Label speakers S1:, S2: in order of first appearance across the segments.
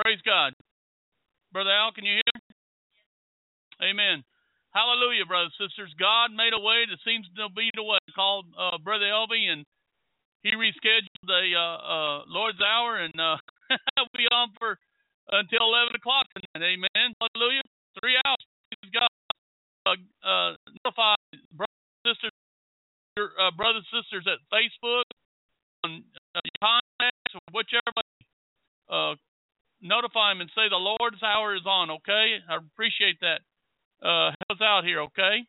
S1: Praise God. Brother Al, can you hear me? Amen. Hallelujah, brothers and sisters. God made a way that seems to be the way. Called uh, Brother Elvie, and he rescheduled the uh, uh, Lord's Hour, and uh, will be on for until 11 o'clock tonight. Amen. Hallelujah. Three hours. Praise God. Uh, uh, notify brothers and sisters, your uh, brothers sisters at Facebook, on uh, contacts, whichever way. Notify them and say the Lord's hour is on. Okay, I appreciate that. Uh, help us out here. Okay,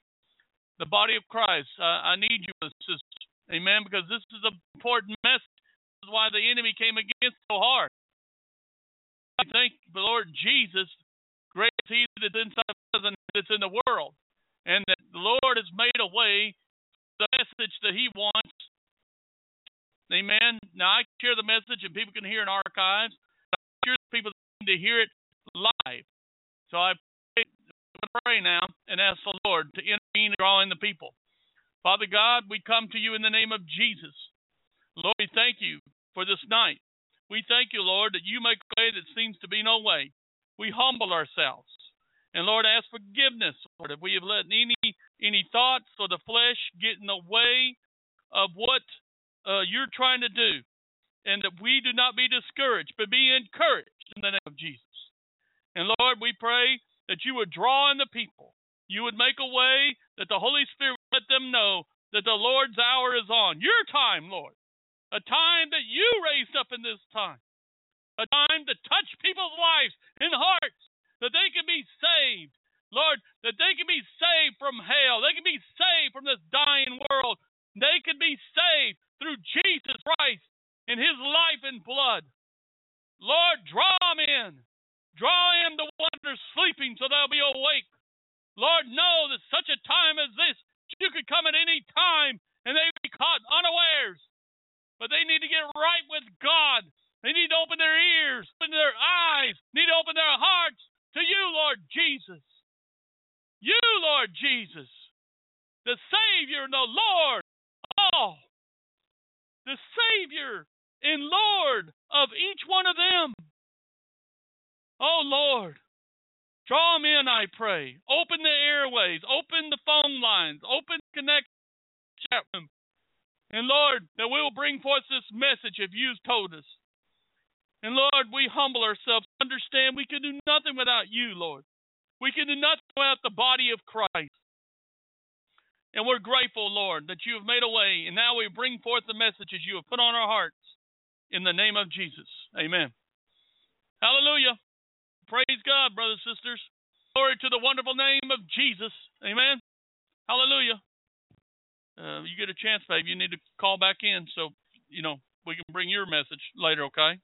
S1: the body of Christ. Uh, I need you, sisters. Amen. Because this is an important message. This is why the enemy came against so hard. I thank the Lord Jesus. Great is He that's inside us and that's in the world, and that the Lord has made a way. The message that He wants. Amen. Now I can share the message and people can hear in archives people to hear it live. So I pray, pray now and ask the Lord to intervene in the people. Father God, we come to you in the name of Jesus. Lord, we thank you for this night. We thank you, Lord, that you make a way that seems to be no way. We humble ourselves. And Lord, ask forgiveness, Lord, if we have let any any thoughts or the flesh get in the way of what uh, you're trying to do and that we do not be discouraged, but be encouraged in the name of Jesus. And Lord, we pray that you would draw in the people. You would make a way that the Holy Spirit would let them know that the Lord's hour is on. Your time, Lord. A time that you raised up in this time. A time to touch people's lives and hearts, that they can be saved. Lord, that they can be saved from hell. They can be saved from this dying world. They can be saved through Jesus Christ in his life and blood. Lord, draw them in. Draw in the ones that are sleeping so they'll be awake. Lord, know that such a time as this, you could come at any time and they be caught unawares. But they need to get right with God. They need to open their ears, open their eyes, need to open their hearts to you, Lord Jesus. You, Lord Jesus, the Savior and the Lord. Oh, the Savior and Lord of each one of them. Oh, Lord, draw them in, I pray. Open the airways, open the phone lines, open connect chat room. And Lord, that we will bring forth this message if you've told us. And Lord, we humble ourselves, understand we can do nothing without you, Lord. We can do nothing without the body of Christ. And we're grateful, Lord, that you have made a way. And now we bring forth the messages you have put on our hearts in the name of Jesus. Amen. Hallelujah. Praise God, brothers and sisters. Glory to the wonderful name of Jesus. Amen. Hallelujah. Uh, you get a chance, babe. You need to call back in so you know we can bring your message later. Okay.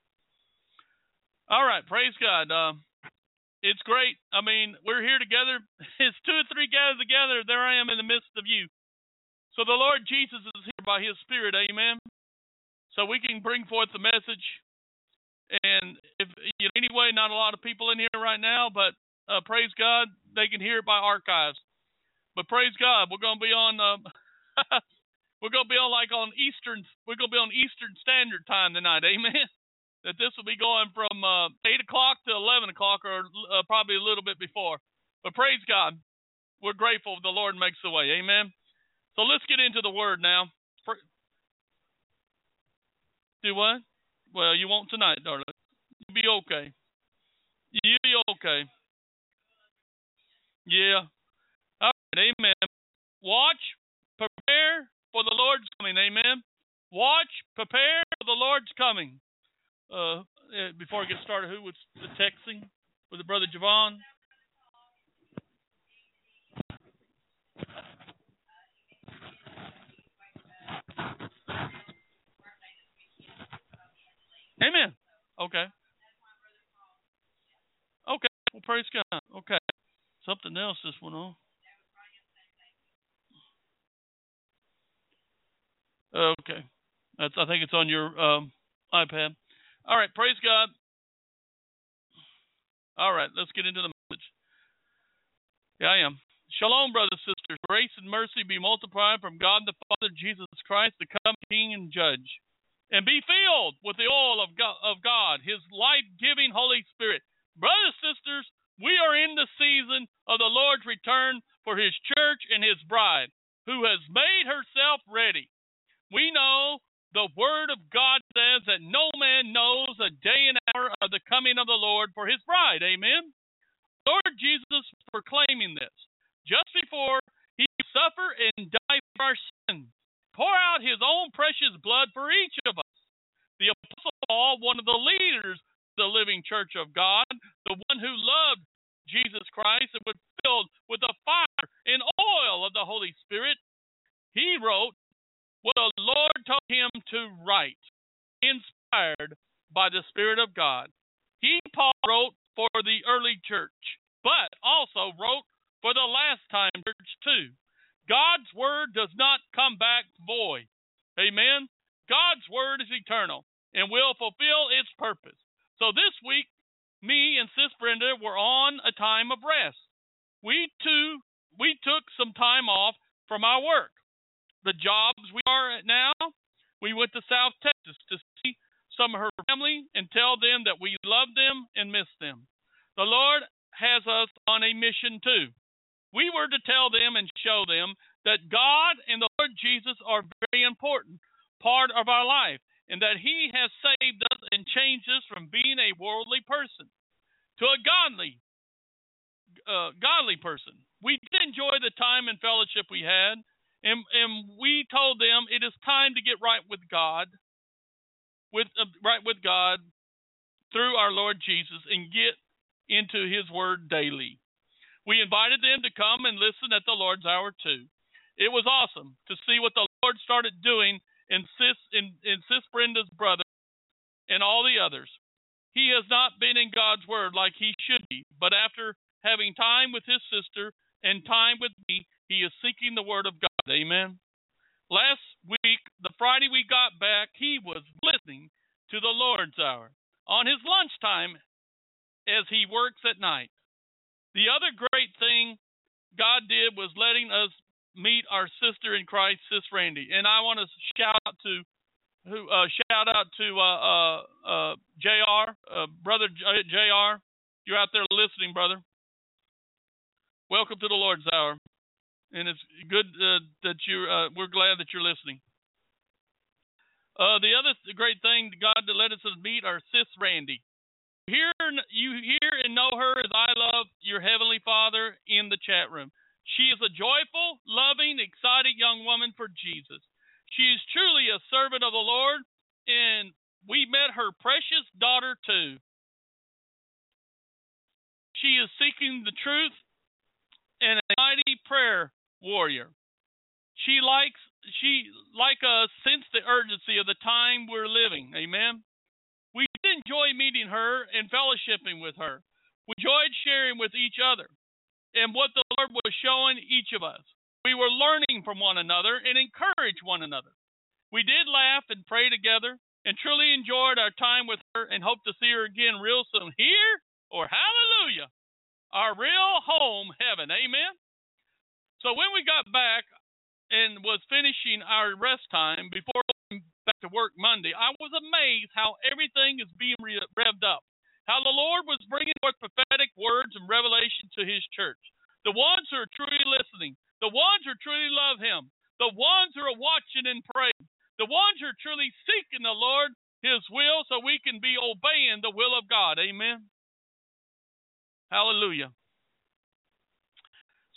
S1: All right. Praise God. Uh, it's great. I mean, we're here together. It's two or three gathered together. There I am in the midst of you. So the Lord Jesus is here by His Spirit. Amen so we can bring forth the message. And if you know, anyway, not a lot of people in here right now, but uh, praise God, they can hear it by archives. But praise God, we're to be on. Uh, we're to be on like on Eastern. We're to be on Eastern Standard Time tonight. Amen. That this will be going from uh, eight o'clock to eleven o'clock, or uh, probably a little bit before. But praise God, we're grateful the Lord makes the way. Amen. So let's get into the Word now. Do what? Well, you won't tonight, darling. You'll be okay. You'll be okay. Yeah. All right, amen. Watch, prepare for the Lord's coming. Amen. Watch, prepare for the Lord's coming. Uh, eh, before I get started, who was the texting? with the brother Javon? Amen. Okay. Okay. Well, praise God. Okay. Something else this went on. Okay. That's, I think it's on your um, iPad. All right. Praise God. All right. Let's get into the message. Yeah, I am. Shalom, brothers and sisters. Grace and mercy be multiplied from God the Father, Jesus Christ, the coming King and Judge. And be filled with the oil of God, of God His life giving Holy Spirit. Brothers and sisters, we are in the season of the Lord's return for His church and His bride, who has made herself ready. We know the Word of God says that no man knows a day and hour of the coming of the Lord for His bride. Amen. Lord Jesus proclaiming this just before He suffer and die for our sins pour out his own precious blood for each of us. The Apostle Paul, one of the leaders of the living church of God, the one who loved Jesus Christ and was filled with the fire and oil of the Holy Spirit, he wrote what the Lord told him to write, inspired by the Spirit of God. He, Paul, wrote for the early church, but also wrote for the last time church too. God's word does not come back void. Amen. God's word is eternal and will fulfill its purpose. So this week, me and Sis Brenda were on a time of rest. We too, we took some time off from our work. The jobs we are at now, we went to South Texas to see some of her family and tell them that we love them and miss them. The Lord has us on a mission too. We were to tell them and show them that God and the Lord Jesus are very important part of our life and that he has saved us and changed us from being a worldly person to a godly uh, godly person. We did enjoy the time and fellowship we had and and we told them it is time to get right with God with uh, right with God through our Lord Jesus and get into his word daily. We invited them to come and listen at the Lord's hour too. It was awesome to see what the Lord started doing in Sis in, in Sis Brenda's brother and all the others. He has not been in God's word like he should be, but after having time with his sister and time with me, he is seeking the word of God. Amen. Last week, the Friday we got back, he was listening to the Lord's hour on his lunchtime as he works at night. The other great thing God did was letting us meet our sister in Christ, Sis Randy. And I want to shout out to who uh, shout out to uh, uh, uh Jr. Uh, brother Jr. You're out there listening, brother. Welcome to the Lord's hour, and it's good uh, that you. We're glad that you're listening. the other great thing God let us meet our Sis Randy hear you hear and know her as I love your heavenly Father in the chat room. She is a joyful, loving, excited young woman for Jesus. She is truly a servant of the Lord, and we met her precious daughter too. She is seeking the truth and a mighty prayer warrior. She likes she like us sense the urgency of the time we're living. Amen. We did enjoy meeting her and fellowshipping with her. We enjoyed sharing with each other and what the Lord was showing each of us. We were learning from one another and encourage one another. We did laugh and pray together and truly enjoyed our time with her and hope to see her again real soon here or hallelujah, our real home, heaven. Amen. So when we got back and was finishing our rest time before back to work Monday, I was amazed how everything is being revved up. How the Lord was bringing forth prophetic words and revelation to His church. The ones who are truly listening, the ones who truly love Him, the ones who are watching and praying, the ones who are truly seeking the Lord, His will, so we can be obeying the will of God. Amen. Hallelujah.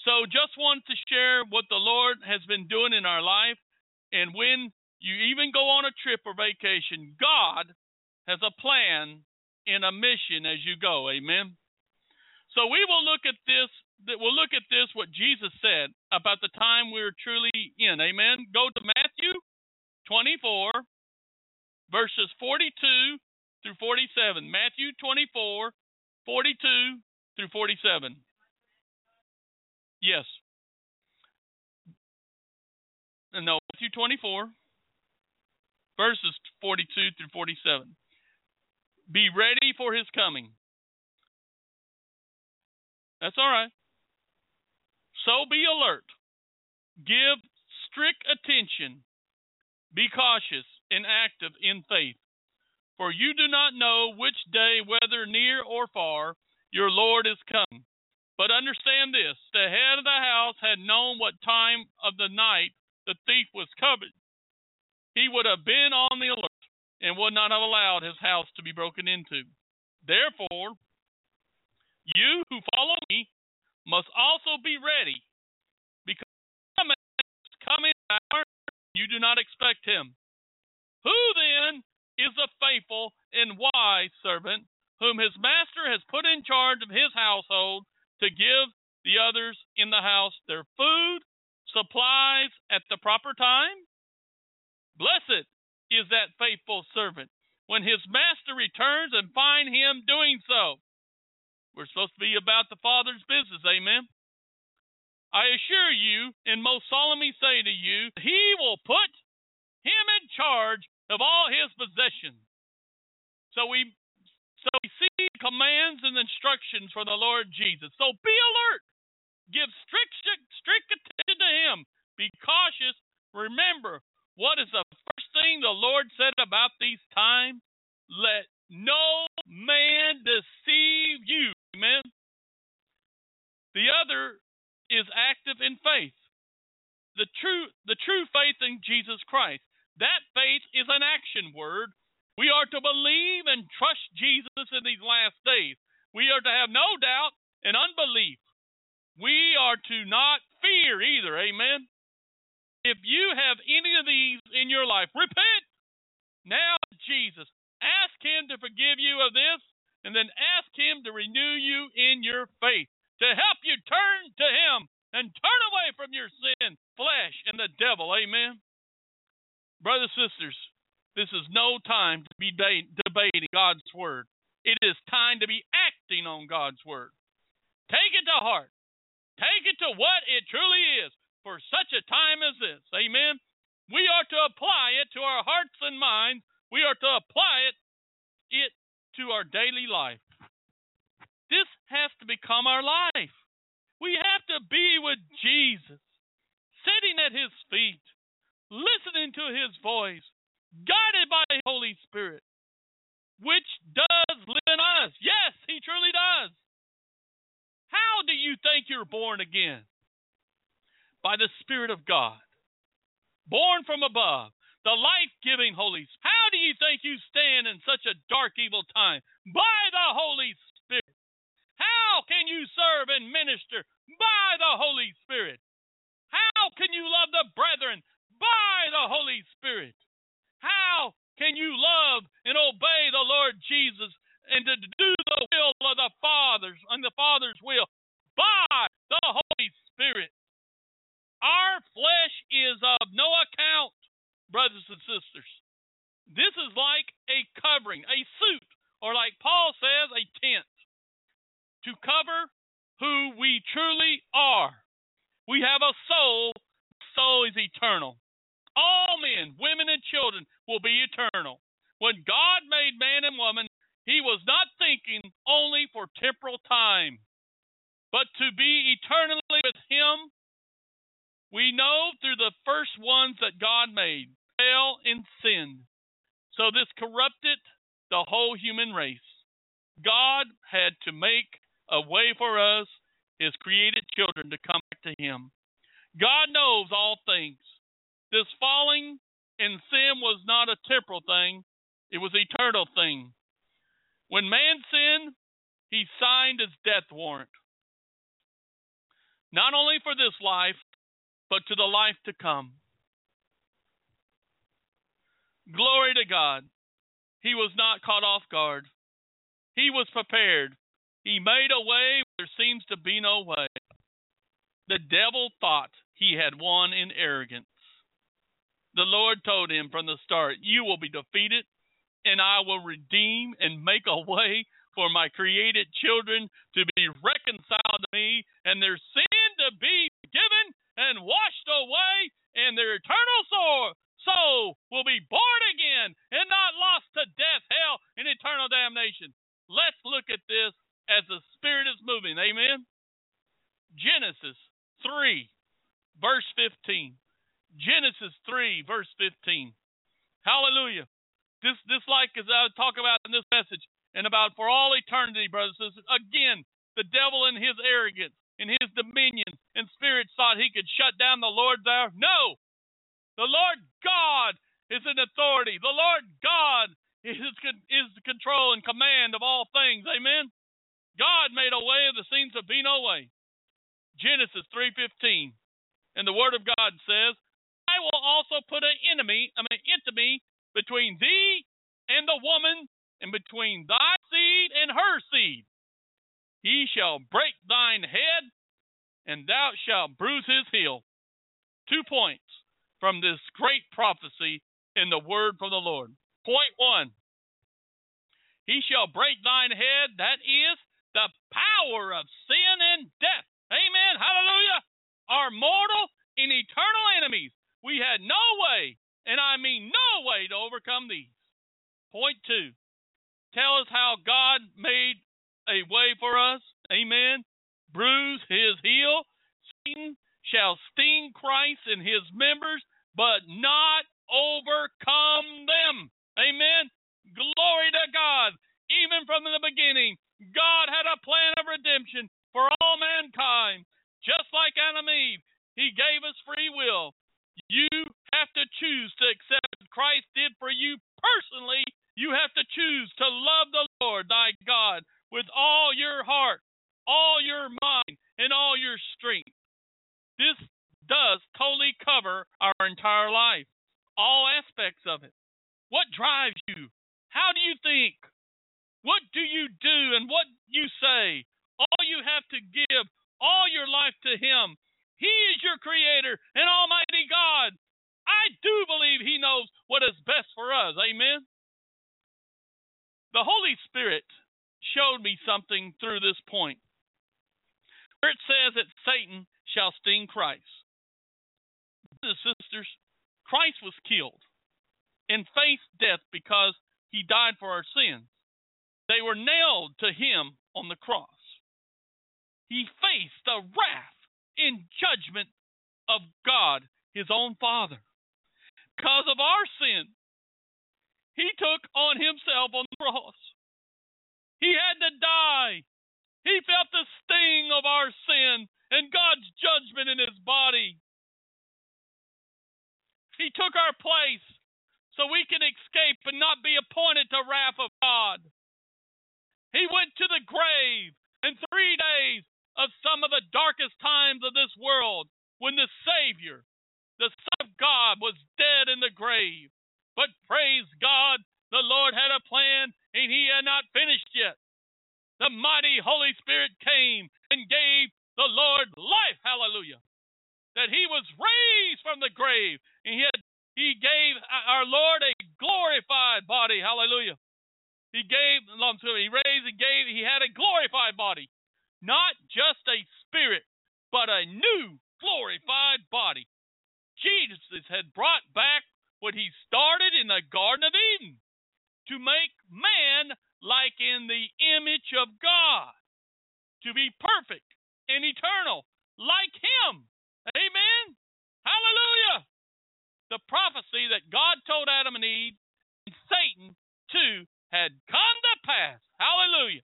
S1: So, just wanted to share what the Lord has been doing in our life and when you even go on a trip or vacation, God has a plan and a mission as you go. Amen. So we will look at this we'll look at this what Jesus said about the time we're truly in. Amen. Go to Matthew 24 verses 42 through 47. Matthew 24 42 through 47. Yes. No, Matthew 24 verses 42 through 47. Be ready for his coming. That's all right. So be alert. Give strict attention. Be cautious and active in faith. For you do not know which day, whether near or far, your Lord is come. But understand this the head of the house had known what time of the night the thief was coming. He would have been on the alert and would not have allowed his house to be broken into. Therefore, you who follow me must also be ready, because some is coming hour you do not expect him. Who then is the faithful and wise servant whom his master has put in charge of his household to give the others in the house their food, supplies at the proper time? Blessed is that faithful servant when his master returns and find him doing so. We're supposed to be about the Father's business, amen. I assure you and most solemnly say to you, he will put him in charge of all his possessions. So we so we see commands and instructions from the Lord Jesus. So be alert. Give strict strict attention to him. Be cautious. Remember, what is the first thing the Lord said about these times? Let no man deceive you. Amen. The other is active in faith. The true the true faith in Jesus Christ. That faith is an action word. We are to believe and trust Jesus in these last days. We are to have no doubt and unbelief. We are to not fear either. Amen. If you have any of these in your life, repent now, Jesus. Ask Him to forgive you of this, and then ask Him to renew you in your faith, to help you turn to Him and turn away from your sin, flesh, and the devil. Amen. Brothers and sisters, this is no time to be debating God's word. It is time to be acting on God's word. Take it to heart. Take it to what it truly is for such a time as this. Amen. We are to apply it to our hearts and minds. We are to apply it, it to our daily life. This has to become our life. We have to be with Jesus, sitting at his feet, listening to his voice, guided by the Holy Spirit, which does live in us. Yes, he truly does. How do you think you're born again? By the Spirit of God, born from above, the life giving Holy Spirit. How do you think you stand in such a dark, evil time? By the Holy Spirit. How can you serve and minister? By the Holy Spirit. How can you love the brethren? by the Holy Spirit. How can you love and obey the Lord Jesus and to do the will of the Father's and the Father's will by the Holy Spirit? Our flesh is of no account, brothers and sisters. This is like a covering, a suit, or like Paul says, a tent to cover who we truly are. We have a soul, soul is eternal. All men, women, and children will be eternal. When God made man and woman, he was not thinking only for temporal time, but to be eternally with him. We know through the first ones that God made fell in sin. So this corrupted the whole human race. God had to make a way for us, his created children, to come back to him. God knows all things. This falling in sin was not a temporal thing, it was an eternal thing. When man sinned, he signed his death warrant. Not only for this life, but to the life to come. Glory to God. He was not caught off guard. He was prepared. He made a way where there seems to be no way. The devil thought he had won in arrogance. The Lord told him from the start, You will be defeated, and I will redeem and make a way for my created children to be reconciled to me, and their sin to be forgiven and washed away, and their eternal soul, soul will be born again and not lost to death, hell, and eternal damnation. Let's look at this as the Spirit is moving. Amen. Genesis 3, verse 15. Genesis 3, verse 15. Hallelujah. This this like as I talk about in this message and about for all eternity, brothers and sisters. Again, the devil and his arrogance, in his dominion and spirits thought he could shut down the Lord there. No. The Lord God is in authority. The Lord God is is the control and command of all things. Amen. God made a way of the seems to be no way. Genesis 3:15. And the word of God says, I will also put an enemy, I mean enemy between thee and the woman and between thy seed and her seed. He shall break thine head, and thou shalt bruise his heel. Two points from this great prophecy in the word from the Lord. Point one He shall break thine head, that is the power of sin and death. Amen. Hallelujah. Our mortal and eternal enemies. We had no way, and I mean no way, to overcome these. Point two tell us how God made a way for us. Amen. Bruise his heel. Satan shall sting Christ and his members, but not overcome them. Amen. Glory to God. Even from the beginning, God had a plan of redemption for all mankind. Just like Adam Eve, he gave us free will. You have to choose to accept what Christ did for you personally you have to choose to love the Lord thy God with all your heart, all your mind, and all your strength. This does totally cover our entire life, all aspects of it. What drives you? How do you think? What do you do and what you say? All you have to give all your life to Him. He is your Creator and Almighty God. I do believe He knows what is best for us. Amen. The Holy Spirit showed me something through this point where it says that Satan shall sting Christ. And sisters, Christ was killed and faced death because he died for our sins. They were nailed to him on the cross. He faced the wrath and judgment of God, his own Father. Because of our sin, he took on himself on the cross. He had to die. He felt the sting of our sin and God's judgment in his body. He took our place so we can escape and not be appointed to wrath of God. He went to the grave in three days of some of the darkest times of this world when the Savior, the Son of God, was dead in the grave. But praise God, the Lord had a plan and he had not finished yet. The mighty Holy Spirit came and gave the Lord life. Hallelujah. That he was raised from the grave and he had he gave our Lord a glorified body. Hallelujah. He gave he raised and gave he had a glorified body. Not just a spirit, but a new glorified body. Jesus had brought back what he started in the Garden of Eden to make man like in the image of God, to be perfect and eternal like him. Amen. Hallelujah. The prophecy that God told Adam and Eve and Satan too had come to pass. Hallelujah.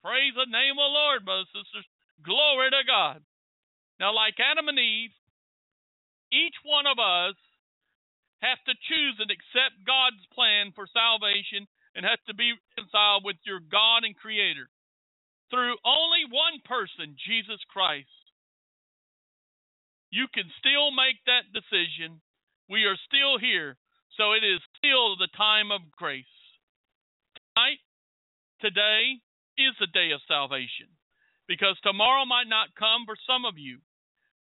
S1: Praise the name of the Lord, brothers and sisters. Glory to God. Now, like Adam and Eve, each one of us have to choose and accept God's plan for salvation and have to be reconciled with your God and Creator through only one person, Jesus Christ. You can still make that decision. We are still here, so it is still the time of grace. Tonight, today is the day of salvation because tomorrow might not come for some of you.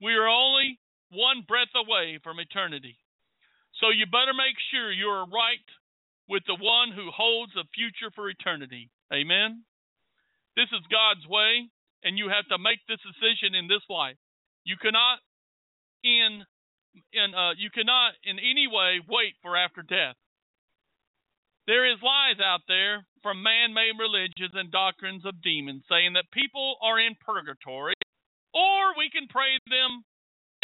S1: We are only one breath away from eternity. So you better make sure you're right with the one who holds the future for eternity. Amen. This is God's way, and you have to make this decision in this life. You cannot in in uh, you cannot in any way wait for after death. There is lies out there from man-made religions and doctrines of demons saying that people are in purgatory, or we can pray them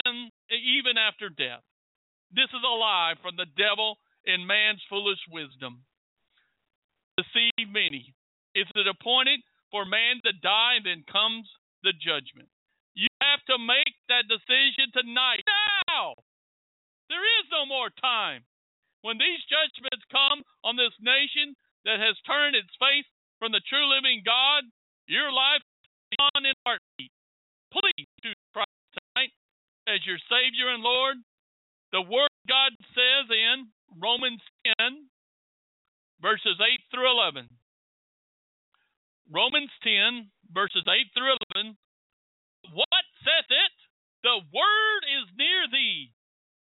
S1: in, even after death. This is a lie from the devil in man's foolish wisdom. Deceive many. Is it appointed for man to die, then comes the judgment? You have to make that decision tonight. Now! There is no more time. When these judgments come on this nation that has turned its face from the true living God, your life is on in heartbeat. Please choose Christ tonight as your Savior and Lord. The Word God says in Romans 10, verses 8 through 11. Romans 10, verses 8 through 11. What saith it? The Word is near thee,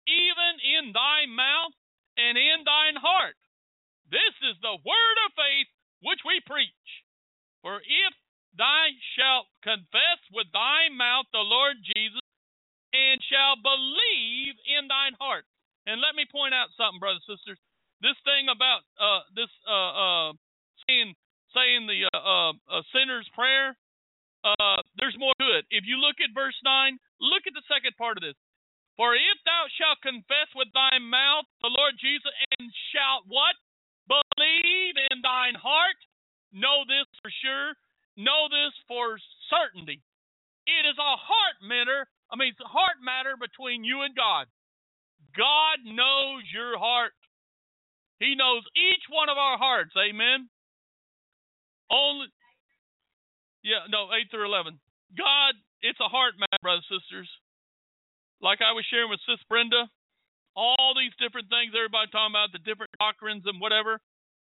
S1: even in thy mouth and in thine heart. This is the word of faith which we preach. For if thou shalt confess with thy mouth the Lord Jesus, and shall believe in thine heart. And let me point out something, brothers and sisters. This thing about uh, this uh, uh, saying saying the uh, uh, sinner's prayer, uh, there's more to it. If you look at verse nine, look at the second part of this. For if thou shalt confess with thy mouth the Lord Jesus and shalt what? Believe in thine heart, know this for sure, know this for certainty. It is a heart matter, I mean, it's a heart matter between you and God. God knows your heart. He knows each one of our hearts. Amen. Only, yeah, no, 8 through 11. God, it's a heart matter, brothers and sisters like I was sharing with Sis Brenda, all these different things everybody talking about, the different doctrines and whatever.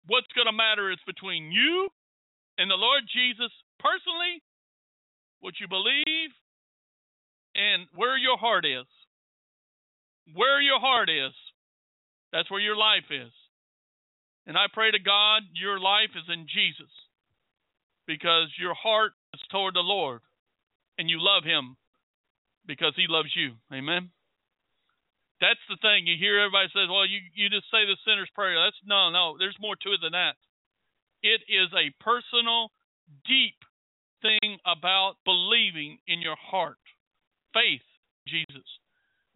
S1: What's going to matter is between you and the Lord Jesus personally, what you believe, and where your heart is. Where your heart is, that's where your life is. And I pray to God your life is in Jesus because your heart is toward the Lord and you love Him because he loves you. Amen. That's the thing. You hear everybody says, "Well, you you just say the sinner's prayer." That's no, no. There's more to it than that. It is a personal, deep thing about believing in your heart, faith, Jesus.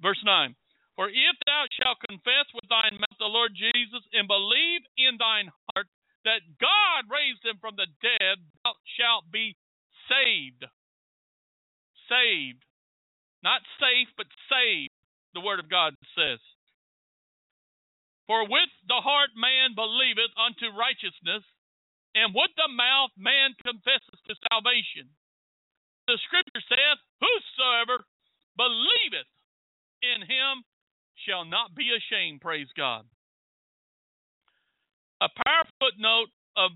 S1: Verse nine. For if thou shalt confess with thine mouth the Lord Jesus and believe in thine heart that God raised him from the dead, thou shalt be saved. Saved. Not safe, but saved, the word of God says. For with the heart man believeth unto righteousness, and with the mouth man confesses to salvation. The scripture saith, Whosoever believeth in him shall not be ashamed, praise God. A powerful footnote of,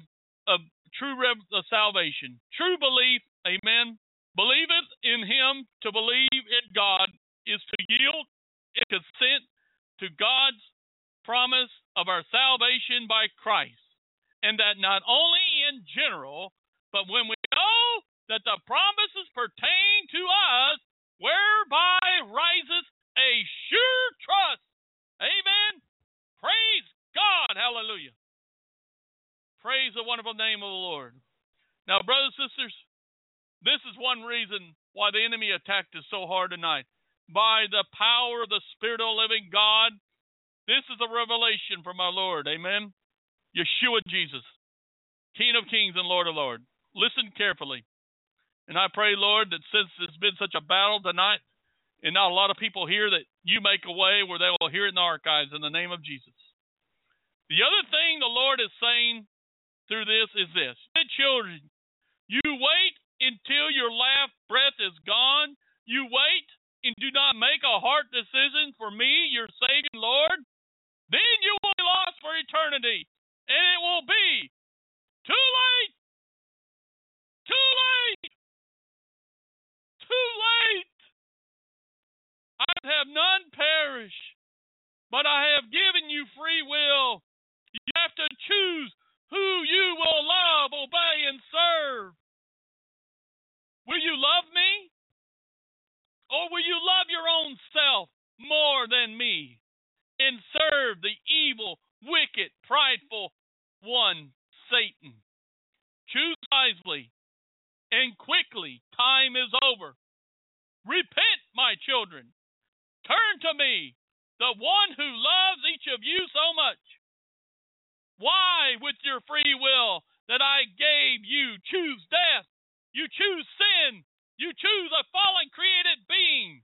S1: of true rev- of salvation. True belief, amen, Believeth in him to believe in God is to yield and consent to God's promise of our salvation by Christ. And that not only in general, but when we know that the promises pertain to us, whereby rises a sure trust. Amen. Praise God. Hallelujah. Praise the wonderful name of the Lord. Now, brothers and sisters, this is one reason why the enemy attacked us so hard tonight. By the power of the Spirit of the living God, this is a revelation from our Lord. Amen. Yeshua Jesus, King of kings and Lord of lords. Listen carefully. And I pray, Lord, that since it's been such a battle tonight, and not a lot of people here, that you make a way where they will hear it in the archives in the name of Jesus. The other thing the Lord is saying through this is this children, you wait until your last breath is gone. You wait and do not make a heart decision for me, your Savior Lord. Then you will be lost for eternity. And it will be too late. Too late. Too late. I have none perish, but I have given you free will. You have to choose who you will love, obey, and serve. Will you love me? Or will you love your own self more than me and serve the evil, wicked, prideful one, Satan? Choose wisely and quickly. Time is over. Repent, my children. Turn to me, the one who loves each of you so much. Why, with your free will that I gave you, choose death? You choose sin. You choose a fallen created being.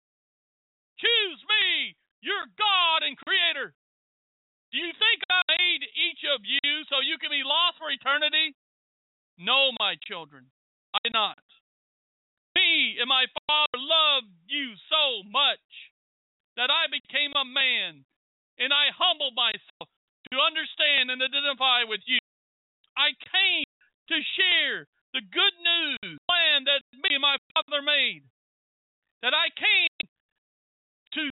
S1: Choose me, your God and Creator. Do you think I made each of you so you can be lost for eternity? No, my children, I not. Me and my Father loved you so much that I became a man and I humbled myself to understand and identify with you. I came to share the good news plan that me and my Father made. That I came to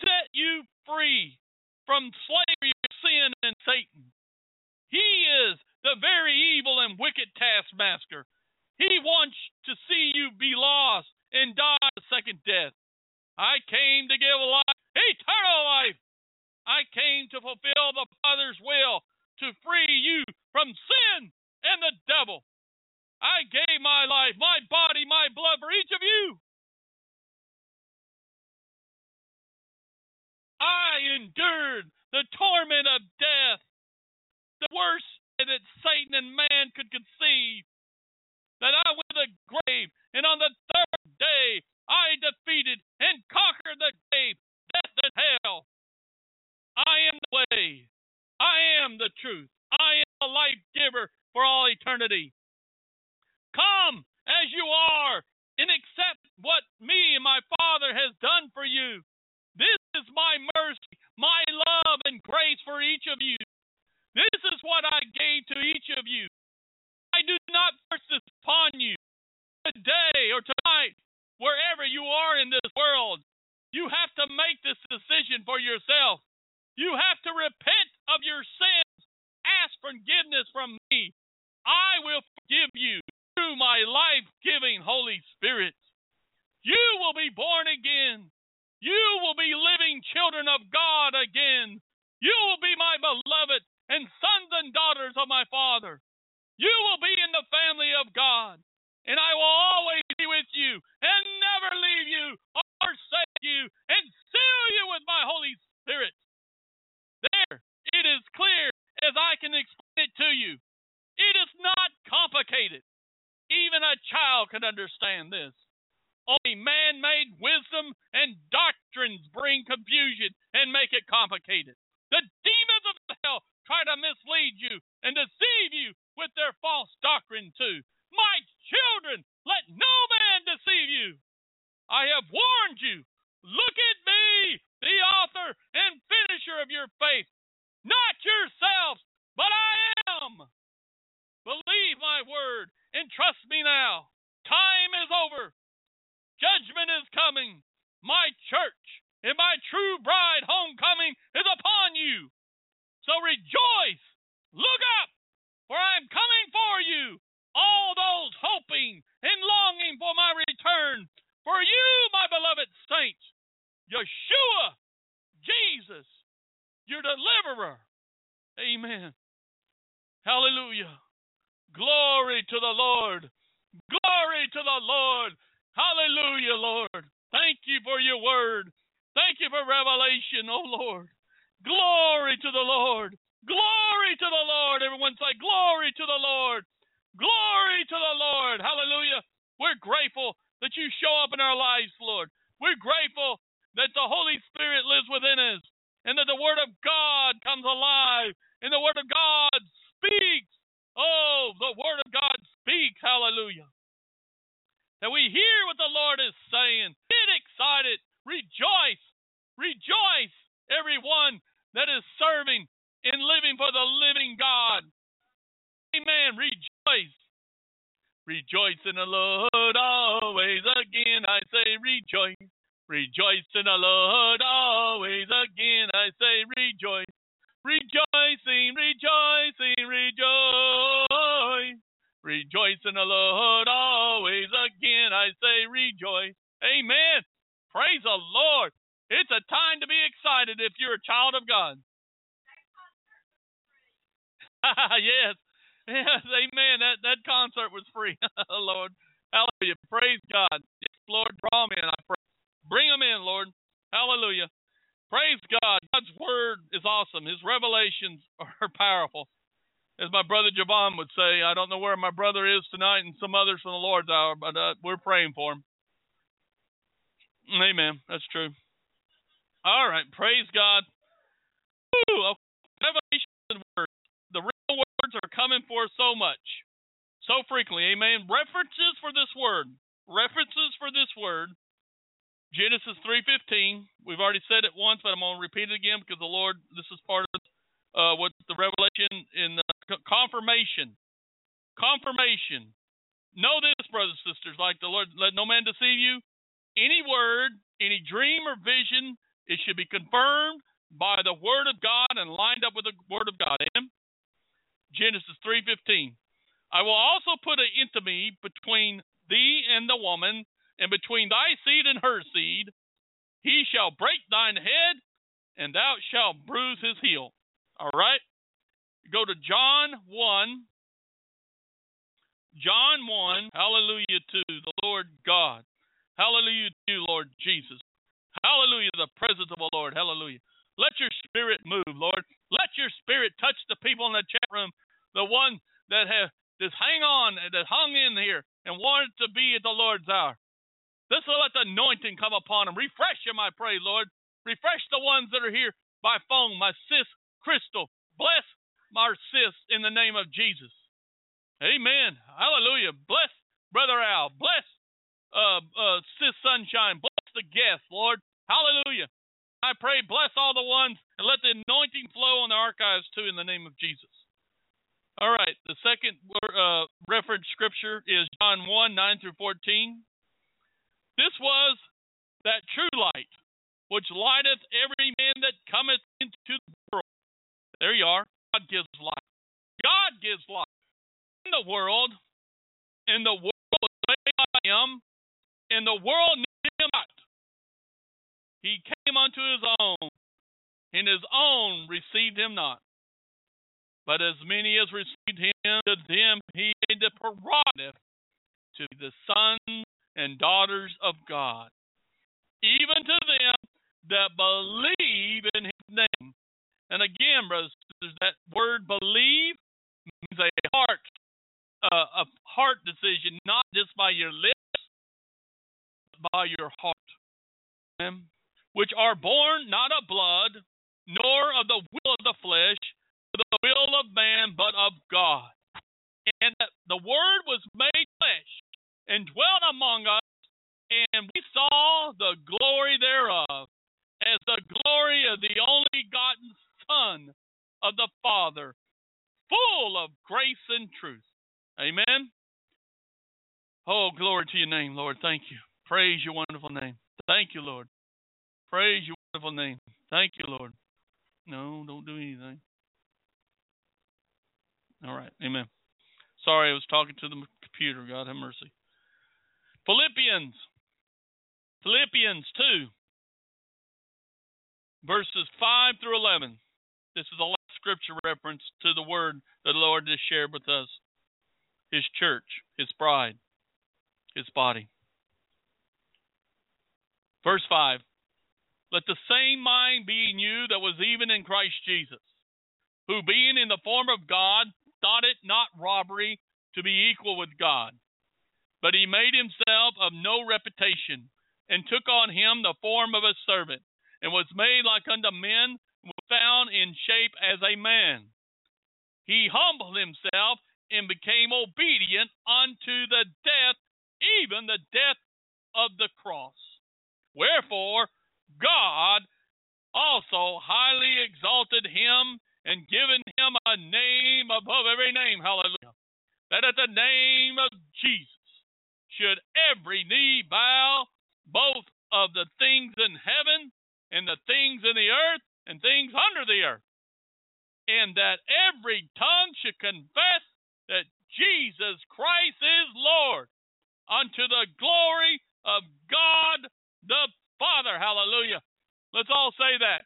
S1: set you free from slavery of sin and Satan. He is the very evil and wicked taskmaster. He wants to see you be lost and die a second death. I came to give life, eternal life. I came to fulfill the Father's will to free you from sin and the devil. I gave my life, my body, my blood for each of you. I endured the torment of death, the worst that Satan and man could conceive that I to the grave, and on the third day I defeated and conquered the grave, death, and hell. I am the way. I am the truth. I am the life giver for all eternity. Come as you are and accept what me and my Father has done for you. This is my mercy, my love, and grace for each of you. This is what I gave to each of you. I do not force this upon you. Today or tonight, wherever you are in this world, you have to make this decision for yourself. You have to repent of your sins. Ask forgiveness from me. I will forgive you through my life giving Holy Spirit. You will be born again. You will be living children of God again. You will be my beloved and sons and daughters of my Father. You will be in the family of God, and I will always be with you and never leave you or forsake you and seal you with my Holy Spirit. There, it is clear as I can explain it to you. It is not complicated. Even a child can understand this. Only man made wisdom and doctrines bring confusion and make it complicated. The demons of hell try to mislead you and deceive you with their false doctrine too. My children, let no man deceive you. I have warned you. Look at me, the author and finisher of your faith. Not yourselves, but I am. Believe my word and trust me now. Time is over. Judgment is coming. My church and my true bride homecoming is upon you. So rejoice. Look up for I am coming for you, all those hoping and longing for my return. For you, my beloved saints, Yeshua, Jesus, your deliverer. Amen. Hallelujah. Glory to the Lord. Glory to the Lord. Hallelujah, Lord. Thank you for your word. Thank you for revelation, oh Lord. Glory to the Lord. Glory to the Lord. Everyone say, Glory to the Lord. Glory to the Lord. Hallelujah. We're grateful that you show up in our lives, Lord. We're grateful that the Holy Spirit lives within us and that the Word of God comes alive and the Word of God speaks. Oh, the Word of God speaks. Hallelujah. That we hear what the Lord is saying. Get excited. Rejoice. Rejoice, everyone that is serving in living for the living God. Amen. Rejoice. Rejoice in the Lord always. Again, I say rejoice. Rejoice in the Lord always. Again, I say rejoice. Rejoicing, rejoicing, rejoice. Rejoice in the Lord always. Again, I say rejoice. Amen. Praise the Lord. It's a time to be excited if you're a child of God. yes. Yes, amen. That that concert was free. Lord. Hallelujah. Praise God. Yes, Lord, draw them in, I pray. Bring them in, Lord. Hallelujah. Praise God. God's word is awesome. His revelations are powerful. As my brother Javon would say, I don't know where my brother is tonight and some others from the Lord's hour, but uh, we're praying for him. Amen. That's true. All right. Praise God. Woo, okay. The real words are coming for so much, so frequently. Amen. References for this word. References for this word. Genesis 3:15. We've already said it once, but I'm going to repeat it again because the Lord. This is part of uh, what the revelation in the confirmation. Confirmation. Know this, brothers and sisters. Like the Lord, let no man deceive you. Any word, any dream or vision, it should be confirmed by the word of God and lined up with the word of God. Amen. Genesis 3:15. I will also put an enmity between thee and the woman, and between thy seed and her seed. He shall break thine head, and thou shalt bruise his heel. All right. Go to John 1. John 1. Hallelujah to the Lord God. Hallelujah to you, Lord Jesus. Hallelujah, to the presence of the Lord. Hallelujah. Let your spirit move, Lord. Let your spirit touch the people in the chat room, the one that have just hang on, that hung in here and wanted to be at the Lord's hour. This will let the anointing come upon them. Refresh them, I pray, Lord. Refresh the ones that are here by phone. My sis, Crystal. Bless my sis in the name of Jesus. Amen. Hallelujah. Bless Brother Al. Bless uh, uh, Sis Sunshine. Bless the guests, Lord. Hallelujah. I pray, bless all the ones and let the anointing flow on the archives too in the name of Jesus. All right, the second uh, reference scripture is John 1 9 through 14. This was that true light which lighteth every man that cometh into the world. There you are. God gives light. God gives light. In the world, and the world was made by him, and the world knew him not. He came unto his own, and his own received him not. But as many as received him, to them he gave the prerogative to be the sons and daughters of God, even to them that believe in his name. And again, brothers, that word believe means a heart, uh, a heart decision, not just by your lips, but by your heart. Amen which are born not of blood, nor of the will of the flesh, nor the will of man, but of God. And the Word was made flesh and dwelt among us, and we saw the glory thereof, as the glory of the only begotten Son of the Father, full of grace and truth. Amen. Oh, glory to your name, Lord. Thank you. Praise your wonderful name. Thank you, Lord. Praise your wonderful name. Thank you, Lord. No, don't do anything. All right. Amen. Sorry, I was talking to the computer. God have mercy. Philippians. Philippians 2, verses 5 through 11. This is the last scripture reference to the word that the Lord has shared with us His church, His bride, His body. Verse 5 let the same mind be in you that was even in Christ Jesus, who being in the form of God, thought it not robbery to be equal with God. But he made himself of no reputation, and took on him the form of a servant, and was made like unto men, and was found in shape as a man. He humbled himself and became obedient unto the death, even the death of the cross. Wherefore, God also highly exalted him and given him a name above every name. Hallelujah. That at the name of Jesus should every knee bow, both of the things in heaven and the things in the earth and things under the earth. And that every tongue should confess that Jesus Christ is Lord unto the glory of God the Father. Hallelujah. Let's all say that.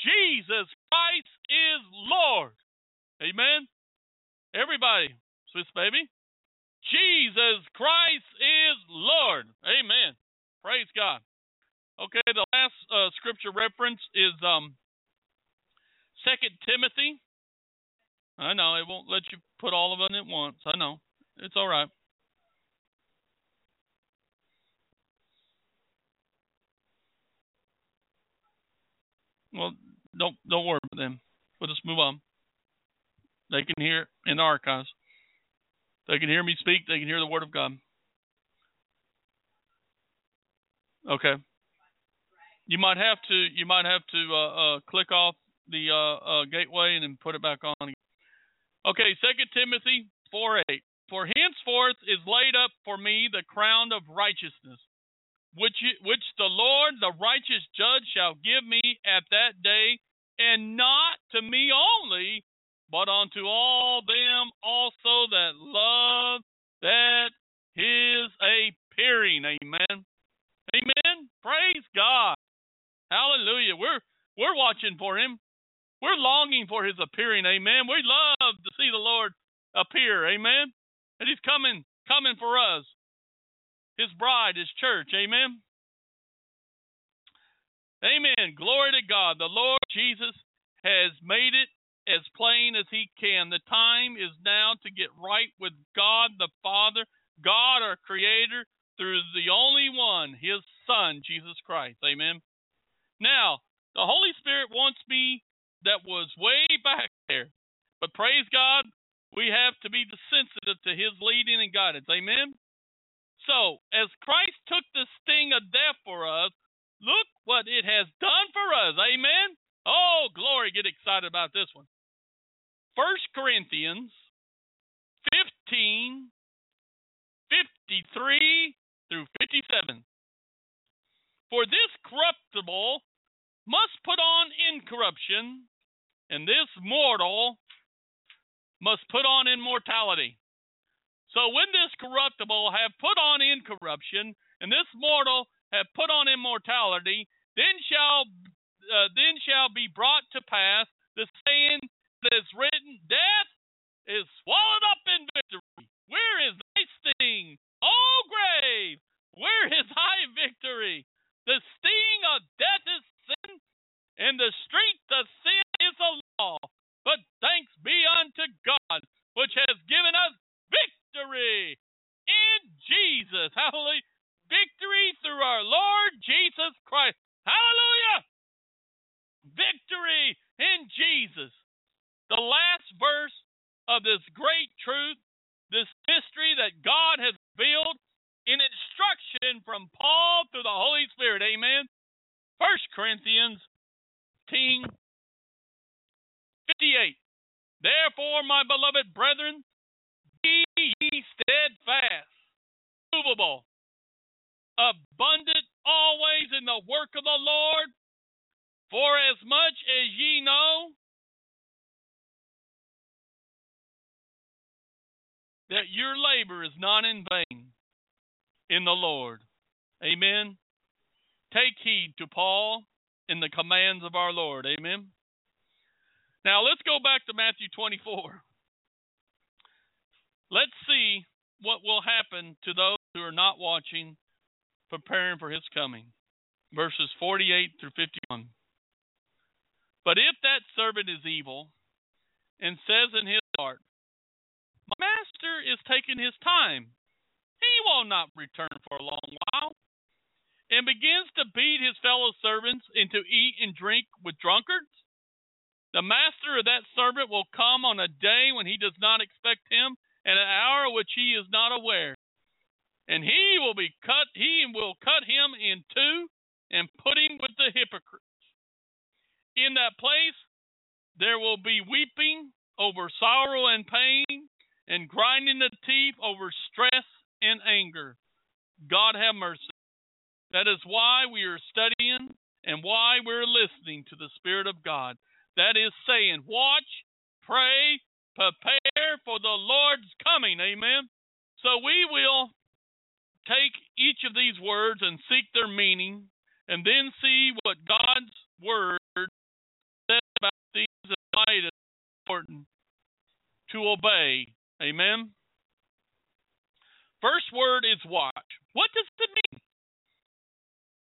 S1: Jesus Christ is Lord. Amen. Everybody, Swiss baby. Jesus Christ is Lord. Amen. Praise God. Okay, the last uh, scripture reference is um, Second Timothy. I know it won't let you put all of them at once. I know it's all right. Well, don't don't worry about them. We'll just move on. They can hear in the archives. They can hear me speak. They can hear the word of God. Okay. You might have to you might have to uh, uh, click off the uh, uh gateway and then put it back on. Okay, Second Timothy four eight. For henceforth is laid up for me the crown of righteousness, which which the Lord the righteous judge shall give me at that day, and not to me only, but unto all them also that love that his appearing. Amen. Amen. Praise God. Hallelujah. We're we're watching for him. We're longing for his appearing. Amen. We love to see the Lord appear. Amen. And he's coming coming for us. His bride, his church. Amen. Amen. Glory to God. The Lord Jesus has made it as plain as he can. The time is now to get right with God the Father, God our creator, through the only one, his son, Jesus Christ. Amen. Now, the Holy Spirit wants me that was way back there. But praise God, we have to be sensitive to his leading and guidance. Amen. So, as Christ took the sting of death for us, look what it has done for us. Amen. Oh, glory. Get excited about this one. First Corinthians 15, 53 through 57. For this corruptible must put on incorruption, and this mortal must put on immortality. So when this corruptible have put on incorruption, and this mortal have put on immortality, then shall uh, then shall be brought to pass the saying that is written, Death is swallowed up in victory. Where is thy sting? Oh grave, where is thy victory? The sting of death is sin, and the strength of sin is the law. But thanks be unto God, which has given us victory in Jesus. Hallelujah. Victory through our Lord Jesus Christ. Hallelujah. Victory in Jesus. The last verse of this great truth, this mystery that God has revealed in instruction from Paul through the Holy Spirit. Amen. First Corinthians 10 58. Therefore, my beloved brethren, be ye steadfast, movable, abundant always in the work of the Lord, for as much as ye know that your labor is not in vain in the Lord. Amen. Take heed to Paul in the commands of our Lord. Amen. Now let's go back to Matthew 24. Let's see what will happen to those who are not watching, preparing for his coming. Verses 48 through 51. But if that servant is evil and says in his heart, My master is taking his time, he will not return for a long while, and begins to beat his fellow servants and to eat and drink with drunkards, the master of that servant will come on a day when he does not expect him, and an hour which he is not aware. And he will be cut he will cut him in two and put him with the hypocrites. In that place there will be weeping over sorrow and pain, and grinding the teeth over stress and anger. God have mercy. That is why we are studying and why we're listening to the Spirit of God. That is saying, watch, pray, prepare for the Lord's coming. Amen. So we will take each of these words and seek their meaning and then see what God's word says about these and it is important to obey. Amen. First word is watch. What does it mean?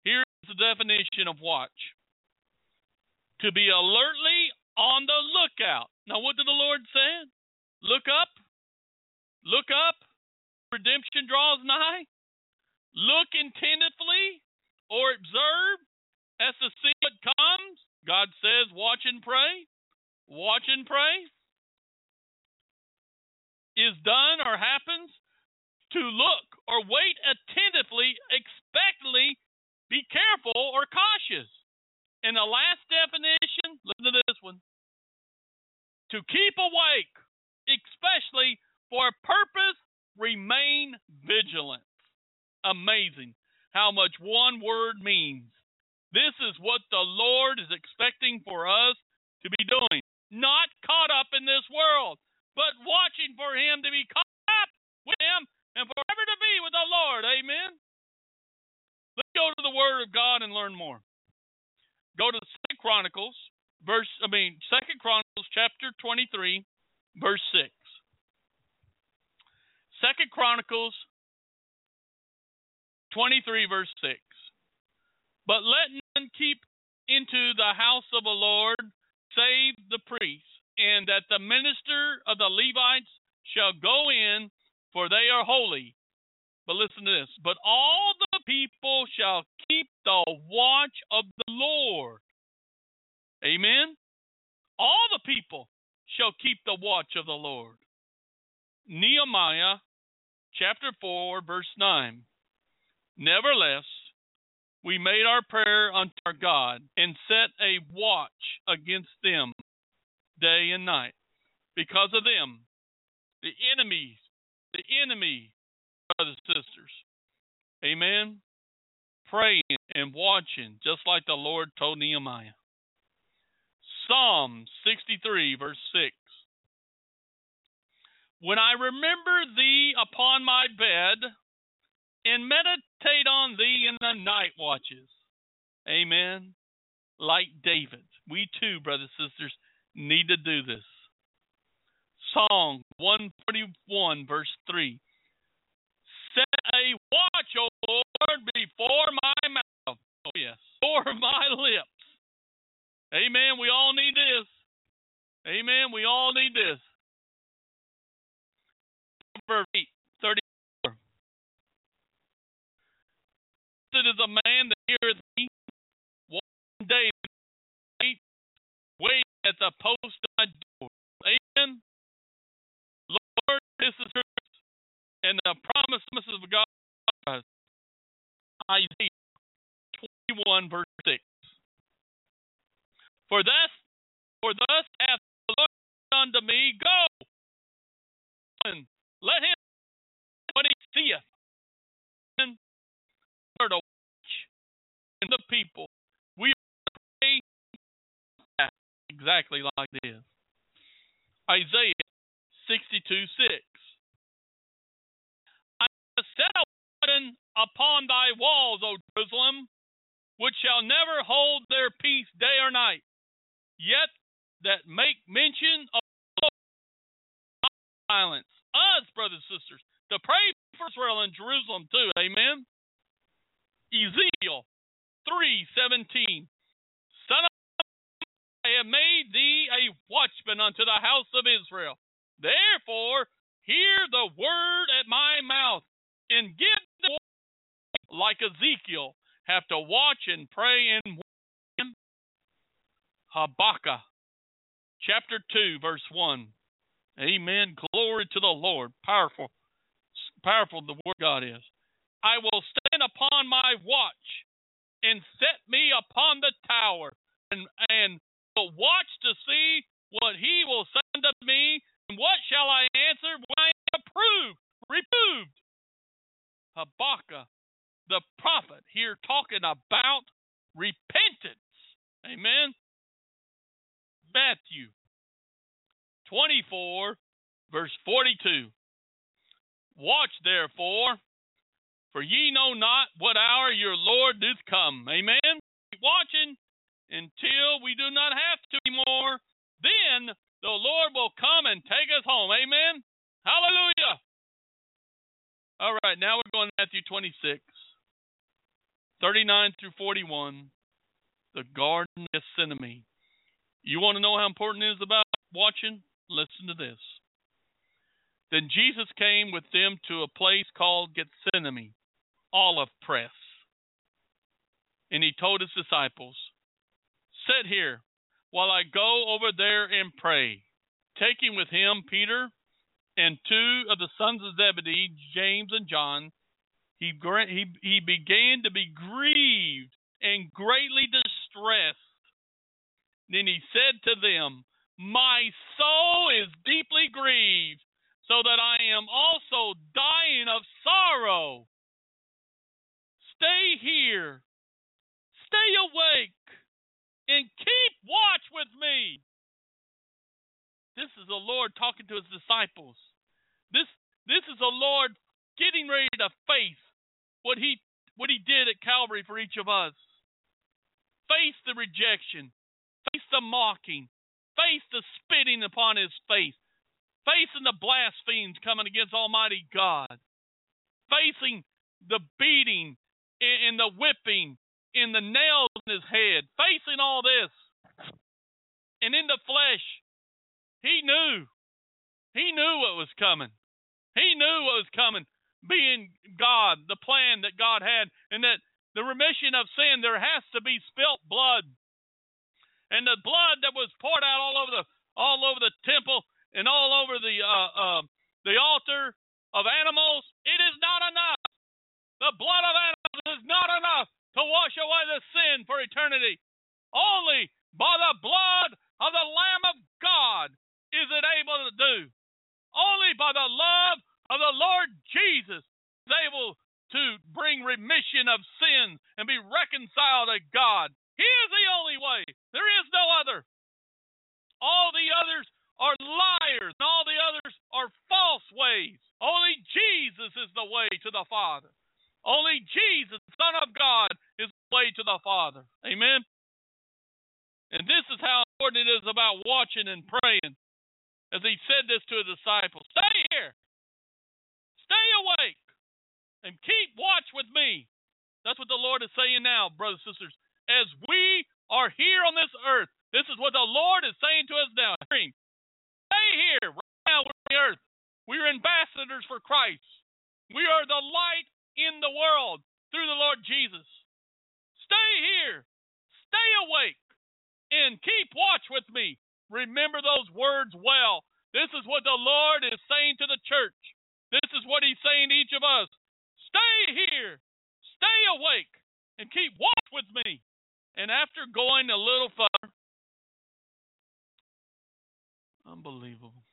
S1: Here's the definition of watch? To be alertly on the lookout. Now, what did the Lord say? Look up. Look up. Redemption draws nigh. Look intently or observe as to see what comes. God says, watch and pray. Watch and pray. Is done or happens to look or wait attentively, expectantly, be careful or cautious. And the last definition, listen to this one to keep awake, especially for a purpose, remain vigilant. Amazing how much one word means. This is what the Lord is expecting for us to be doing. Not caught up in this world, but watching for Him to be caught up with Him and forever to be with the Lord. Amen. Let's go to the Word of God and learn more. Go to Second Chronicles, verse I mean Second Chronicles chapter 23, verse 6. Second Chronicles 23, verse 6. But let none keep into the house of the Lord save the priests, and that the minister of the Levites shall go in, for they are holy. But listen to this. But all the people shall keep the watch of the Lord. Amen. All the people shall keep the watch of the Lord. Nehemiah chapter 4, verse 9. Nevertheless, we made our prayer unto our God and set a watch against them day and night. Because of them, the enemies, the enemy, brothers and sisters. Amen. Praying and watching, just like the Lord told Nehemiah. Psalm 63, verse 6. When I remember thee upon my bed and meditate on thee in the night watches. Amen. Like David. We too, brothers and sisters, need to do this. Song 141, verse 3. Set a watch, O Lord, before my mouth. Oh, yes. For my lips. Amen. We all need this. Amen. We all need this. Proverbs 8, 34. It is a man that heareth me one day wait at the post of my door. Amen. Lord, this is truth. And the promises of God. Isaiah 21, verse 6. For thus, for thus hath the Lord unto me, go, and let him what he seeth, and to watch in the people. We pray exactly like this. Isaiah 62, 6. Set a warden upon thy walls, O Jerusalem, which shall never hold their peace day or night yet that make mention of violence. Us, brothers and sisters, to pray for Israel and Jerusalem too. Amen. Ezekiel three seventeen. Son of I have made thee a watchman unto the house of Israel. Therefore, hear the word at my mouth, and give the like Ezekiel have to watch and pray and Habakkuk chapter 2, verse 1. Amen. Glory to the Lord. Powerful. Powerful the word God is. I will stand upon my watch and set me upon the tower and and will watch to see what he will send to me and what shall I answer when I am approved, reproved. Habakkuk, the prophet, here talking about repentance. Amen. Matthew 24, verse 42. Watch therefore, for ye know not what hour your Lord doth come. Amen. Keep watching until we do not have to anymore. Then the Lord will come and take us home. Amen. Hallelujah. All right, now we're going to Matthew 26. 39 through 41, the Garden of Gethsemane. You want to know how important it is about watching? Listen to this. Then Jesus came with them to a place called Gethsemane, olive press. And he told his disciples, Sit here while I go over there and pray. Taking with him Peter and two of the sons of Zebedee, James and John, he, he, he began to be grieved and greatly distressed. Then he said to them, My soul is deeply grieved so that I am also dying of sorrow. Stay here, stay awake, and keep watch with me. This is the Lord talking to his disciples. This is the Lord getting ready to face what he what he did at Calvary for each of us. Face the rejection, face the mocking, face the spitting upon his face, facing the blasphemies coming against Almighty God, facing the beating and the whipping and the nails in his head, facing all this. And in the flesh, he knew. He knew what was coming. He knew what was coming, being God, the plan that God had, and that the remission of sin, there has to be spilt blood. And the blood that was poured out all over the all over the temple and all over the uh, uh, the altar of animals, it is not enough. The blood of animals is not enough to wash away the sin for eternity. Only by the blood of the Lamb of God is it able to do. Only by the love of the Lord Jesus is able to bring remission of sins and be reconciled to God. He is the only way. There is no other. All the others are liars, and all the others are false ways. Only Jesus is the way to the Father. Only Jesus, Son of God, is the way to the Father. Amen. And this is how important it is about watching and praying. As he said this to his disciples Stay here, stay awake, and keep watch with me. That's what the Lord is saying now, brothers and sisters. As we are here on this earth, this is what the Lord is saying to us now. Stay here. Right now, we're on the earth. We're ambassadors for Christ. We are the light in the world through the Lord Jesus. Stay here. Stay awake. And keep watch with me. Remember those words well. This is what the Lord is saying to the church. This is what He's saying to each of us. Stay here. Stay awake. And keep watch with me. And after going a little further, Unbelievable.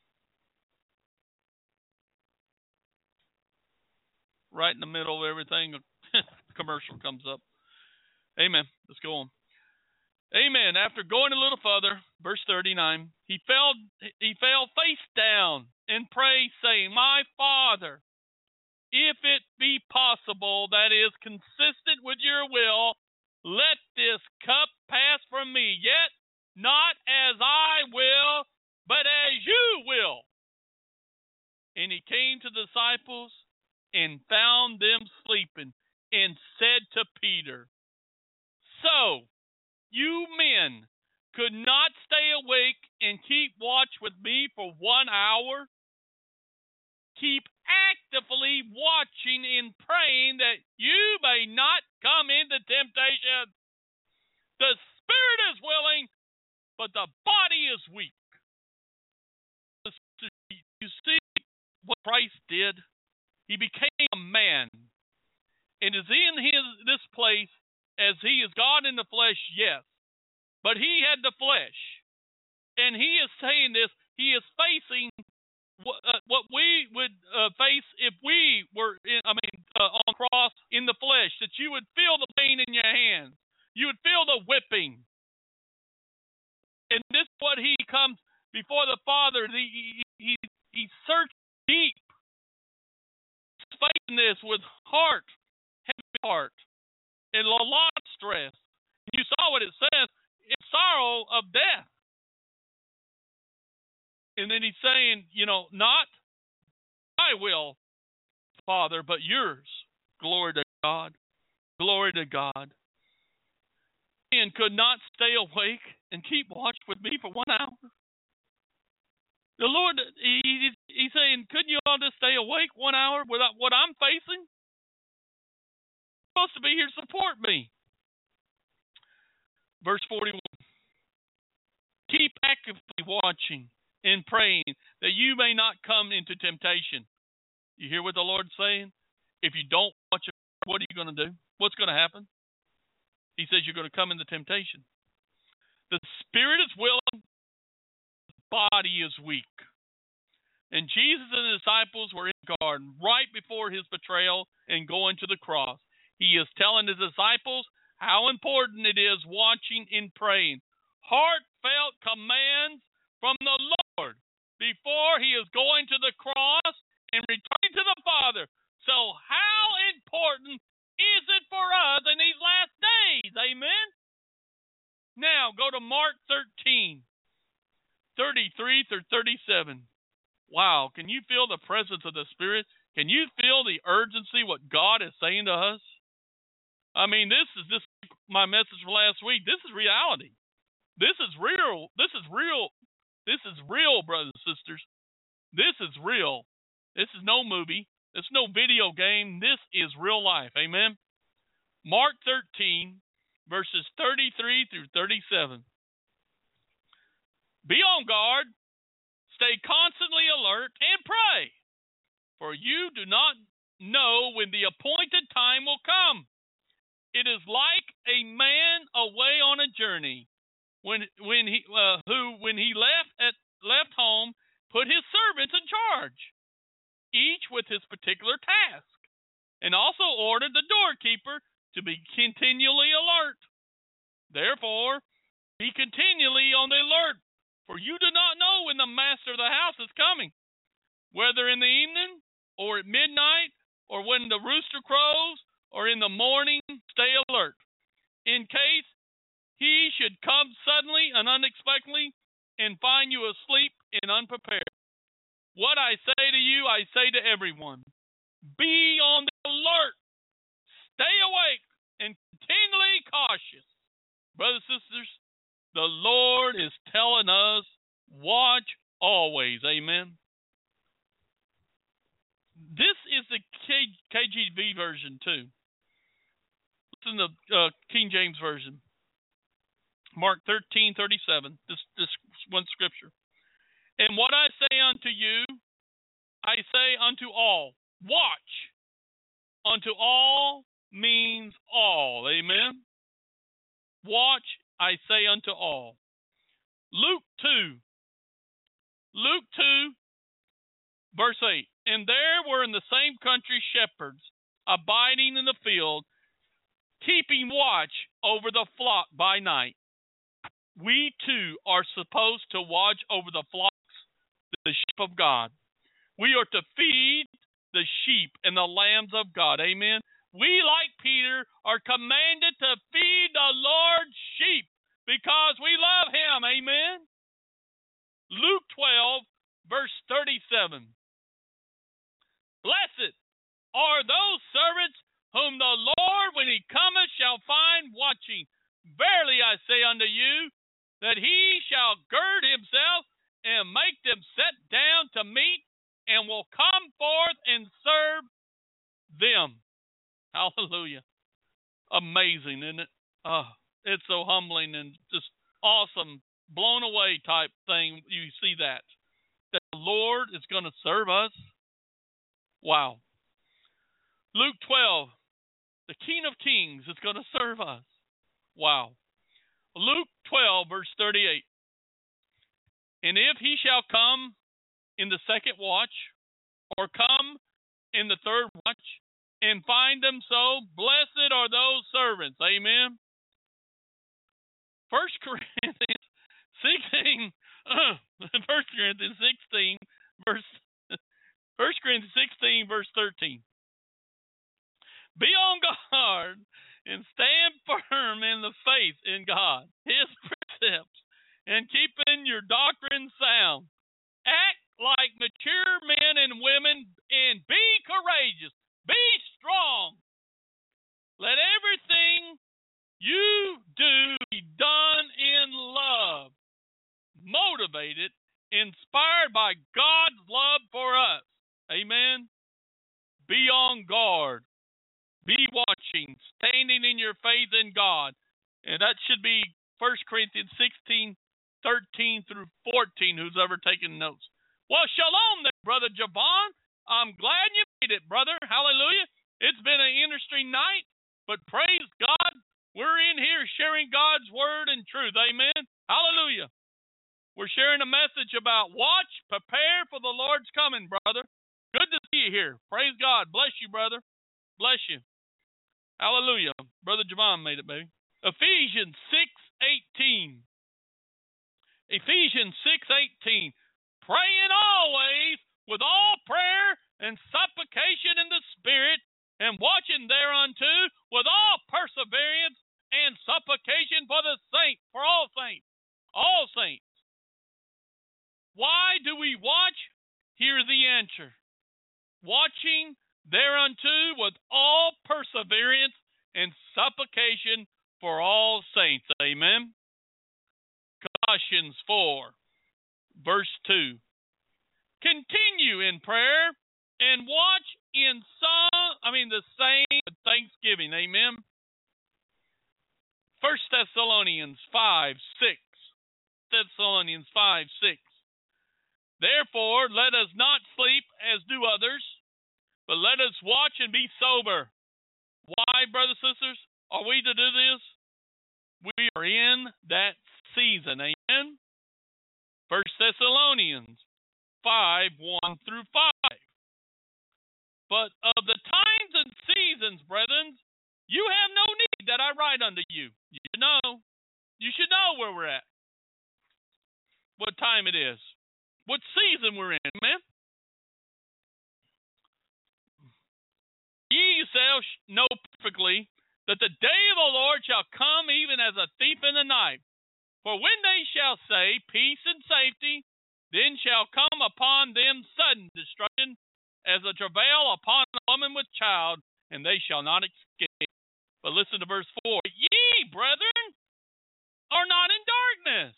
S1: Right in the middle of everything, the commercial comes up. Amen. Let's go on. Amen. After going a little further, verse 39, he fell he fell face down and prayed, saying, My Father, if it be possible, that is consistent with your will, let this cup pass from me. Yet not as I will, but as you will. And he came to the disciples and found them sleeping, and said to Peter, So, you men could not stay awake and keep watch with me for one hour? Keep actively watching and praying that you may not come into temptation. The spirit is willing, but the body is weak you see what Christ did? He became a man. And is in his this place as he is God in the flesh, yes. But he had the flesh. And he is saying this, he is facing what, uh, what we would uh, face if we were, in, I mean, uh, on cross in the flesh, that you would feel the pain in your hands. You would feel the whipping. And this is what he comes before the Father. He, he, he searched deep. He's fighting this with heart, heavy heart, and a lot of stress. You saw what it says it's sorrow of death. And then he's saying, you know, not my will, Father, but yours. Glory to God. Glory to God. And could not stay awake and keep watch with me for one hour. The Lord, he, He's saying, couldn't you all just stay awake one hour without what I'm facing? Supposed to be here to support me. Verse 41 Keep actively watching and praying that you may not come into temptation. You hear what the Lord's saying? If you don't watch, what are you going to do? What's going to happen? He says you're going to come into temptation. The spirit is willing, the body is weak. And Jesus and the disciples were in the garden right before his betrayal and going to the cross. He is telling his disciples how important it is watching and praying. Heartfelt commands from the Lord before he is going to the cross and returning to the Father. So, how important is it for us in these last days? Amen. Now, go to Mark 13, 33 through 37. Wow, can you feel the presence of the Spirit? Can you feel the urgency what God is saying to us? I mean, this is this my message from last week. This is reality. This is real. This is real. This is real, brothers and sisters. This is real. This is no movie. It's no video game. This is real life. Amen. Mark 13, verses 33 through 37. Be on guard, stay constantly alert, and pray, for you do not know when the appointed time will come. It is like a man away on a journey when when he uh, who when he left at left home put his servants in charge, each with his particular task, and also ordered the doorkeeper to be continually alert. Therefore, be continually on the alert, for you do not know when the master of the house is coming, whether in the evening or at midnight or when the rooster crows or in the morning, stay alert. In case he should come suddenly and unexpectedly and find you asleep and unprepared. What I say to you, I say to everyone be on the alert, stay awake, and continually cautious. Brothers and sisters, the Lord is telling us, watch always. Amen. This is the K- KJV version, too. To the uh, King James Version. Mark thirteen thirty seven. This this one scripture. And what I say unto you, I say unto all, watch. Unto all means all. Amen. Watch, I say unto all. Luke 2. Luke 2, verse 8. And there were in the same country shepherds abiding in the field, keeping watch over the flock by night we too are supposed to watch over the flocks, the sheep of God. We are to feed the sheep and the lambs of God. Amen. We, like Peter, are commanded to feed the Lord's sheep because we love him. Amen. Luke 12, verse 37. Blessed are those servants whom the Lord, when he cometh, shall find watching. Verily I say unto you, that he shall gird himself and make them set down to meat and will come forth and serve them. Hallelujah. Amazing, isn't it? Oh, it's so humbling and just awesome, blown away type thing. You see that. That the Lord is going to serve us. Wow. Luke 12, the King of Kings is going to serve us. Wow. Luke 12, verse 38. And if he shall come in the second watch, or come in the third watch, and find them so, blessed are those servants. Amen. First Corinthians 16, First Corinthians 16, verse First Corinthians 16, verse 13. Be on guard and stand firm in the faith in God, His precepts, and keeping your doctrine sound. Act like mature men and women and be courageous. Be strong. Let everything you do be done in love, motivated, inspired by God's love for us. Amen. Be on guard be watching, standing in your faith in God. And that should be 1 Corinthians 16, 13 through 14, who's ever taken notes. Well, shalom there, Brother Javon. I'm glad you made it, brother. Hallelujah. It's been an interesting night, but praise God, we're in here sharing God's word and truth. Amen. Hallelujah. We're sharing a message about watch, prepare for the Lord's coming, brother. Good to see you here. Praise God. Bless you, brother. Bless you. Hallelujah. Brother Javon made it, baby. Ephesians 6:18. Ephesians 6:18. Praying always with all prayer and supplication in the spirit and watching thereunto with all perseverance and supplication for the saints, for all saints, all saints. Why do we watch? Here's the answer. Watching thereunto with all perseverance and supplication for all saints. Amen. Colossians 4, verse 2. Continue in prayer and watch in some, I mean, the same thanksgiving. Amen. 1 Thessalonians 5, 6. Thessalonians 5, 6. Therefore, let us not sleep as do others but let us watch and be sober. Why, brothers and sisters, are we to do this? We are in that season. Amen. First Thessalonians 5 1 through 5. But of the times and seasons, brethren, you have no need that I write unto you. You know. You should know where we're at. What time it is. What season we're in, man. Ye yourselves know perfectly that the day of the Lord shall come even as a thief in the night. For when they shall say, Peace and safety, then shall come upon them sudden destruction, as a travail upon a woman with child, and they shall not escape. But listen to verse 4 Ye, brethren, are not in darkness,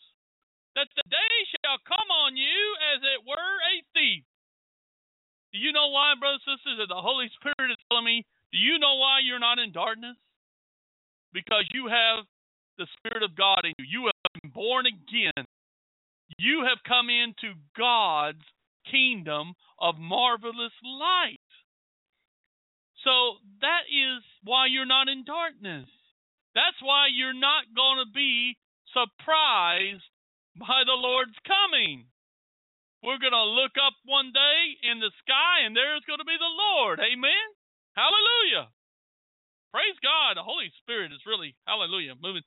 S1: that the day shall come on you as it were a thief. Do you know why, brothers and sisters, that the Holy Spirit is telling me? Do you know why you're not in darkness? Because you have the Spirit of God in you. You have been born again. You have come into God's kingdom of marvelous light. So that is why you're not in darkness. That's why you're not going to be surprised by the Lord's coming. We're going to look up one day in the sky and there's going to be the Lord. Amen. Hallelujah. Praise God. The Holy Spirit is really, hallelujah, moving.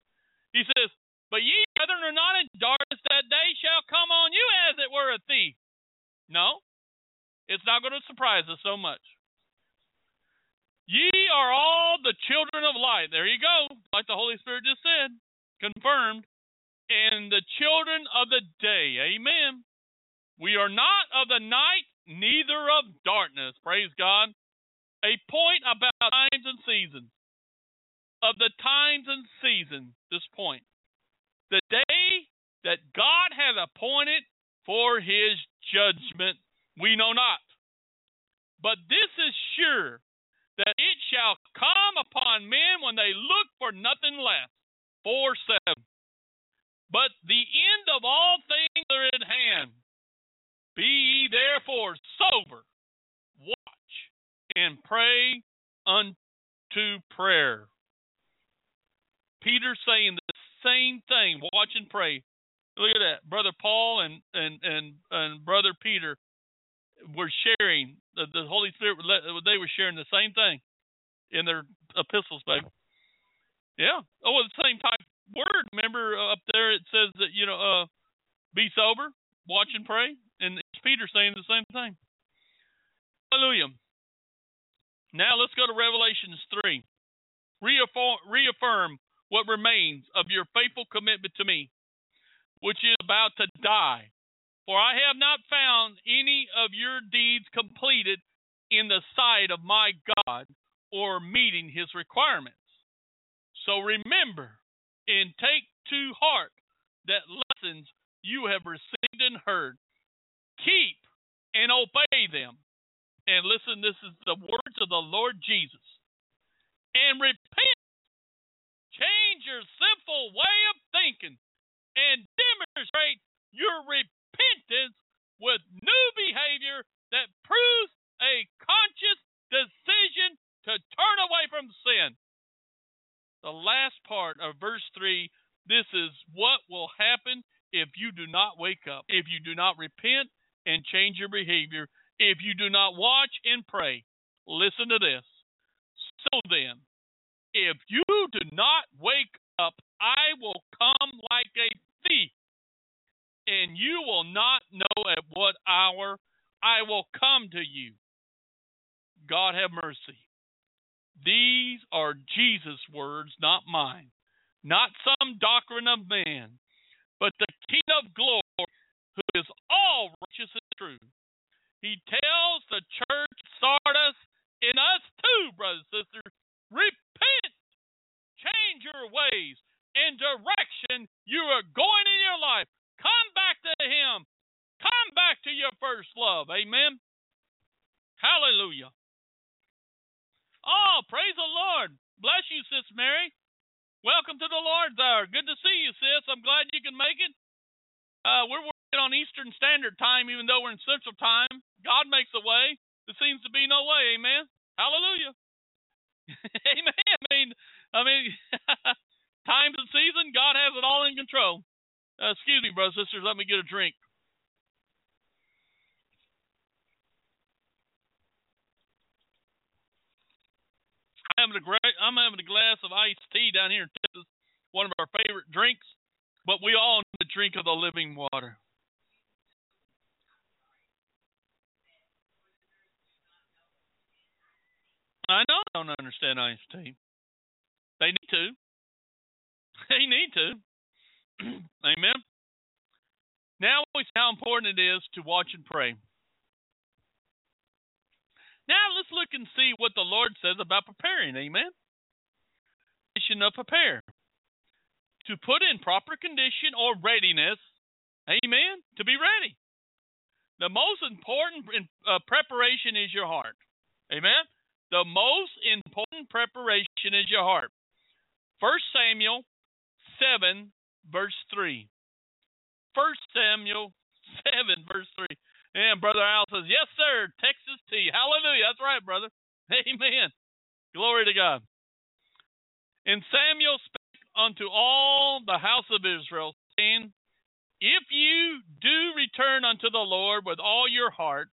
S1: He says, But ye, brethren, are not in darkness, that day shall come on you as it were a thief. No, it's not going to surprise us so much. Ye are all the children of light. There you go. Like the Holy Spirit just said. Confirmed. And the children of the day. Amen. We are not of the night, neither of darkness. Praise God. A point about times and seasons. Of the times and seasons, this point. The day that God has appointed for his judgment, we know not. But this is sure that it shall come upon men when they look for nothing less. 4 7. But the end of all things are at hand. Be ye therefore sober, watch, and pray unto prayer. Peter saying the same thing, watch and pray. Look at that. Brother Paul and and and, and brother Peter were sharing the, the Holy Spirit they were sharing the same thing in their epistles, baby. Yeah. Oh, the same type word. Remember up there it says that you know, uh, be sober, watch and pray. And Peter saying the same thing. Hallelujah. Now let's go to Revelations 3. Reaffirm, reaffirm what remains of your faithful commitment to me, which is about to die. For I have not found any of your deeds completed in the sight of my God or meeting his requirements. So remember and take to heart that lessons you have received and heard keep and obey them, and listen, this is the words of the Lord Jesus. And repent, change your sinful way of thinking, and demonstrate your repentance with new behavior that proves a conscious decision to turn away from sin. The last part of verse 3 this is what will happen if you do not wake up, if you do not repent and change your behavior, if you do not watch and pray. Listen to this. So then, if you do not wake up, I will come like a thief, and you will not know at what hour I will come to you. God have mercy. These are Jesus' words, not mine, not some doctrine of man, but the King of glory, who is all righteous and true. He tells the church Sardis and us too, brothers and sisters, repent, change your ways and direction you are going in your life. Come back to Him. Come back to your first love. Amen. Hallelujah. Oh, praise the Lord. Bless you, Sis Mary. Welcome to the Lord's Hour. Good to see you, sis. I'm glad you can make it. Uh, we're working on Eastern Standard Time, even though we're in Central Time. God makes a way. There seems to be no way. Amen. Hallelujah. Amen. I mean, I mean, times and season, God has it all in control. Uh, excuse me, brothers and sisters. Let me get a drink. I'm having a great. I'm having a glass of iced tea down here in Texas, one of our favorite drinks. But we all need to drink of the living water. I know I don't understand iced tea. They need to. They need to. Amen. Now we see how important it is to watch and pray. Now let's look and see what the Lord says about preparing. Amen. Condition of prepare. To put in proper condition or readiness. Amen. To be ready. The most important uh, preparation is your heart. Amen. The most important preparation is your heart. First Samuel 7, verse 3. First Samuel 7, verse 3. And Brother Al says, Yes, sir, Texas tea. Hallelujah. That's right, brother. Amen. Glory to God. And Samuel spake unto all the house of Israel, saying, If you do return unto the Lord with all your heart,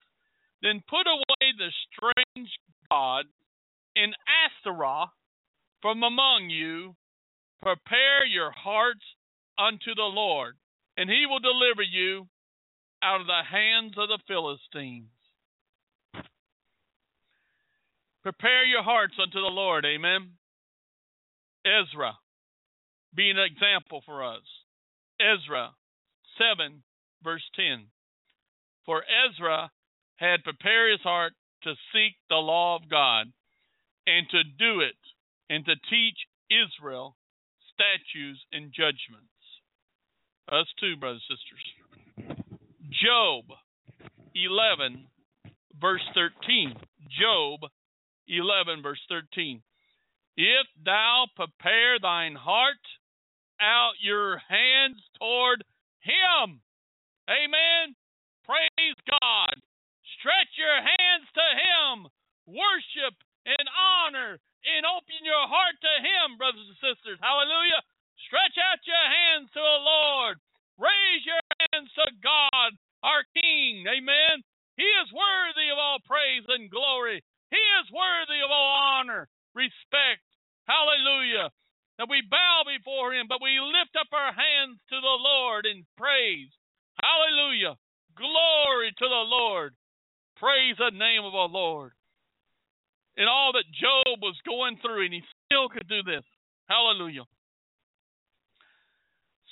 S1: then put away the strange God and Ashtaroth from among you. Prepare your hearts unto the Lord, and he will deliver you out of the hands of the Philistines. Prepare your hearts unto the Lord. Amen. Ezra being an example for us. Ezra 7, verse 10. For Ezra had prepared his heart to seek the law of God and to do it and to teach Israel statutes and judgments. Us too, brothers and sisters. Job 11, verse 13. Job 11, verse 13. If thou prepare thine heart out your hands toward him. Amen. Praise God. Stretch your hands to him. Worship and honor and open your heart to him, brothers and sisters. Hallelujah. Stretch out your hands to the Lord. Raise your to God, our King. Amen. He is worthy of all praise and glory. He is worthy of all honor, respect. Hallelujah. That we bow before him, but we lift up our hands to the Lord in praise. Hallelujah. Glory to the Lord. Praise the name of our Lord. In all that Job was going through, and he still could do this. Hallelujah.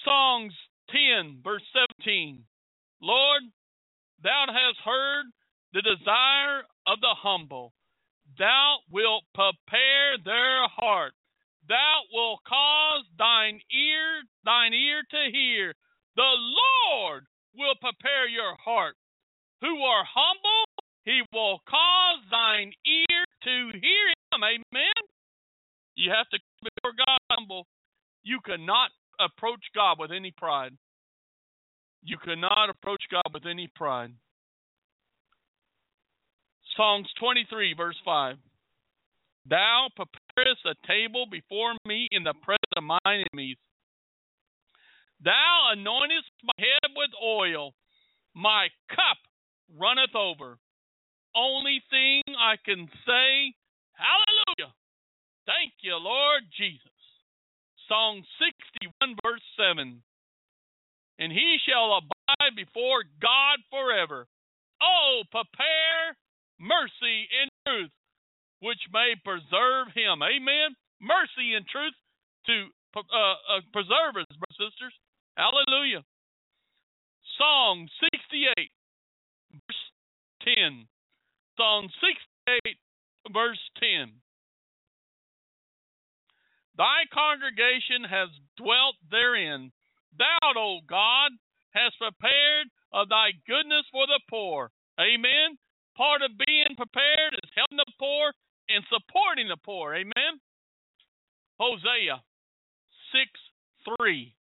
S1: Songs 10, verse 17. Lord, thou hast heard the desire of the humble. Thou wilt prepare their heart. Thou wilt cause thine ear, thine ear to hear. The Lord will prepare your heart. Who are humble, he will cause thine ear to hear him. Amen. You have to before God humble. You cannot approach God with any pride. You cannot approach God with any pride. Psalms 23, verse 5. Thou preparest a table before me in the presence of mine enemies. Thou anointest my head with oil, my cup runneth over. Only thing I can say, Hallelujah! Thank you, Lord Jesus. Psalm 61, verse 7. And he shall abide before God forever. Oh, prepare mercy and truth, which may preserve him. Amen. Mercy and truth to uh, uh, preserve us, brothers and sisters. Hallelujah. Psalm 68, verse 10. Psalm 68, verse 10. Thy congregation has dwelt therein. Thou, O God, hast prepared of thy goodness for the poor. Amen. Part of being prepared is helping the poor and supporting the poor. Amen. Hosea 6 3.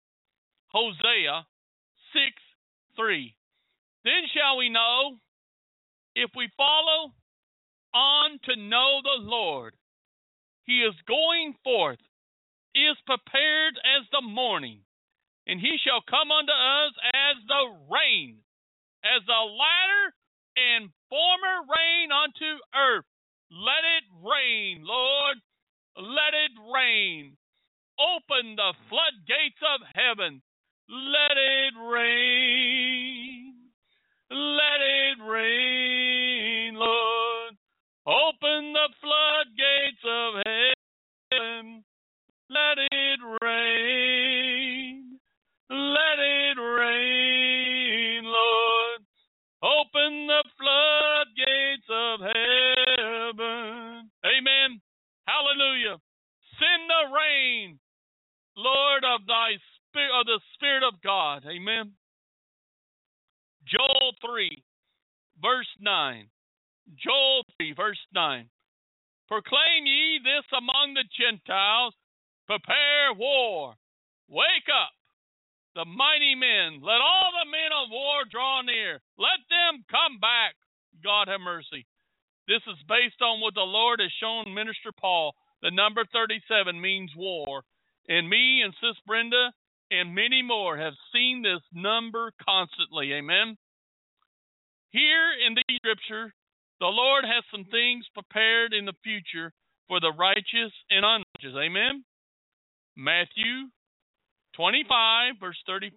S1: Hosea 6 3. Then shall we know if we follow on to know the Lord. He is going forth, is prepared as the morning, and he shall come unto us as the rain, as the latter and former rain unto earth. Let it rain, Lord. Let it rain. Open the floodgates of heaven. Let it rain. Let it rain, Lord. Open the floodgates of heaven. Let it rain. Let it rain, Lord. Open the floodgates of heaven. Amen. Hallelujah. Send the rain, Lord, of thy spirit of the Spirit of God. Amen. Joel 3, verse 9. Joel 3, verse 9. Proclaim ye this among the Gentiles, prepare war. Wake up, the mighty men. Let all the men of war draw near. Let them come back. God have mercy. This is based on what the Lord has shown Minister Paul. The number 37 means war. And me and Sis Brenda and many more have seen this number constantly. Amen. Here in the scripture, the Lord has some things prepared in the future for the righteous and unrighteous. Amen. Matthew 25, verse 34.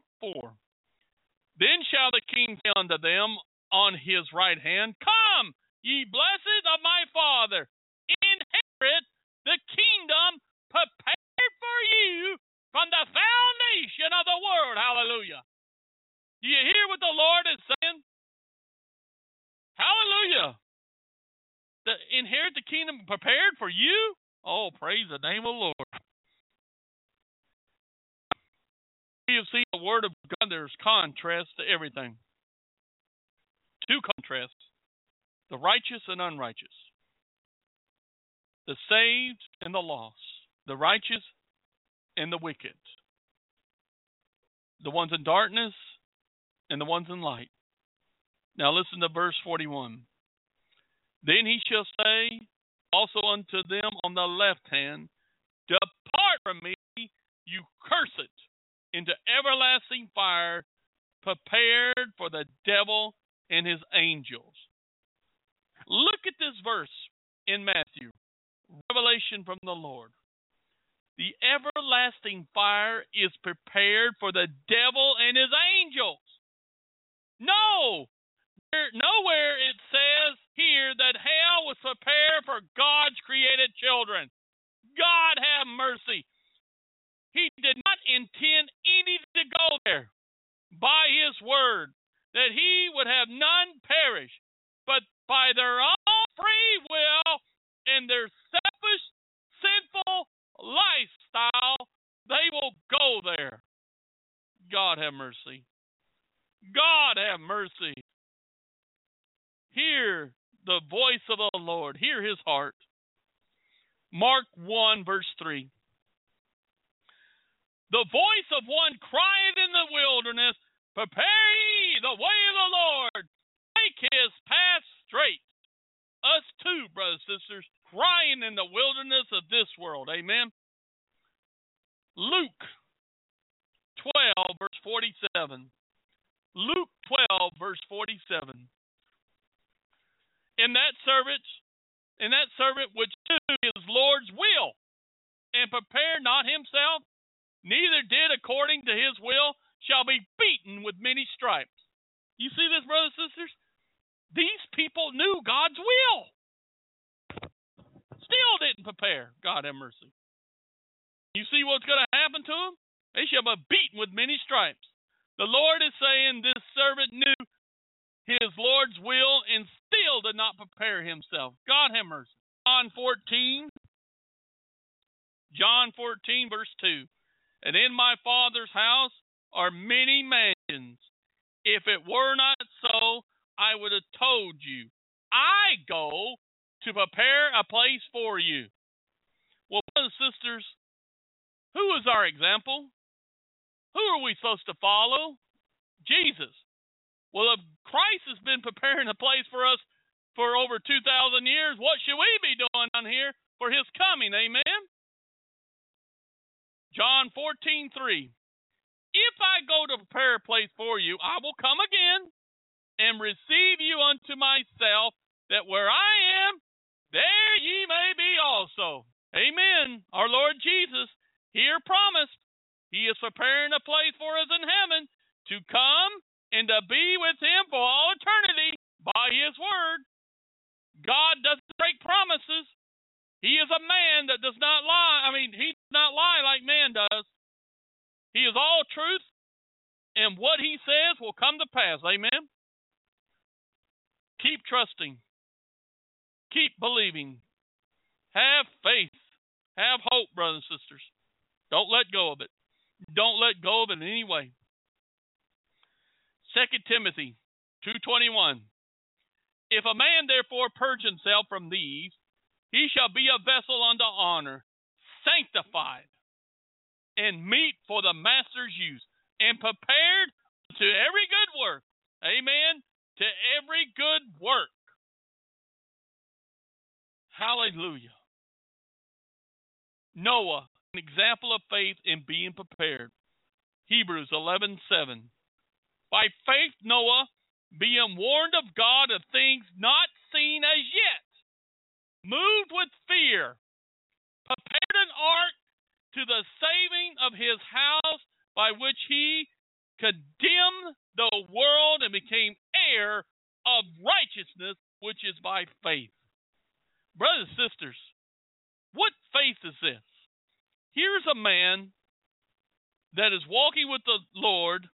S1: Then shall the king say unto them on his right hand, Come, ye blessed of my Father, inherit the kingdom prepared for you from the foundation of the world. Hallelujah. Do you hear what the Lord is saying? Hallelujah. The inherit the kingdom prepared for you? Oh, praise the name of the Lord. Have seen the word of God, there's contrast to everything. Two contrasts the righteous and unrighteous, the saved and the lost, the righteous and the wicked, the ones in darkness and the ones in light. Now listen to verse 41. Then he shall say also unto them on the left hand, Depart from me, you cursed, into everlasting fire, prepared for the devil and his angels. Look at this verse in Matthew, revelation from the Lord. The everlasting fire is prepared for the devil and his angels. No, nowhere it says here that hell was prepared for God's created children. God have mercy. He did not intend any to go there by his word, that he would have none perish, but by their own free will and their selfish, sinful lifestyle, they will go there. God have mercy. God have mercy. Hear the voice of the Lord, hear his heart. Mark 1, verse 3. The voice of one crying in the wilderness, Prepare ye the way of the Lord, make his path straight. Us too, brothers and sisters, crying in the wilderness of this world. Amen. Luke 12, verse 47. Luke 12, verse 47. In that servant, in that servant which do his Lord's will, and prepare not himself, neither did according to his will, shall be beaten with many stripes. You see this, brothers and sisters? These people knew God's will. Still didn't prepare. God have mercy. You see what's going to happen to them? They shall be beaten with many stripes. The Lord is saying this servant knew his Lord's will and still did not prepare himself. God have mercy. John 14, John 14, verse 2. And in my Father's house are many mansions. If it were not so, I would have told you. I go to prepare a place for you. Well, brothers and sisters, who is our example? Who are we supposed to follow? Jesus. Well, if Christ has been preparing a place for us for over 2,000 years, what should we be doing on here for his coming? Amen? John 14, 3. If I go to prepare a place for you, I will come again and receive you unto myself, that where I am, there ye may be also. Amen. Our Lord Jesus here promised he is preparing a place for us in heaven to come and to be with Him for all eternity by His Word. God doesn't break promises. He is a man that does not lie. I mean, He does not lie like man does. He is all truth, and what He says will come to pass. Amen. Keep trusting. Keep believing. Have faith. Have hope, brothers and sisters. Don't let go of it. Don't let go of it in any way. 2 Timothy 2:21 If a man therefore purge himself from these, he shall be a vessel unto honor, sanctified, and meet for the master's use, and prepared to every good work. Amen. To every good work. Hallelujah. Noah an example of faith in being prepared. Hebrews 11:7. By faith Noah, being warned of God of things not seen as yet, moved with fear, prepared an ark to the saving of his house, by which he condemned the world and became heir of righteousness, which is by faith. Brothers and sisters, what faith is this? Here's a man that is walking with the Lord,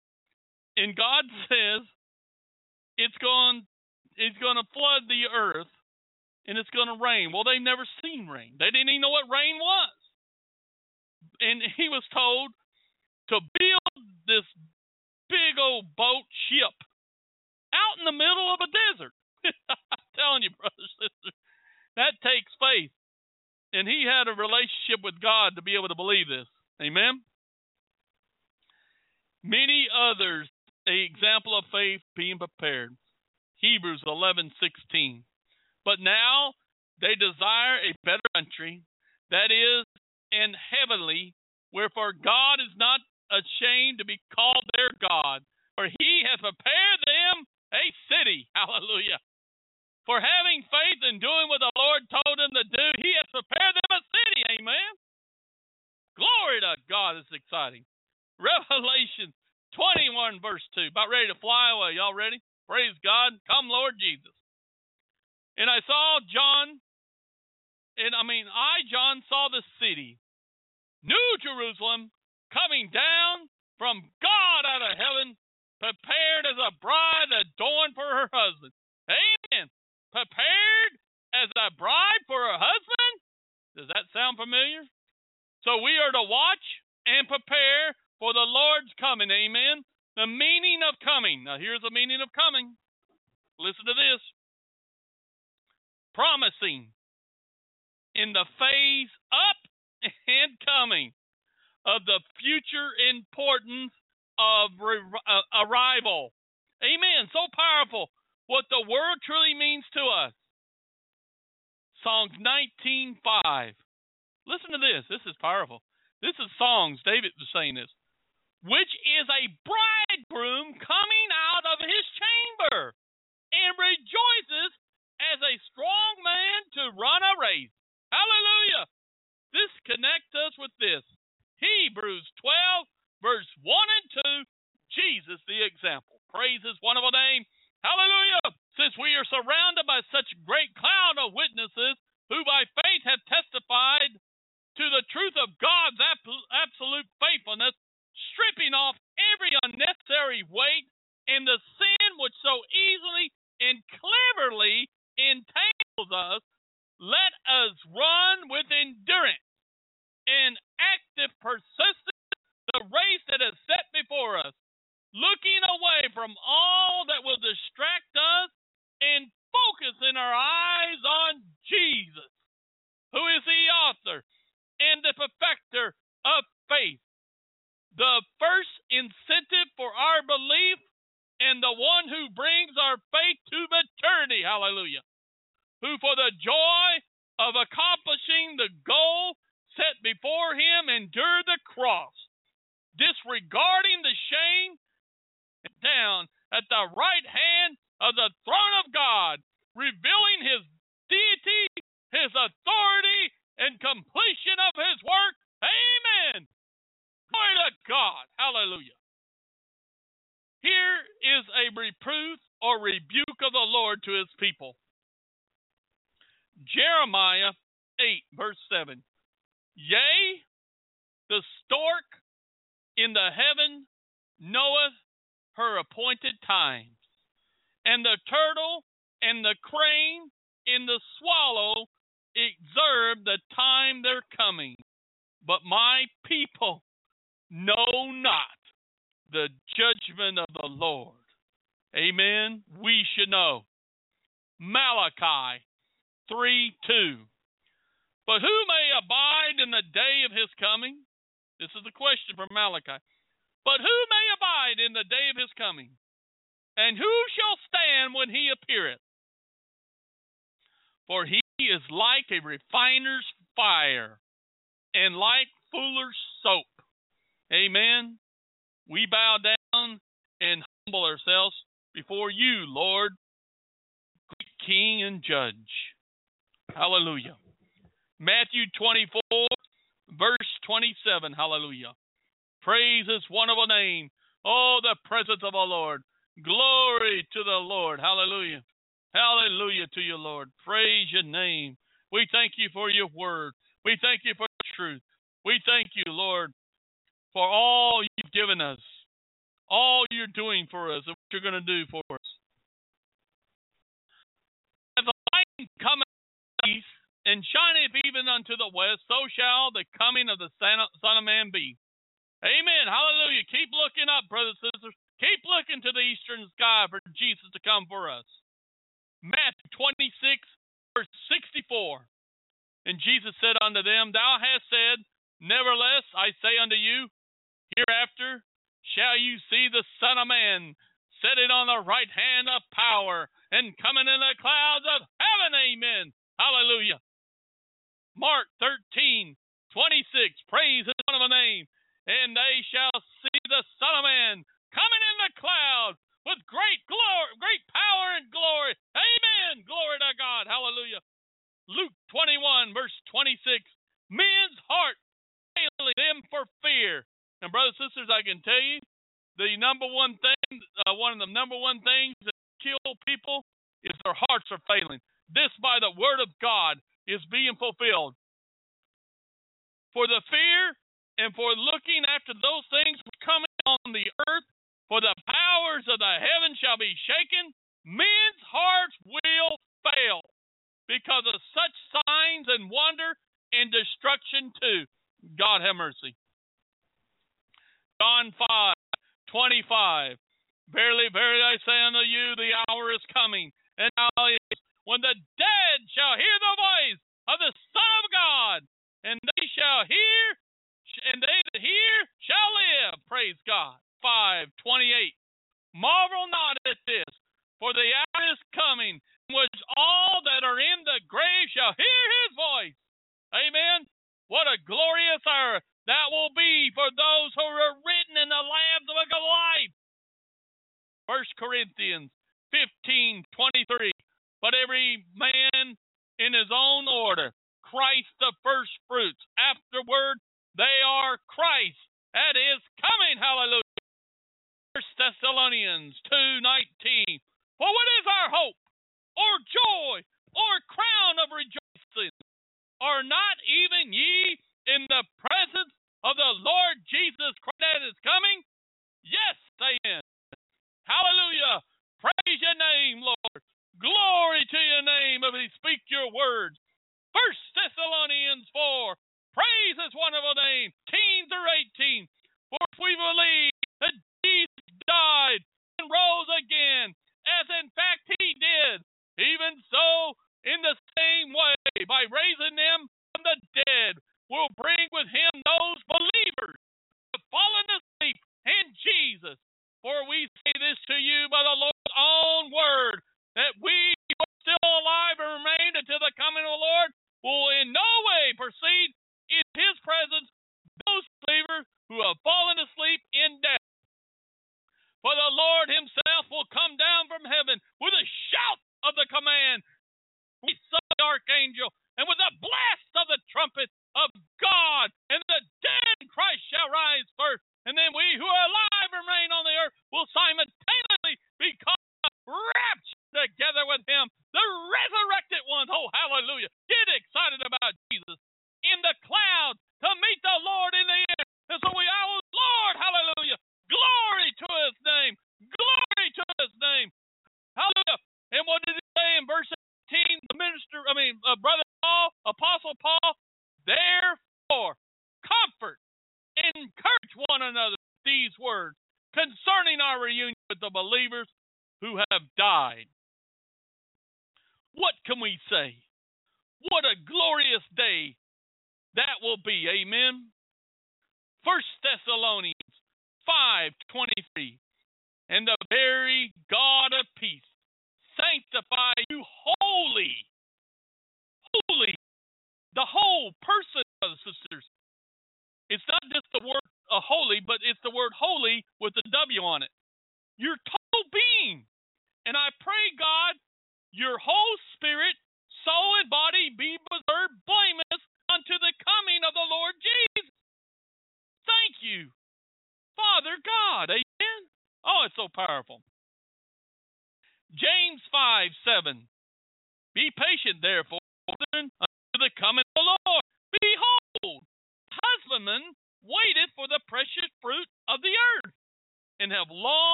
S1: and God says it's going it's going to flood the earth and it's going to rain. Well, they never seen rain. They didn't even know what rain was. And he was told to build this big old boat ship out in the middle of a desert. I'm telling you, brothers and sisters, that takes faith. And he had a relationship with God to be able to believe this. Amen. Many others, a example of faith being prepared. Hebrews 11:16. But now they desire a better country, that is, in heavenly, wherefore God is not ashamed to be called their God, for he hath prepared them a city. Hallelujah. For having faith and doing what the Lord told them to do, He has prepared them a city. Amen. Glory to God. It's exciting. Revelation 21, verse 2. About ready to fly away. Y'all ready? Praise God. Come, Lord Jesus. And I saw John, and I mean, I, John, saw the city, New Jerusalem, coming down from God out of heaven, prepared as a bride adorned for her husband. Amen prepared as a bride for her husband? Does that sound familiar? So we are to watch and prepare for the Lord's coming. Amen. The meaning of coming. Now, here's the meaning of coming. Listen to this promising in the phase up and coming. of the future importance of re- uh, arrival. Amen. So powerful what the word truly means to us. Songs 19:5. Listen to this. This is powerful. This is Songs. David was saying this. Which is a bridegroom coming out of his chamber and rejoices as a strong man to run a race. Hallelujah. This connects us with this. Hebrews 12, verse 1 and 2. Jesus, the example. Praise his wonderful name. Hallelujah. Since we are surrounded by such great cloud of witnesses who by faith have testified to the truth of God's absolute faithfulness, stripping off every unnecessary weight and the sin which so easily and cleverly entangles us, let us run with endurance and active persistence the race that is set before us, looking away from all that will distract us and focusing our eyes on Jesus, who is the author and the perfecter of faith, the first incentive for our belief and the one who brings our faith to maturity. Hallelujah. Who, for the joy of accomplishing the goal set before him, endured the cross, disregarding the shame, down at the right hand of the throne of God, revealing his deity, his authority, and completion of his work. Amen. Glory to God. Hallelujah. Here is a reproof or rebuke of the Lord to his people. Jeremiah 8, verse 7. Yea, the stork in the heaven knoweth her appointed times, and the turtle and the crane and the swallow observe the time they're coming. But my people know not the judgment of the Lord. Amen. We should know. Malachi 3 2. But who may abide in the day of his coming? This is the question from Malachi. But who may abide in the day of his coming? And who shall stand when he appeareth? For he is like a refiner's fire and like fuller's soap. Amen. We bow down and humble ourselves before you, Lord, King and Judge. Hallelujah. Matthew 24, verse 27. Hallelujah. Praise his wonderful name. Oh, the presence of our Lord. Glory to the Lord. Hallelujah. Hallelujah to you, Lord. Praise your name. We thank you for your word. We thank you for truth. We thank you, Lord, for all you've given us, all you're doing for us, and what you're going to do for us. As the light cometh east and shineth even unto the west, so shall the coming of the Son of Man be. Amen. Hallelujah. Keep looking up, brothers and sisters. Keep looking to the eastern sky for Jesus to come for us. Matthew 26, verse 64. And Jesus said unto them, Thou hast said, Nevertheless, I say unto you, Hereafter shall you see the Son of Man sitting on the right hand of power and coming in the clouds of heaven. Amen. Hallelujah. Mark 13, 26. Praise his name. And they shall see the Son of Man coming in the cloud with great glory, great power and glory. Amen. Glory to God. Hallelujah. Luke 21, verse 26. Men's heart failing them for fear and brothers and sisters, I can tell you, the number one thing, uh, one of the number one things that kill people is their hearts are failing. This, by the word of God, is being fulfilled. For the fear and for looking after those things coming on the earth, for the powers of the heaven shall be shaken, men's hearts will fail because of such signs and wonder and destruction too. God have mercy. John 5 25. Verily, verily, I say unto you, the hour is coming, and now is, when the dead shall hear the voice of the Son of God, and they shall hear, and they that hear shall live. Praise God. 528. Marvel not at this, for the hour is coming, in which all that are in the grave shall hear his voice. Amen. What a glorious hour that will be for those who are written in the Lamb's Book of Life. First Corinthians 15 23. But every man in his own order, Christ the first fruits. Afterward, they are Christ at his coming. Hallelujah. First Thessalonians 2:19. For what is our hope, or joy, or crown of rejoicing? Are not even ye in the presence of the Lord Jesus Christ at his coming? Yes, amen. Hallelujah. Praise your name, Lord. Glory to your name if we speak your words. First Thessalonians 4. Praise his wonderful name. 18 through 18. For if we believe that Jesus died and rose again, as in fact he did, even so, in the same way, by raising them from the dead, will bring with him those believers who have fallen asleep in Jesus. For we say this to you by the Lord's own word, that we who are still alive and remain until the coming of the Lord will in no way proceed in his presence those believers who have fallen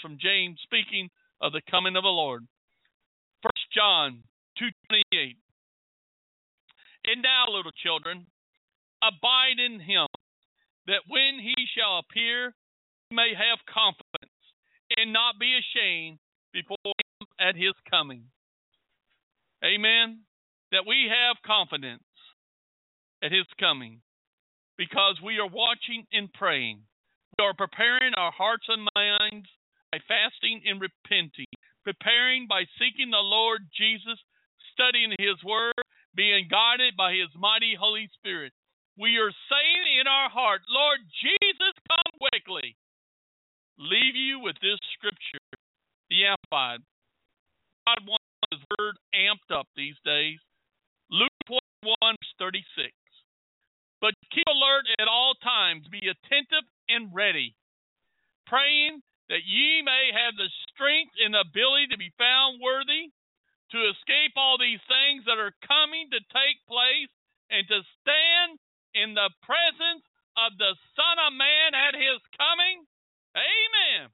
S1: from James speaking of the coming of the Lord. First John 2:28. And now, little children, abide in him, that when he shall appear, you may have confidence and not be ashamed before him at his coming. Amen. That we have confidence at his coming because we are watching and praying. We are preparing our hearts and minds by fasting and repenting, preparing by seeking the Lord Jesus, studying his word, being guided by his mighty Holy Spirit. We are saying in our heart, Lord Jesus, come quickly. Leave you with this scripture, the Amplified. God wants his word amped up these days. Luke 21, 36. But keep alert at all times, be attentive and ready, praying that ye may have the strength and ability to be found worthy to escape all these things that are coming to take place and to stand in the presence of the Son of Man at his coming. Amen.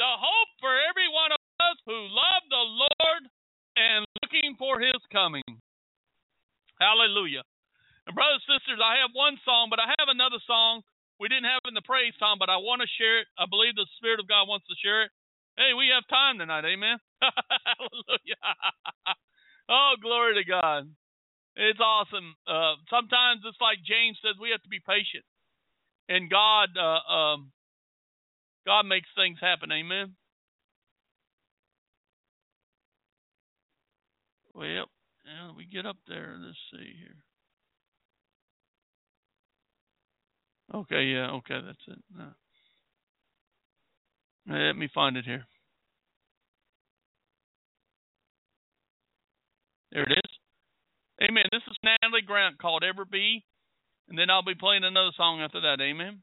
S1: The hope for every one of us who love the Lord and looking for his coming. Hallelujah. And brothers and sisters, I have one song, but I have another song we didn't have in the praise time, but I want to share it. I believe the Spirit of God wants to share it. Hey, we have time tonight, amen. Hallelujah. oh, glory to God. It's awesome. Uh, sometimes it's like James says, we have to be patient, and God, uh, um, God makes things happen. Amen. Well, yeah, we get up there. Let's see here. Okay, yeah, okay, that's it. Let me find it here. There it is. Amen. This is Natalie Grant called Ever Be. And then I'll be playing another song after that. Amen.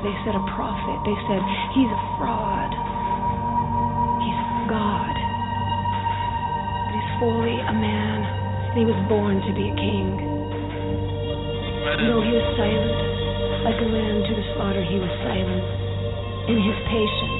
S2: They said a prophet. They said he's a fraud. He's God. But he's fully a man. And he was born to be a king.
S1: No,
S2: he was silent. Like a lamb to the slaughter, he was silent. In his patience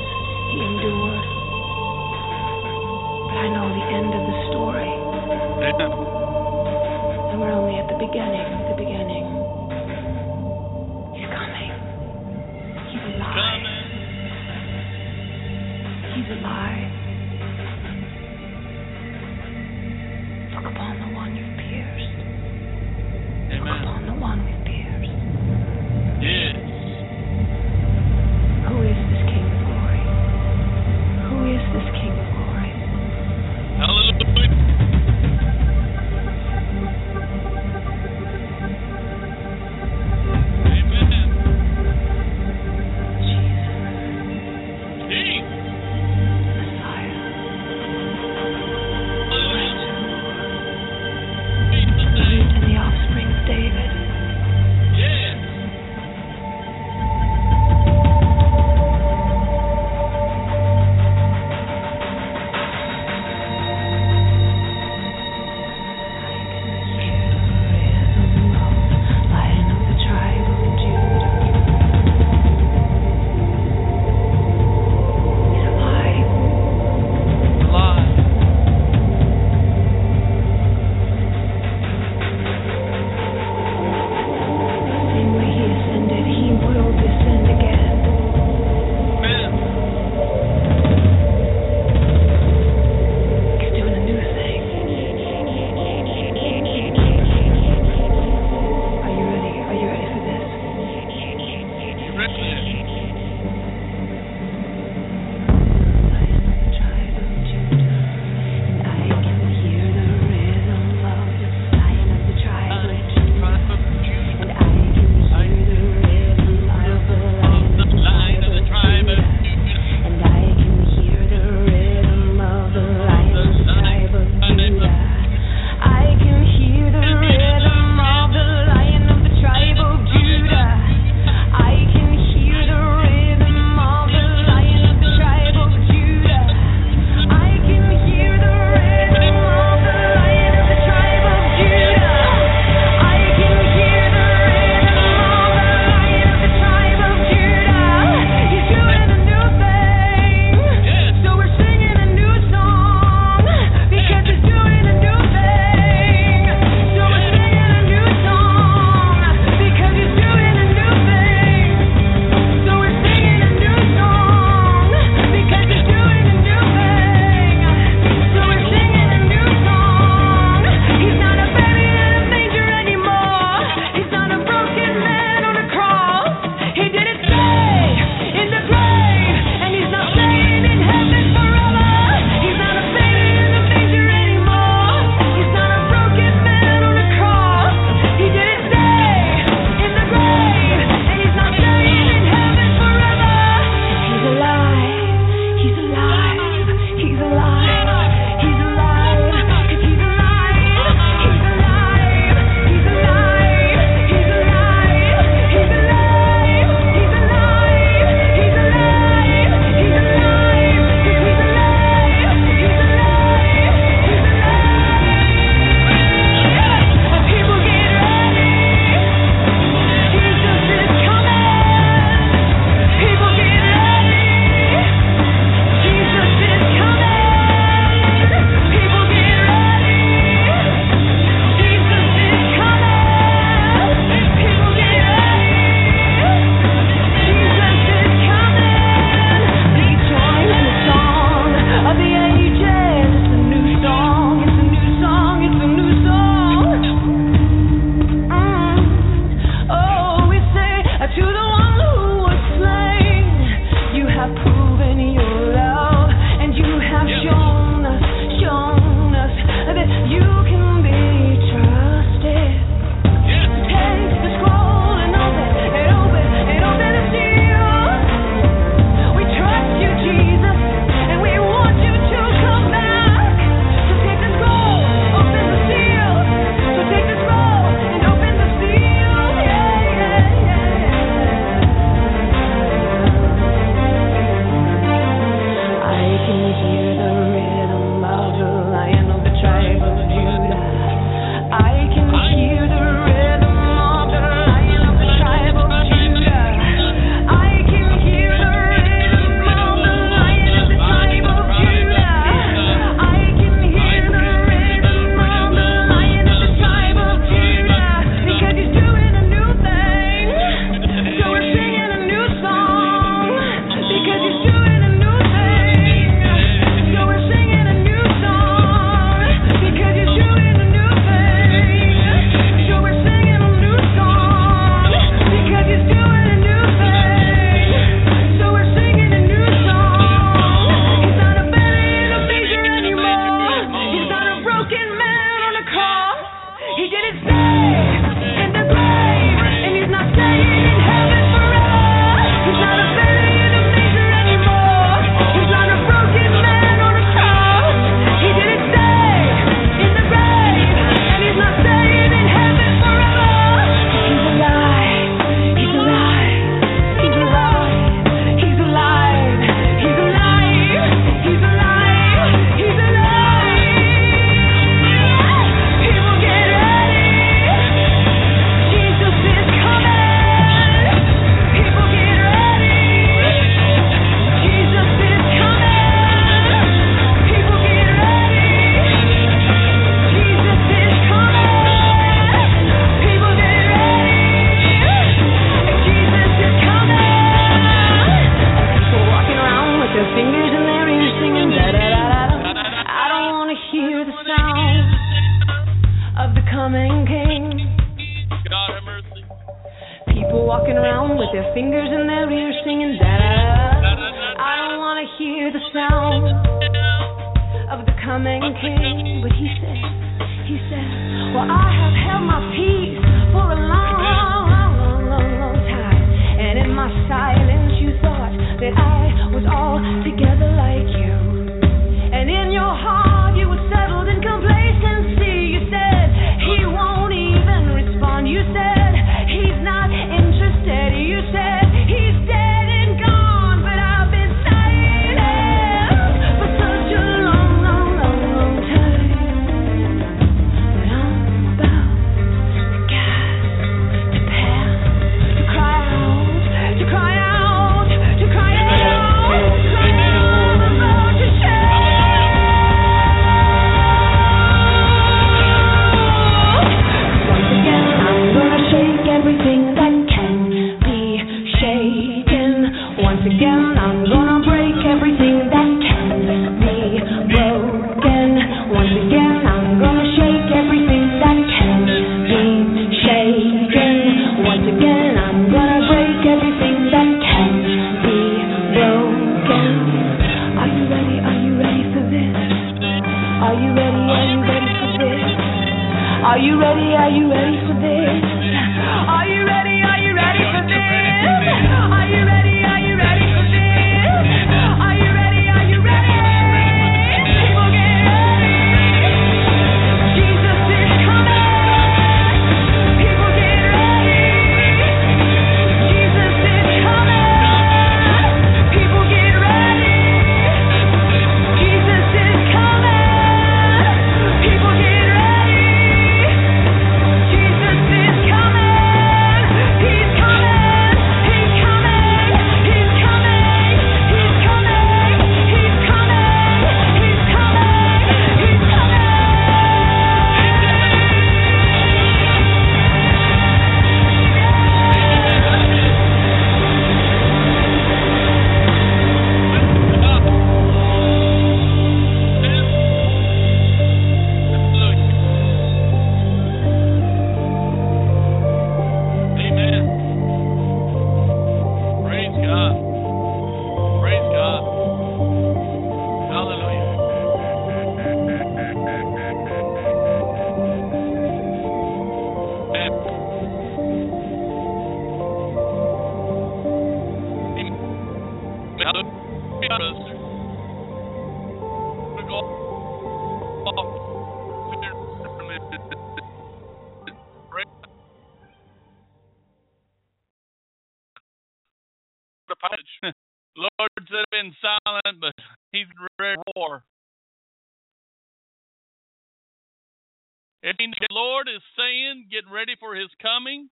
S1: It means the Lord is saying, get ready for his coming.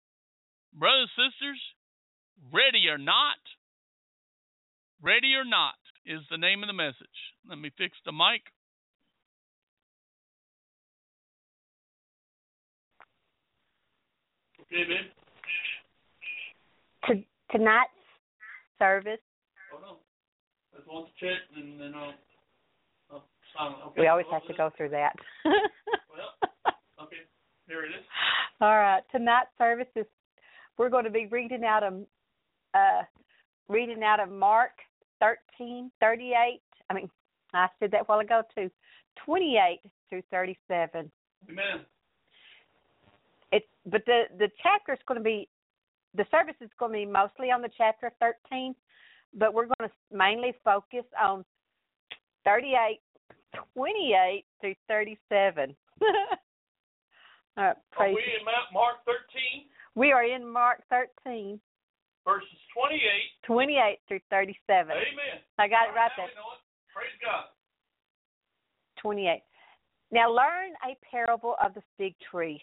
S1: Brothers, and sisters, ready or not, ready or not is the name of the message. Let me fix the mic. Okay, babe.
S3: To, tonight's service,
S1: Hold on. I just want to check and then I'll, I'll silent. Okay.
S3: we always
S1: Well,
S3: have to go through that.
S1: There it is.
S3: All right. Tonight's service is we're going to be reading out of uh, reading out of Mark thirteen thirty eight. I mean, I said that while ago too. Twenty eight through thirty seven.
S1: Amen.
S3: It but the the chapter is going to be the service is going to be mostly on the chapter thirteen, but we're going to mainly focus on thirty eight 28 through 37. Uh,
S1: are we in Mark 13?
S3: We are in Mark 13.
S1: Verses 28.
S3: 28 through 37.
S1: Amen.
S3: I got it right there.
S1: Praise God.
S3: 28. Now learn a parable of the fig tree.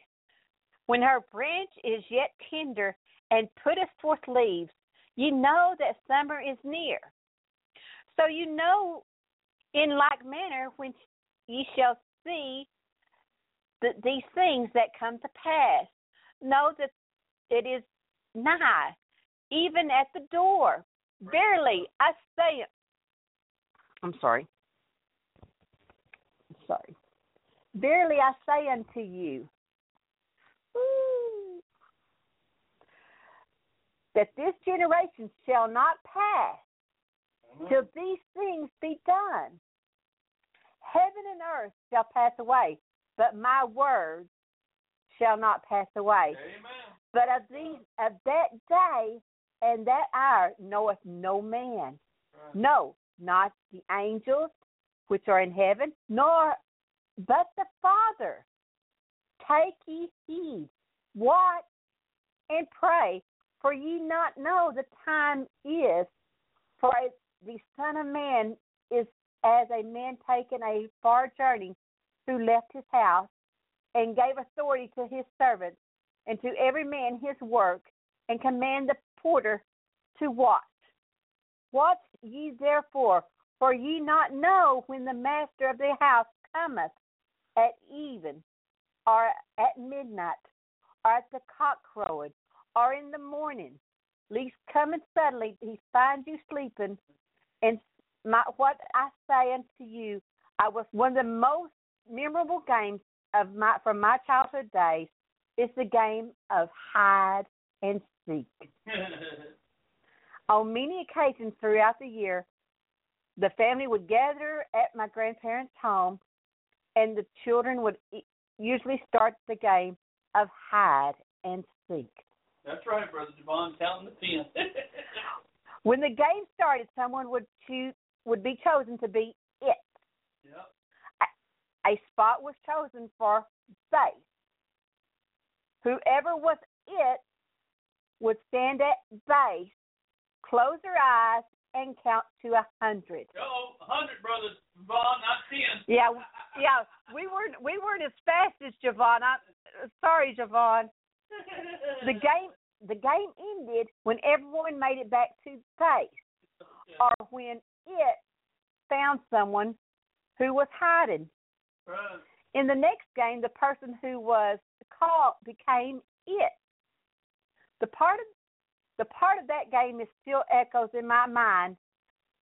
S3: When her branch is yet tender and putteth forth leaves, you know that summer is near. So you know, in like manner, when ye shall see the, these things that come to pass, know that it is nigh, even at the door. Verily, I say, I'm sorry. I'm sorry. Verily, I say unto you, Woo. that this generation shall not pass
S1: uh-huh.
S3: till these things be done. Heaven and earth shall pass away, but my words shall not pass away.
S1: Amen.
S3: But of these of that day and that hour knoweth no man,
S1: Right.
S3: no, not the angels which are in heaven, nor but the Father. Take ye heed, watch and pray, for ye not know the time is, for the Son of Man is as a man taking a far journey who left his house and gave authority to his servants and to every man his work, and command the porter to watch. Watch ye therefore, for ye not know when the master of the house cometh at even, or at midnight, or at the cock crowing, or in the morning, lest coming suddenly he find you sleeping. And my, what I say unto you, I was one of the most memorable games of my from my childhood days is the game of hide and seek. On many occasions throughout the year, the family would gather at my grandparents' home, and the children would usually start the game of hide and seek.
S1: That's right, Brother Javon, counting the ten.
S3: When the game started, someone would choose would be chosen to be. A spot was chosen for base. Whoever was it would stand at base, close their eyes, and count to a hundred.
S1: A hundred, Brother Javon, not ten.
S3: Yeah, yeah, we weren't we weren't as fast as Javon. I, sorry, Javon. The game the game ended when everyone made it back to base, or when it found someone who was hiding. In the next game, the person who was caught became it. The part of the part of that game is still echoes in my mind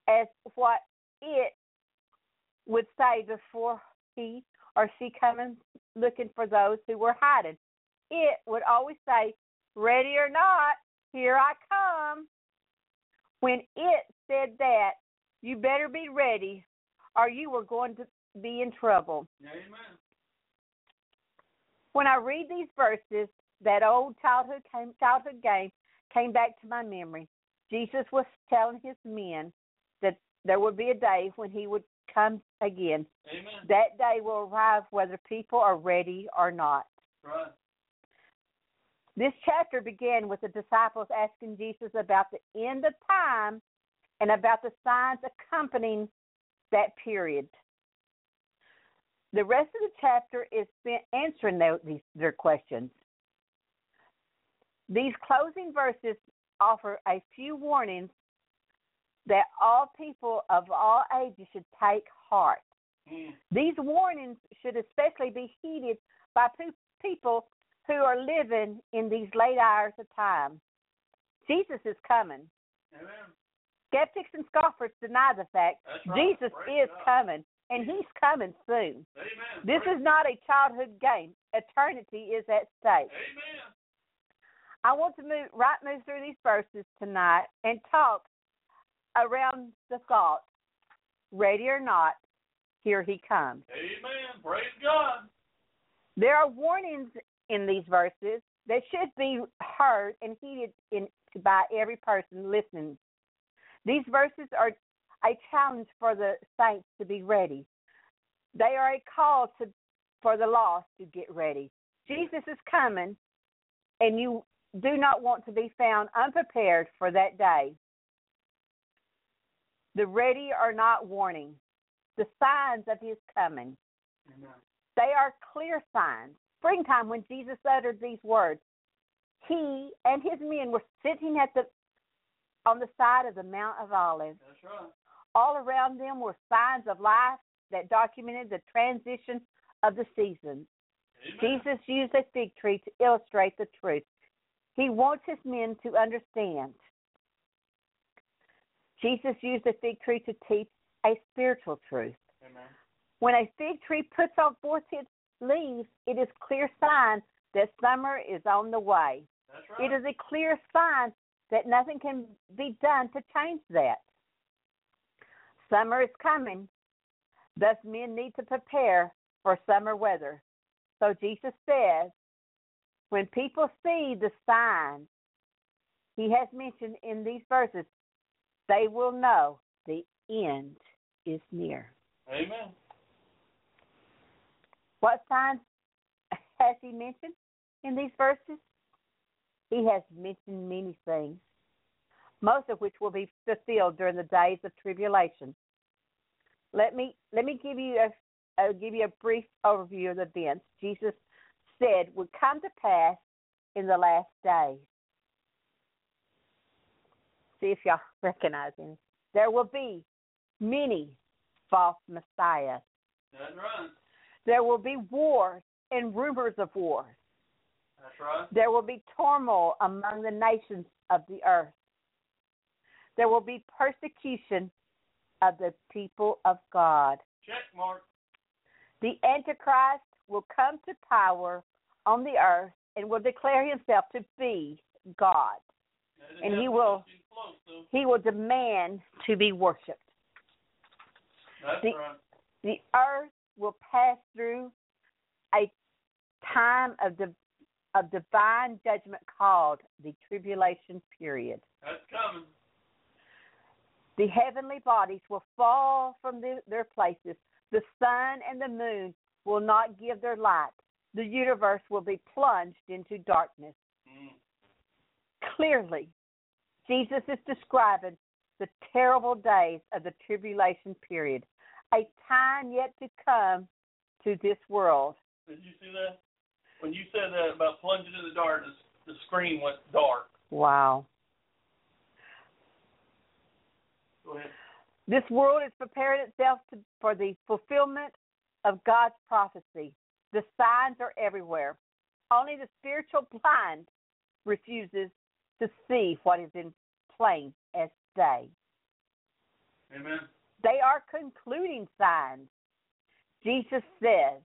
S3: as what it would say before he or she coming looking for those who were hiding. It would always say, "Ready or not, here I come." When it said that, you better be ready, or you were going to be in trouble.
S1: Amen.
S3: When I read these verses, that old childhood came, childhood game came back to my memory. Jesus was telling his men that there would be a day when he would come again.
S1: Amen.
S3: That day will arrive whether people are ready or not.
S1: Right.
S3: This chapter began with the disciples asking Jesus about the end of time and about the signs accompanying that period. The rest of the chapter is spent answering their, these, their questions. These closing verses offer a few warnings that all people of all ages should take heart.
S1: Mm.
S3: These warnings should especially be heeded by people who are living in these late hours of time. Jesus is coming.
S1: Amen.
S3: Skeptics and scoffers deny the fact
S1: right.
S3: Jesus
S1: Praise
S3: is
S1: God.
S3: coming, and he's coming soon.
S1: Amen.
S3: This is not a childhood game. Eternity is at stake.
S1: Amen.
S3: I want to move right move through these verses tonight and talk around the thought, ready or not, here he comes.
S1: Amen. Praise God.
S3: There are warnings in these verses that should be heard and heeded in, by every person listening. These verses are a challenge for the saints to be ready. They are a call to for the lost to get ready. Jesus is coming, and you do not want to be found unprepared for that day. The ready are not warning, the signs of his coming.
S1: Amen.
S3: They are clear signs. Springtime, when Jesus uttered these words, he and his men were sitting at the on the side of the Mount of Olives.
S1: That's right.
S3: All around them were signs of life that documented the transition of the seasons.
S1: Amen.
S3: Jesus used a fig tree to illustrate the truth. He wants his men to understand. Jesus used a fig tree to teach a spiritual truth.
S1: Amen.
S3: When a fig tree puts on forth its leaves, it is clear sign that summer is on the way.
S1: Right.
S3: It is a clear sign that nothing can be done to change that. Summer is coming, thus, men need to prepare for summer weather. So, Jesus says, when people see the signs he has mentioned in these verses, they will know the end is near.
S1: Amen.
S3: What signs has he mentioned in these verses? He has mentioned many things, most of which will be fulfilled during the days of tribulation. Let me let me give you a I'll give you a brief overview of the events Jesus said would come to pass in the last days. See if y'all recognize him. There will be many false messiahs.
S1: That's right.
S3: There will be wars and rumors of wars.
S1: That's right.
S3: There will be turmoil among the nations of the earth. There will be persecution of the people of God.
S1: Check mark.
S3: The Antichrist will come to power on the earth and will declare himself to be God. And he will-
S1: Close.
S3: He will demand to be worshiped.
S1: That's
S3: the-
S1: right.
S3: The earth will pass through a time of the of divine judgment called the tribulation period.
S1: That's coming.
S3: The heavenly bodies will fall from the, their places. The sun and the moon will not give their light. The universe will be plunged into darkness.
S1: Mm.
S3: Clearly, Jesus is describing the terrible days of the tribulation period, a time yet to come to this world.
S1: Did you see that? When you said that about plunging in the darkness, the screen went dark.
S3: Wow.
S1: Go ahead.
S3: This world is preparing itself to, for the fulfillment of God's prophecy. The signs are everywhere. Only the spiritual blind refuses to see what is in plain as day.
S1: Amen.
S3: They are concluding signs. Jesus says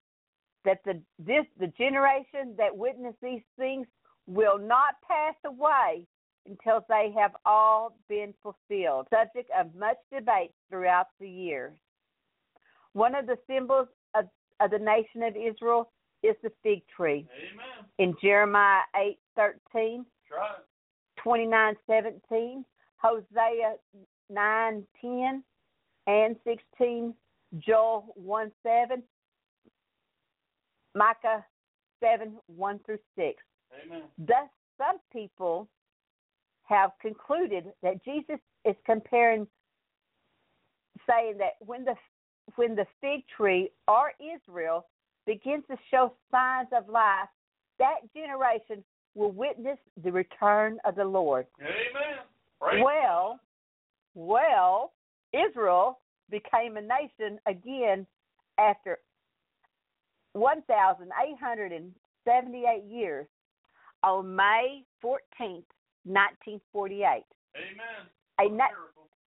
S3: that the this the generation that witness these things will not pass away until they have all been fulfilled. Subject of much debate throughout the years. One of the symbols of, of the nation of Israel is the fig tree.
S1: Amen.
S3: In Jeremiah eight thirteen,
S1: That's right.
S3: twenty nine seventeen, Hosea nine ten and sixteen, Joel one seven, Micah seven one through six.
S1: Amen.
S3: Thus, some people have concluded that Jesus is comparing, saying that when the when the fig tree or Israel begins to show signs of life, that generation will witness the return of the Lord.
S1: Amen. Praise
S3: Well, well, Israel became a nation again after 1,878 years on May 14th, 1948.
S1: Amen.
S3: A na-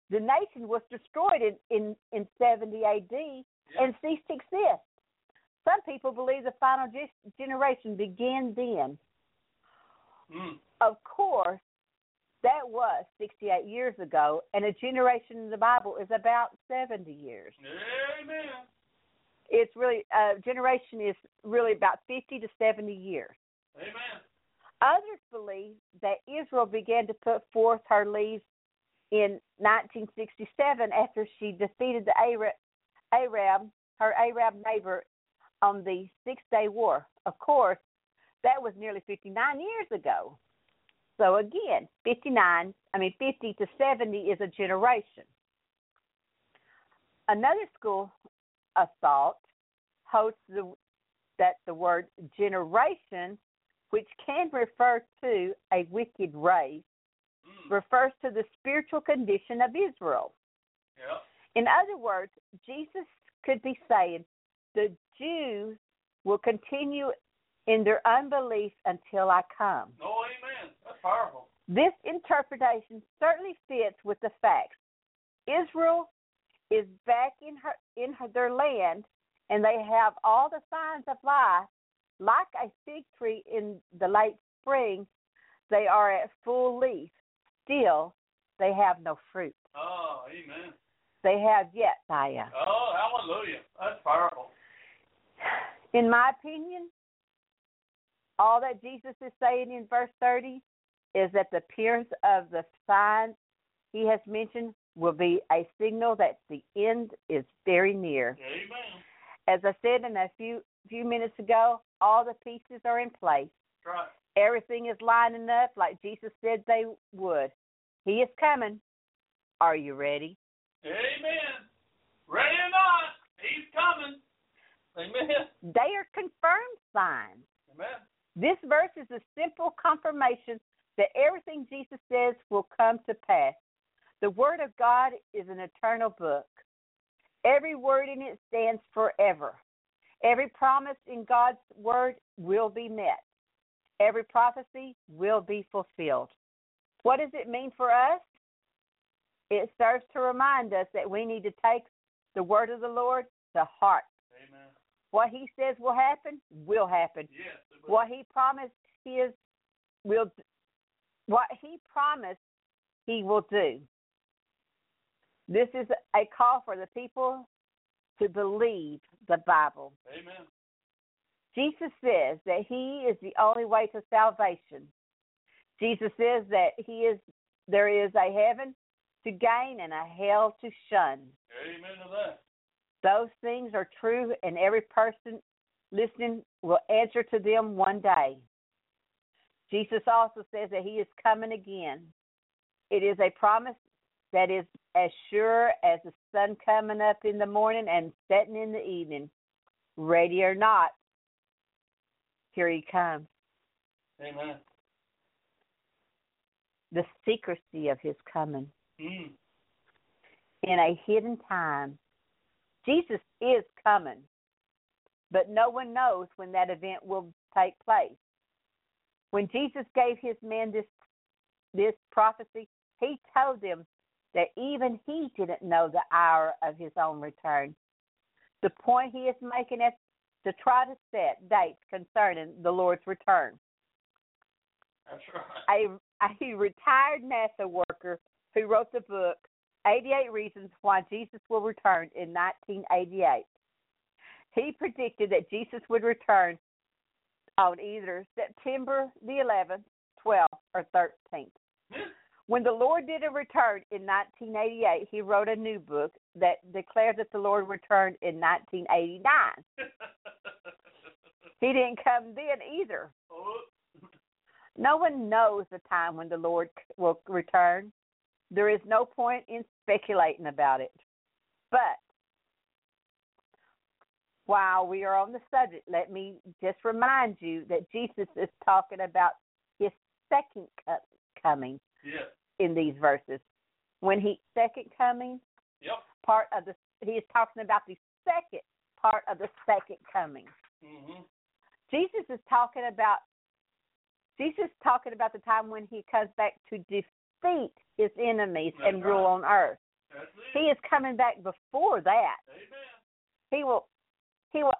S3: The nation was destroyed in, in, in 70 AD
S1: Yeah.
S3: and ceased to exist. Some people believe the final ge- generation began then.
S1: Mm.
S3: Of course, that was 68 years ago, and a generation in the Bible is about 70 years.
S1: Amen.
S3: It's really, a generation is really about 50 to 70 years.
S1: Amen.
S3: Others believe that Israel began to put forth her leaves in 1967 after she defeated the Arab, her Arab neighbor, on the Six Day War. Of course, that was nearly 59 years ago. So again, 59, I mean 50 to 70 is a generation. Another school of thought holds the, that the word generation which can refer to a wicked race,
S1: Mm.
S3: refers to the spiritual condition of Israel.
S1: Yep.
S3: In other words, Jesus could be saying the Jews will continue in their unbelief until I come.
S1: Oh, amen. That's powerful.
S3: This interpretation certainly fits with the facts. Israel is back in her in her, their land, and they have all the signs of life. Like a fig tree in the late spring, they are at full leaf. still they have no fruit.
S4: Oh, amen.
S3: They have yet, Thaya.
S4: Oh, hallelujah. That's powerful.
S3: In my opinion, all that Jesus is saying in verse 30 is that the appearance of the signs he has mentioned will be a signal that the end is very near.
S4: Amen.
S3: As I said in a few few minutes ago, all the pieces are in place.
S4: Right.
S3: Everything is lining up like Jesus said they would. He is coming. Are you ready?
S4: Amen. Ready or not, he's coming. Amen.
S3: They are confirmed signs.
S4: Amen.
S3: This verse is a simple confirmation that everything Jesus says will come to pass. The Word of God is an eternal book. Every word in it stands forever. Every promise in God's Word will be met. Every prophecy will be fulfilled. What does it mean for us? It serves to remind us that we need to take the Word of the Lord to heart.
S4: Amen.
S3: What He says will happen, will happen.
S4: Yes. will.
S3: what he promised his will what he promised he will do this is a call for the people to believe the bible
S4: Amen.
S3: jesus says that he is the only way to salvation jesus says that he is there is a heaven to gain and a hell to shun
S4: Amen to that.
S3: those things are true and every person listening will answer to them one day. Jesus also says that he is coming again. It is a promise that is as sure as the sun coming up in the morning and setting in the evening. Ready or not, here he comes.
S4: Amen.
S3: The secrecy of his coming
S4: Mm.
S3: in a hidden time. Jesus is coming, but no one knows when that event will take place. When Jesus gave his men this this prophecy, he told them that even he didn't know the hour of his own return. The point he is making is to try to set dates concerning the Lord's return.
S4: That's right.
S3: A, a retired NASA worker who wrote the book 88 Reasons Why Jesus Will Return in 1988. He predicted that Jesus would return on either September the 11th, 12th, or 13th. When the Lord did a return in 1988, he wrote a new book that declared that the Lord returned in 1989. He didn't come then either.
S4: oh,
S3: No one knows the time when the Lord will return. There is no point in speculating about it. But while we are on the subject, let me just remind you that Jesus is talking about his second coming
S4: yes.
S3: in these verses. When he second coming,
S4: Yep.
S3: part of the he is talking about the second part of the second coming.
S4: Mm-hmm.
S3: Jesus is talking about Jesus is talking about the time when he comes back to defeat his enemies
S4: That's
S3: and rule on earth. He is coming back before that.
S4: Amen.
S3: He will he will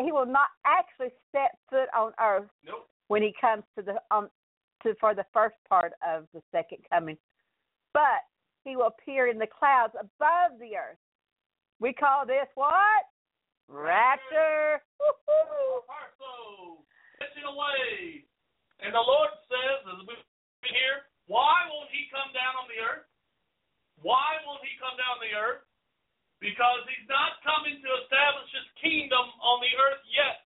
S3: he will not actually set foot on earth
S4: Nope.
S3: when he comes to the um to for the first part of the second coming. But he will appear in the clouds above the earth. We call this what? Rapture. Woo-hoo.
S4: Away. And the Lord says, as we hear, why won't he come down on the earth? Why won't he come down on the earth? Because he's not coming to establish his kingdom on the earth yet,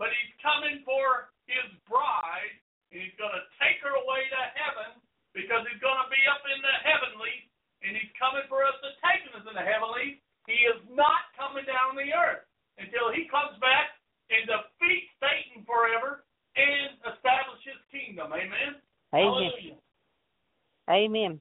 S4: but he's coming for his bride, and he's going to take her away to heaven because he's going to be up in the heavenly, and he's coming for us to take us in the heavenly. He is not coming down the earth until he comes back and defeats Satan forever and establish his kingdom. Amen.
S3: Amen.
S4: Hallelujah.
S3: Amen.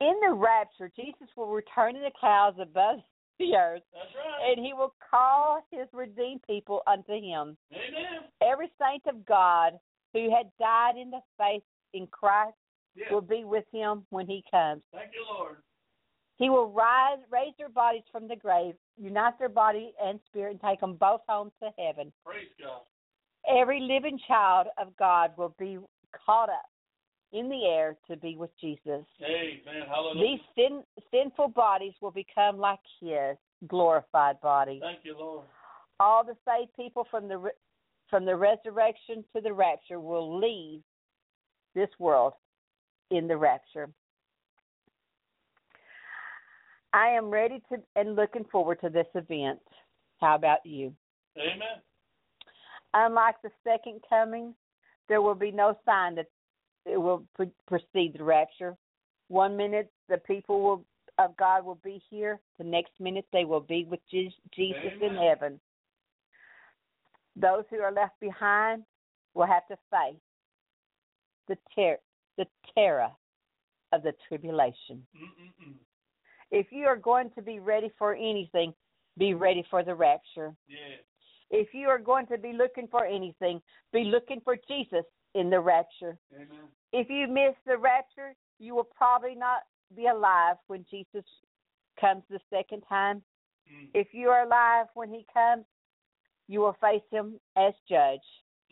S3: In the rapture, Jesus will return in the clouds above the earth,
S4: right.
S3: and he will call his redeemed people unto him.
S4: Amen.
S3: Every saint of God who had died in the faith in Christ will be with him when he comes.
S4: Thank you, Lord.
S3: He will rise, raise their bodies from the grave, unite their body and spirit, and take them both home to heaven.
S4: Praise God.
S3: Every living child of God will be caught up in the air to be with Jesus.
S1: Amen. Hallelujah.
S3: These sin, sinful bodies will become like His glorified body.
S1: Thank you, Lord.
S3: All the saved people from the from the resurrection to the rapture will leave this world in the rapture. I am ready to and looking forward to this event. How about you?
S1: Amen.
S3: Unlike the second coming, there will be no sign that it will pre- precede the rapture. One minute the people will of God will be here. The next minute they will be with Je- Jesus in heaven. Those who are left behind will have to face the ter- the terror of the tribulation.
S1: Mm-mm-mm.
S3: If you are going to be ready for anything, be ready for the rapture.
S1: Yeah.
S3: If you are going to be looking for anything, be looking for Jesus in the rapture.
S1: Amen.
S3: If you miss the rapture, you will probably not be alive when Jesus comes the second time.
S1: Mm.
S3: If you are alive when he comes, you will face him as judge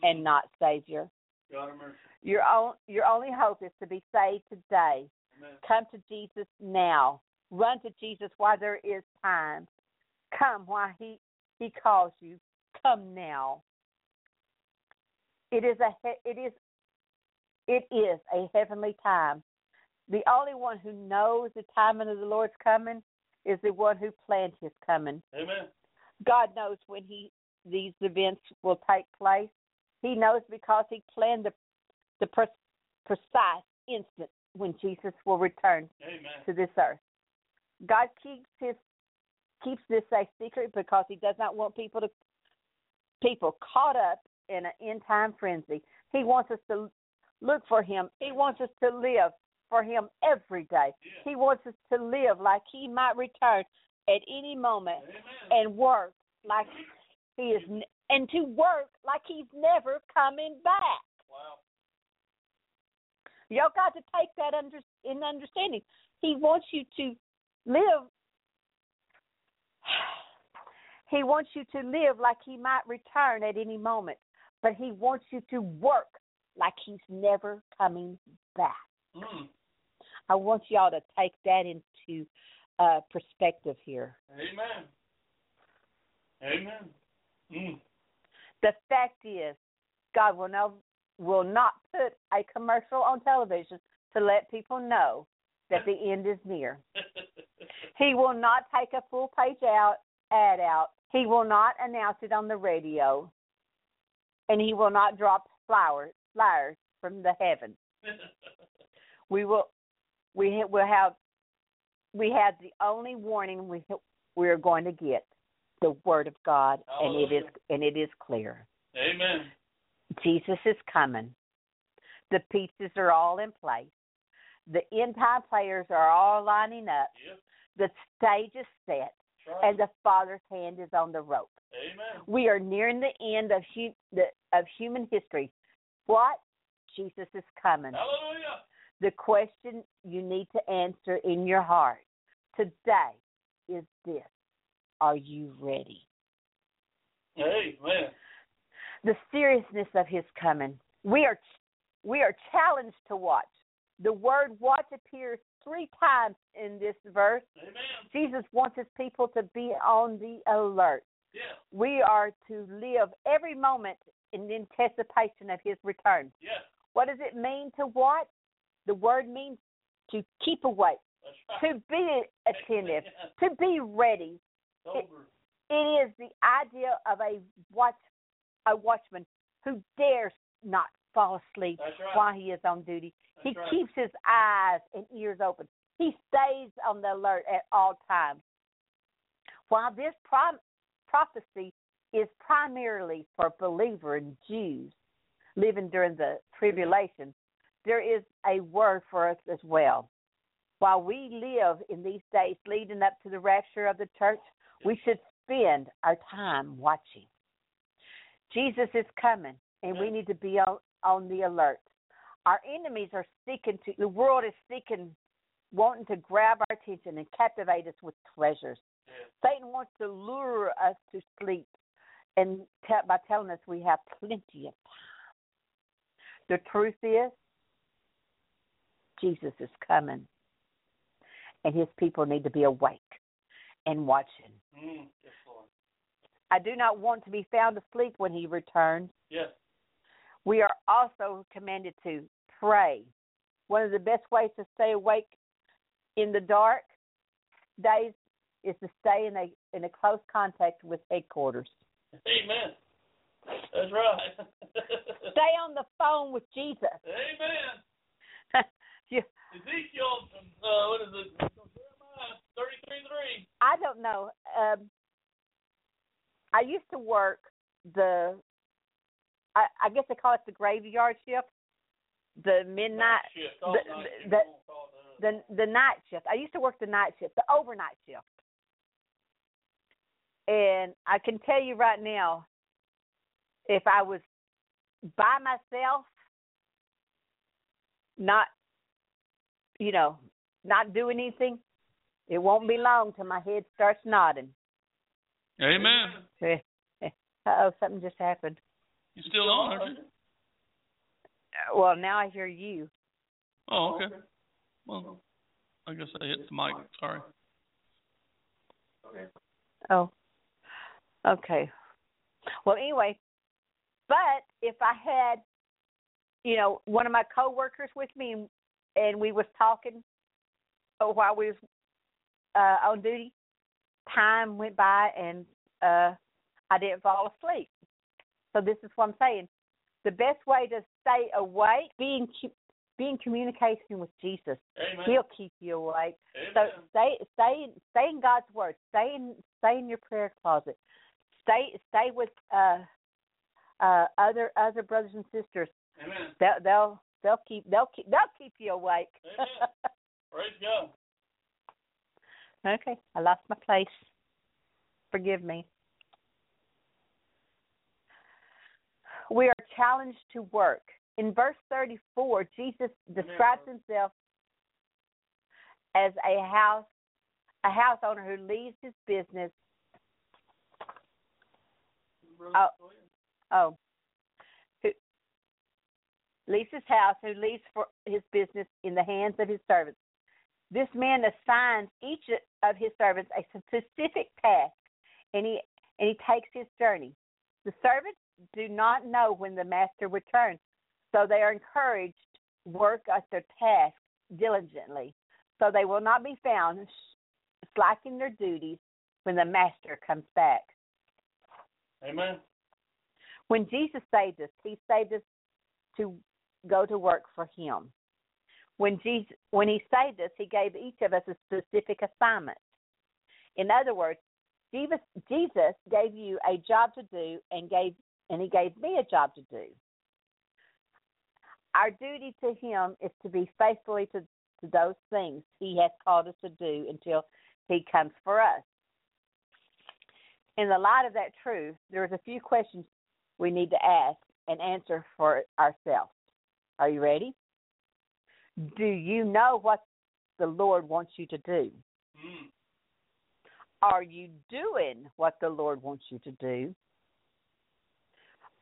S3: and not savior.
S1: God have mercy.
S3: Your own your only hope is to be saved today.
S1: Amen.
S3: Come to Jesus now. Run to Jesus while there is time. Come while he he calls you. Come now. It is a it is it is a heavenly time. The only one who knows the timing of the Lord's coming is the one who planned his coming.
S1: Amen.
S3: God knows when he these events will take place. He knows because he planned the the pre- precise instant when Jesus will return
S1: Amen.
S3: to this earth. God keeps his keeps this a secret because he does not want people to people caught up in an end time frenzy. He wants us to look for him. He wants us to live for him every day.
S1: Yeah.
S3: He wants us to live like he might return at any moment
S1: Amen.
S3: and work like he is and to work like he's never coming back.
S1: Wow.
S3: Y'all got to take that under in understanding. He wants you to live. He wants you to live like he might return at any moment, but he wants you to work like he's never coming back.
S1: Mm.
S3: I want y'all to take that into uh, perspective here.
S1: Amen. Amen. Mm.
S3: The fact is, God will no will not put a commercial on television to let people know that the end is near. He will not take a full page out ad out. He will not announce it on the radio, and he will not drop flowers flyers from the heavens. We will we will have we have the only warning we we are going to get the word of God, and it is and it is clear.
S1: Amen.
S3: Jesus is coming. The pieces are all in place. The end time players are all lining up.
S1: Yep.
S3: The stage is set,
S1: right.
S3: and the Father's hand is on the rope.
S1: Amen.
S3: We are nearing the end of hu- the, of human history. What? Jesus is coming.
S1: Hallelujah.
S3: The question you need to answer in your heart today is this: Are you ready?
S1: Amen.
S3: the seriousness of his coming. We are we are challenged to watch. The word watch appears three times in this verse.
S1: Amen.
S3: Jesus wants his people to be on the alert.
S1: Yeah.
S3: We are to live every moment in anticipation of his return.
S1: Yeah.
S3: What does it mean to watch? The word means to keep awake,
S1: right.
S3: to be attentive, to be ready.
S1: Sober.
S3: It is the idea of a watch a watchman who dares not fall asleep
S1: right.
S3: while he is on duty.
S1: That's
S3: he
S1: right.
S3: keeps his eyes and ears open. He stays on the alert at all times. While this prom- prophecy is primarily for believer and Jews living during the tribulation, there is a word for us as well. While we live in these days leading up to the rapture of the church, we should spend our time watching. Jesus is coming, and we need to be on, on the alert. Our enemies are seeking to, the world is seeking, wanting to grab our attention and captivate us with treasures.
S1: Yeah.
S3: Satan wants to lure us to sleep and by telling us we have plenty of time. The truth is, Jesus is coming. And his people need to be awake and watching.
S1: Mm. Yes,
S3: I do not want to be found asleep when he returns.
S1: Yes.
S3: We are also commanded to pray. One of the best ways to stay awake in the dark days is to stay in a in a close contact with headquarters.
S1: Amen. That's right.
S3: Stay on the phone with Jesus.
S1: Amen.
S3: You-
S1: Ezekiel, uh, what is it? Jeremiah 33 3.
S3: I don't know. Um, I used to work the, I, I guess they call it the graveyard shift, the midnight,
S1: Shift.
S3: the- the-
S1: night.
S3: the-
S1: People won't call it,
S3: the the night shift. I used to work the night shift, the overnight shift. And I can tell you right now, if I was by myself, not, you know, not doing anything, it won't be long till my head starts nodding.
S1: Amen.
S3: Uh oh, something just happened.
S1: You still on? aren't you?
S3: Uh, Well, now I hear you.
S1: Oh, okay. Well, I guess I hit the mic. Sorry. Okay.
S3: Oh, okay. Well, anyway, but if I had, you know, one of my coworkers with me, and, and we was talking uh, while we was uh, on duty, time went by and uh, I didn't fall asleep. So this is what I'm saying. The best way to stay awake, be in, be in communication with Jesus.
S1: Amen.
S3: He'll keep you awake. So
S1: Amen.
S3: stay stay stay in God's word. Stay in stay in your prayer closet. Stay stay with uh uh other other brothers and sisters.
S1: Amen.
S3: They'll they'll they'll keep they'll keep they'll keep you awake.
S1: Amen. Praise God.
S3: okay, I lost my place. Forgive me. We are challenged to work. In verse 34, Jesus describes himself as a house a house owner who leaves his business Oh. Oh. Who leaves his house, who leaves for his business in the hands of his servants. This man assigns each of his servants a specific task, and he and he takes his journey. The servants do not know when the master returns, so they are encouraged to work at their task diligently, so they will not be found slacking their duties when the master comes back.
S1: Amen.
S3: When Jesus saved us, he saved us to go to work for him. When Jesus when he saved us, he gave each of us a specific assignment. In other words, Jesus Jesus gave you a job to do and gave and he gave me a job to do. Our duty to him is to be faithfully to, to those things he has called us to do until he comes for us. In the light of that truth, there's a few questions we need to ask and answer for ourselves. Are you ready? Do you know what the Lord wants you to do?
S1: Mm.
S3: Are you doing what the Lord wants you to do?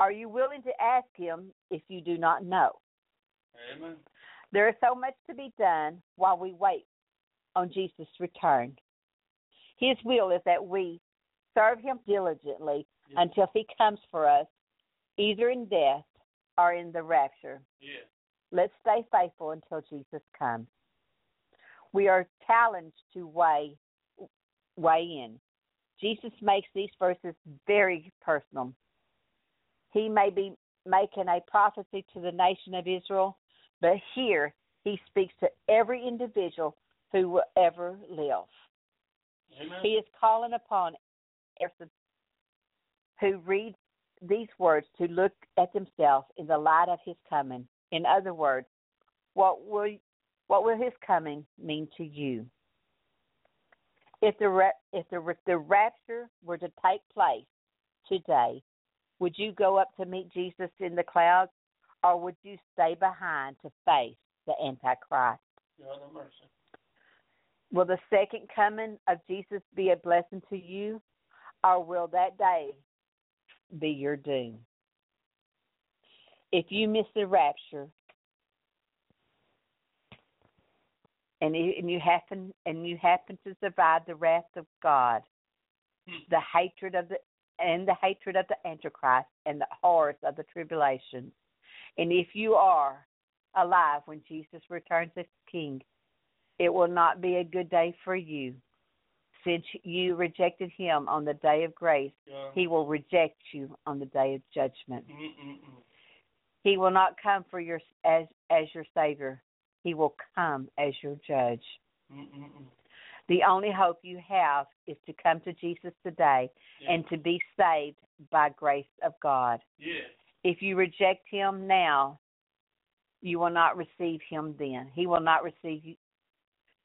S3: Are you willing to ask Him if you do not know?
S1: Amen.
S3: There is so much to be done while we wait on Jesus' return. His will is that we serve Him diligently
S1: Yes.
S3: until He comes for us, either in death or in the rapture.
S1: Yes.
S3: Let's stay faithful until Jesus comes. We are challenged to weigh weigh in. Jesus makes these verses very personal. He may be making a prophecy to the nation of Israel, but here he speaks to every individual who will ever live.
S1: Amen.
S3: He is calling upon everyone who reads these words to look at themselves in the light of his coming. In other words, what will what will his coming mean to you? If the if the ra- the rapture were to take place today, would you go up to meet Jesus in the clouds, or would you stay behind to face the Antichrist?
S1: God have mercy.
S3: Will the second coming of Jesus be a blessing to you, or will that day be your doom? If you miss the rapture, and you, happen and you happen to survive the wrath of God,
S4: Hmm.
S3: the hatred of the and the hatred of the Antichrist and the horrors of the tribulation. And if you are alive when Jesus returns as King, it will not be a good day for you. Since you rejected him on the day of grace,
S4: Yeah.
S3: he will reject you on the day of judgment.
S4: Mm-mm-mm.
S3: He will not come for your as as your savior. He will come as your judge.
S4: Mm-mm-mm.
S3: The only hope you have is to come to Jesus today
S4: Yeah.
S3: and to be saved by grace of God. If you reject him now, you will not receive him then. He will not receive you.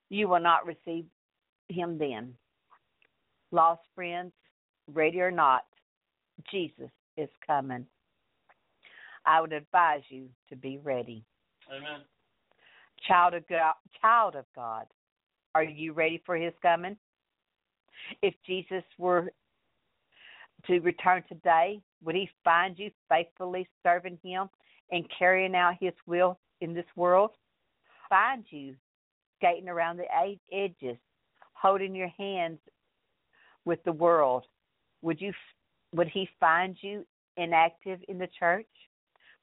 S3: You will not receive him then. Lost friends, ready or not, Jesus is coming. I would advise you to be ready.
S4: Amen.
S3: Child of God, child of God, are you ready for his coming? If Jesus were to return today, would he find you faithfully serving him and carrying out his will in this world? Find you skating around the edges, holding your hands with the world. Would you would he find you inactive in the church?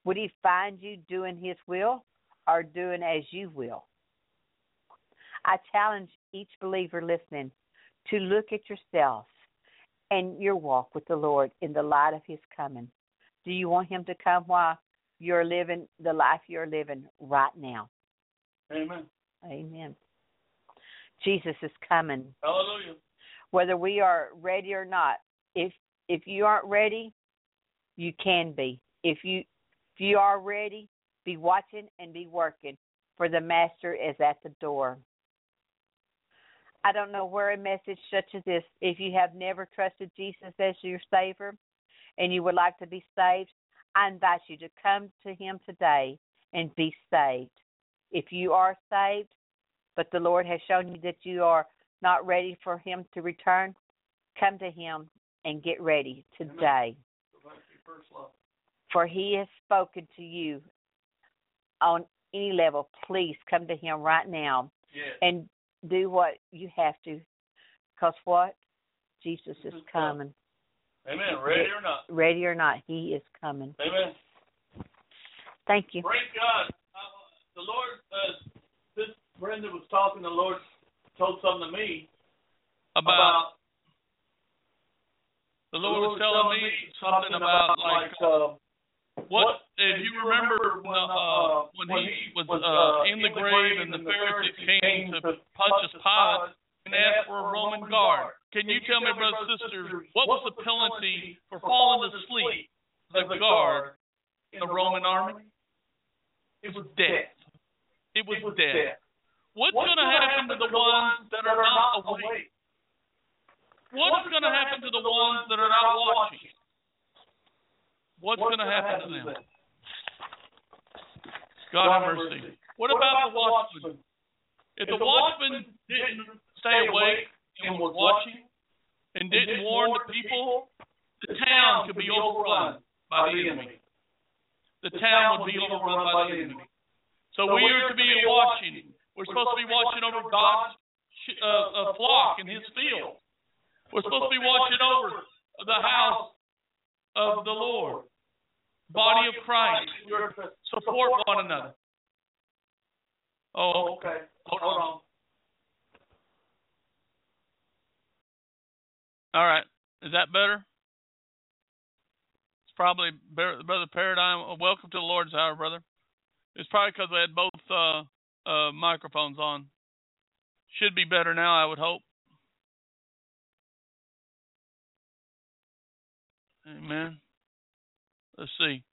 S3: Would he find you doing his will or doing as you will? I challenge each believer listening to look at yourself and your walk with the Lord in the light of his coming. Do you want him to come while you're living the life you're living right now?
S4: Amen.
S3: Amen. Jesus is coming.
S4: Hallelujah.
S3: Whether we are ready or not. If if you aren't ready, you can be. If you if you are ready, be watching and be working, for the master is at the door. I don't know where a message such as this, if you have never trusted Jesus as your Savior and you would like to be saved, I invite you to come to Him today and be saved. If you are saved, but the Lord has shown you that you are not ready for Him to return, come to Him and get ready today.
S4: Go back to your first love.
S3: For He has spoken to you on any level. Please come to Him right now
S4: Yeah.
S3: and do what you have to. Because what? Jesus is coming.
S4: Amen. Ready or not.
S3: Ready or not, He is coming.
S4: Amen.
S3: Thank you.
S4: Praise God. Uh, the Lord, uh, this Brenda was talking. The Lord told something to me
S1: about
S4: the
S1: the Lord was telling me something about like
S4: uh,
S1: what if you remember when, uh, when he was uh, in the grave and the Pharisees came to Pontius Pilate and asked for a Roman guard. Can you tell me, brothers and sisters, what was the penalty for falling asleep? The guard, the Roman army,
S4: It was
S1: death. It was death. What's
S4: What's
S1: going to happen to the ones that are not awake? What's going to happen to the ones that are not watching? What's going to happen to them? God have mercy. What about the watchman? If the watchman didn't stay awake and was watching and didn't warn the people, the town could be overrun by the enemy. The town would be overrun by the enemy. So we are to be watching. We're supposed to be watching over God's uh, uh, flock in His field. We're supposed to be watching over the house of the Lord, body of Christ. Support one another. Oh,
S4: okay.
S1: hold on. All right. Is that better? It's probably better, Brother Paradigm. Welcome to the Lord's Hour, brother. It's probably because we had both uh, uh, microphones on. Should be better now, I would hope. Amen. Let's see.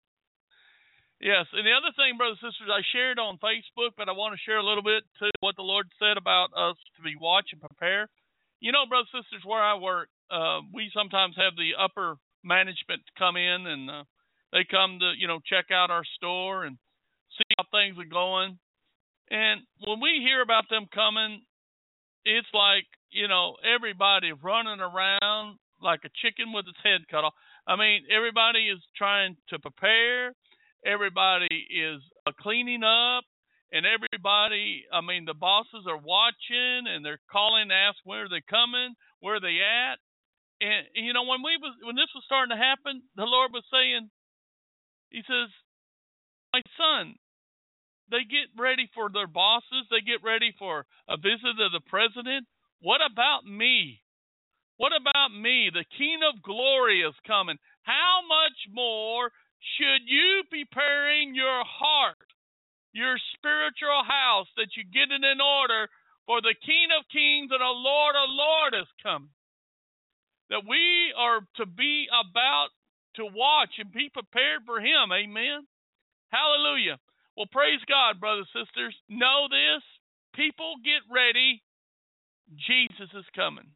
S1: Yes, and the other thing, brothers and sisters, I shared on Facebook, but I want to share a little bit to what the Lord said about us to be watch and prepare. You know, brothers and sisters, where I work, uh, we sometimes have the upper management come in and uh, they come to, you know, check out our store and see how things are going. And when we hear about them coming, it's like, you know, everybody running around like a chicken with its head cut off. I mean, everybody is trying to prepare. Everybody is uh, cleaning up. and everybody, I mean, the bosses are watching and they're calling to ask where they're coming, where they at. And you know, when we was when this was starting to happen, the Lord was saying, He says, My son, they get ready for their bosses, they get ready for a visit of the president. What about me? What about me? The King of Glory is coming. How much more should you be preparing your heart, your spiritual house, that you get it in order for the King of Kings and the Lord of Lords is coming? that we are to be about to watch and be prepared for him. Amen. Hallelujah. Well, praise God, brothers and sisters. Know this. People get ready. Jesus is coming.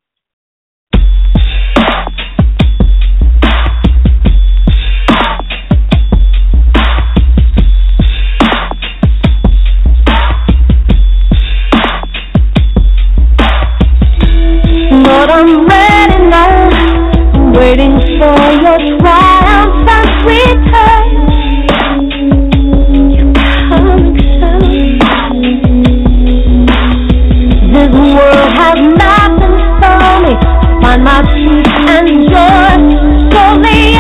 S5: Lord, I'm ready now, waiting for your triumphant return. This world has nothing for me. Find my peace and joy solely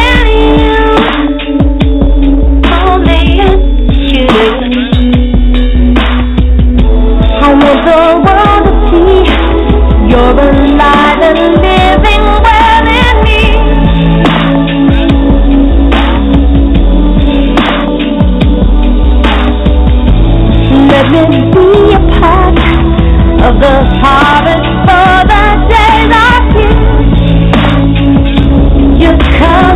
S5: harvest for the days are here. You're coming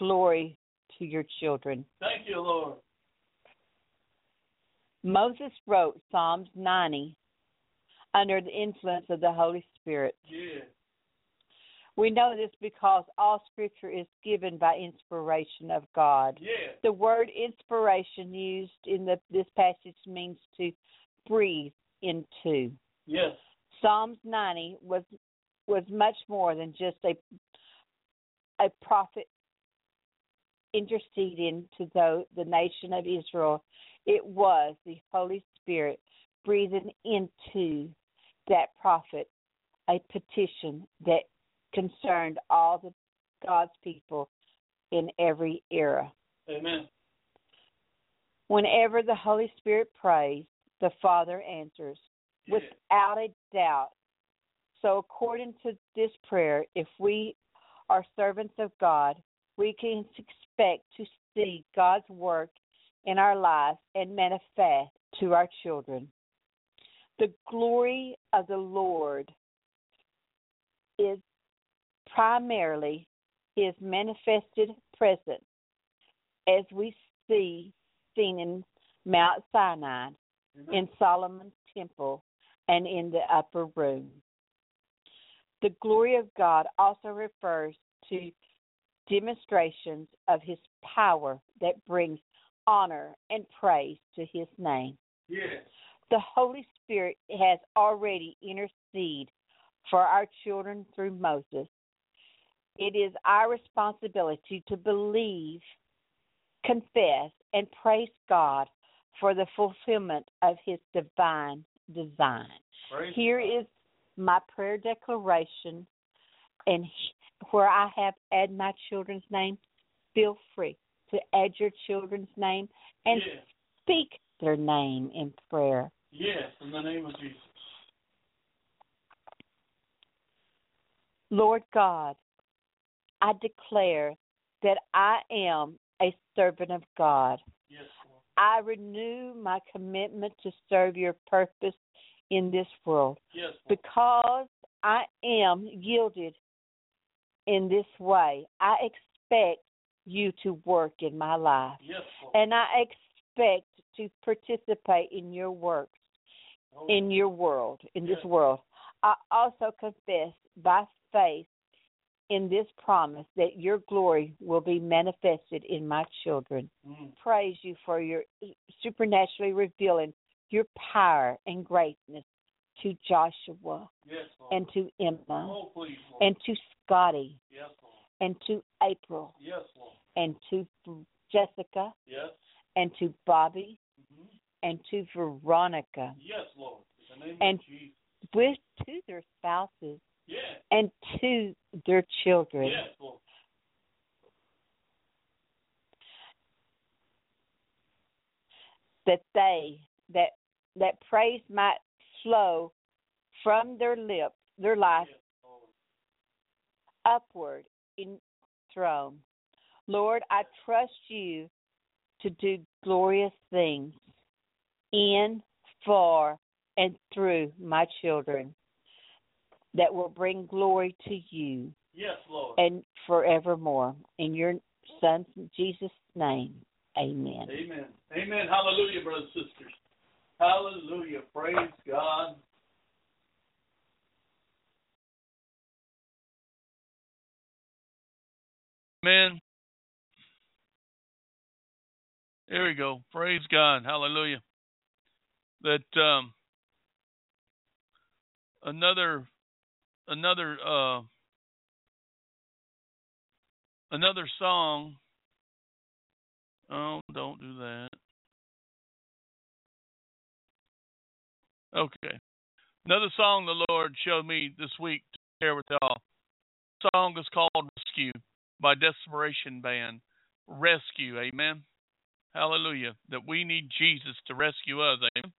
S3: glory to your children.
S1: Thank you, Lord.
S3: Moses wrote Psalms 90 under the influence of the Holy Spirit.
S1: Yeah.
S3: We know this because all scripture is given by inspiration of God.
S1: Yeah.
S3: The word inspiration used in the, this passage means to breathe into.
S1: Yes.
S3: Psalms 90 was was much more than just a a prophet interceding to the, the nation of Israel. It was the Holy Spirit breathing into that prophet a petition that concerned all the God's people in every era.
S1: Amen.
S3: Whenever the Holy Spirit prays, the Father answers
S1: Yeah.
S3: without a doubt. So, according to this prayer, if we are servants of God, we can expect to see God's work in our lives and manifest to our children. The glory of the Lord is primarily his manifested presence as we see seen in Mount Sinai,
S1: Amen.
S3: in Solomon's temple, and in the upper room. The glory of God also refers to demonstrations of his power that brings honor and praise to his name.
S1: Yes.
S3: The Holy Spirit has already interceded for our children through Moses. It is our responsibility to believe, confess, and praise God for the fulfillment of his divine design.
S1: Praise
S3: Here
S1: God.
S3: is my prayer declaration, and where I have add my children's name, feel free to add your children's name and
S1: Yes.
S3: speak their name in prayer.
S1: Yes. In the name of Jesus.
S3: Lord God, I declare that I am a servant of God.
S1: Yes.
S3: I renew my commitment to serve your purpose in this world.
S1: Yes,
S3: because I am yielded in this way, I expect you to work in my life.
S1: Yes,
S3: And I expect to participate in your works,
S1: Oh,
S3: in your world, in this world. I also confess by faith in this promise that your glory will be manifested in my children.
S1: mm.
S3: Praise you for your supernaturally revealing your power and greatness to Joshua
S1: Yes,
S3: and to Emma
S1: oh, please,
S3: and to Scotty
S1: yes,
S3: and to April
S1: Yes,
S3: and to Jessica
S1: Yes.
S3: and to Bobby
S1: hmm
S3: and to Veronica
S1: Yes, Lord. In the name
S3: And- with to their spouses
S1: Yes.
S3: and to their children.
S1: Yes, Lord.
S3: That they that that praise might flow from their lips, their life upward in throne. Lord, I trust you to do glorious things in, for, and through my children that will bring glory to you
S1: Yes, Lord.
S3: and forevermore. In your Son, Jesus' name, amen.
S1: Amen. Amen. Hallelujah, brothers and sisters. Hallelujah. Praise God. Amen. There we go. Praise God. Hallelujah. That um, another another uh, another song. Oh, don't do that. Okay. Another song the Lord showed me this week to share with y'all. Song is called Rescue by Desperation Band. Rescue, amen. Hallelujah. That we
S6: need Jesus to rescue
S1: us, amen.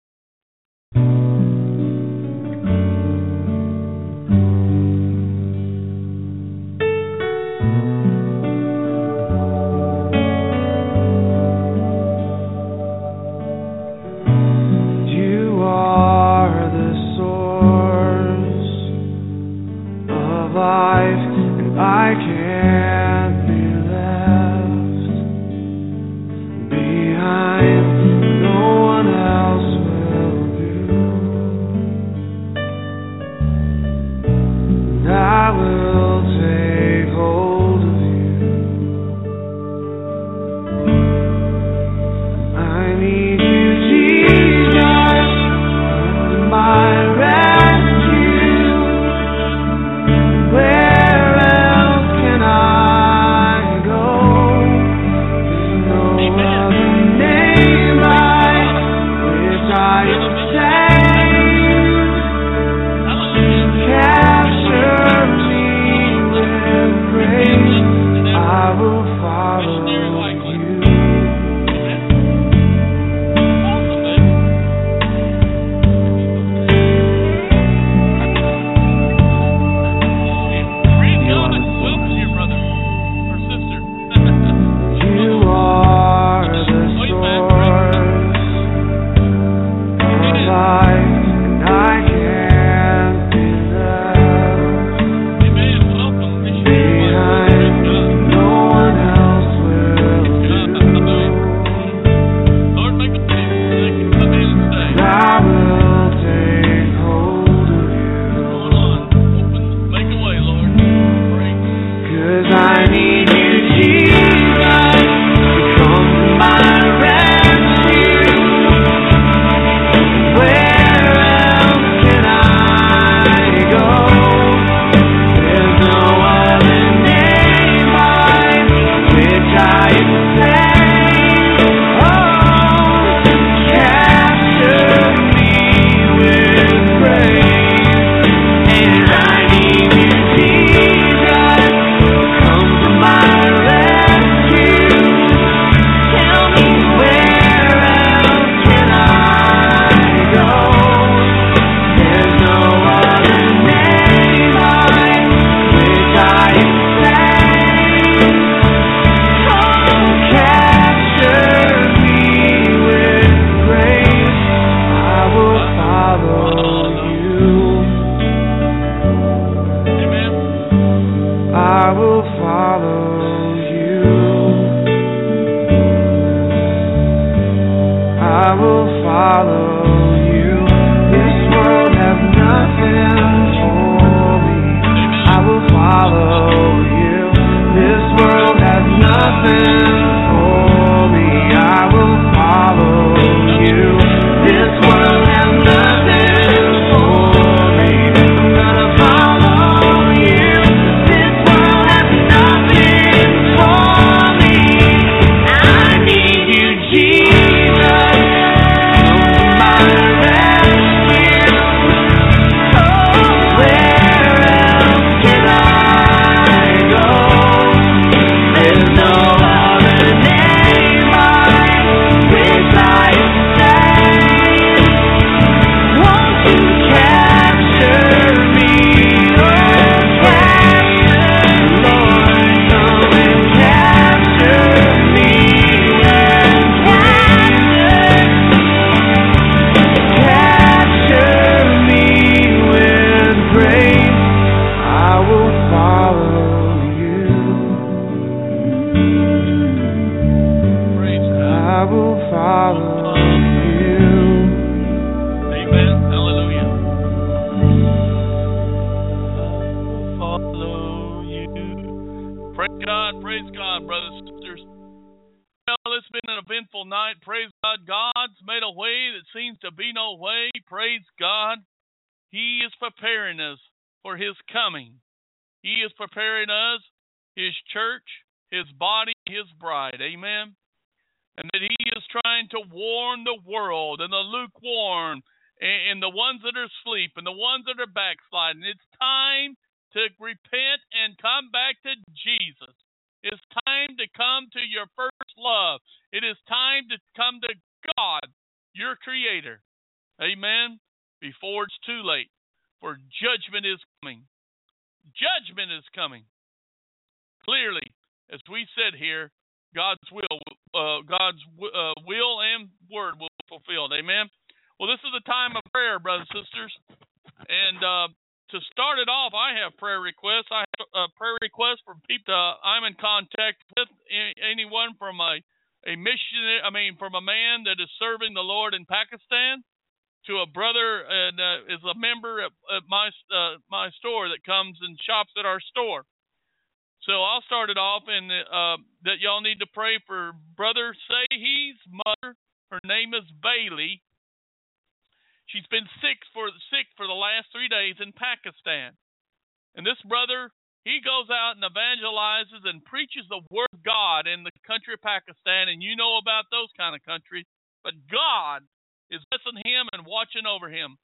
S1: And preaches the word of God in the country of Pakistan, and you know about those kind of countries. But God is blessing him and watching over him.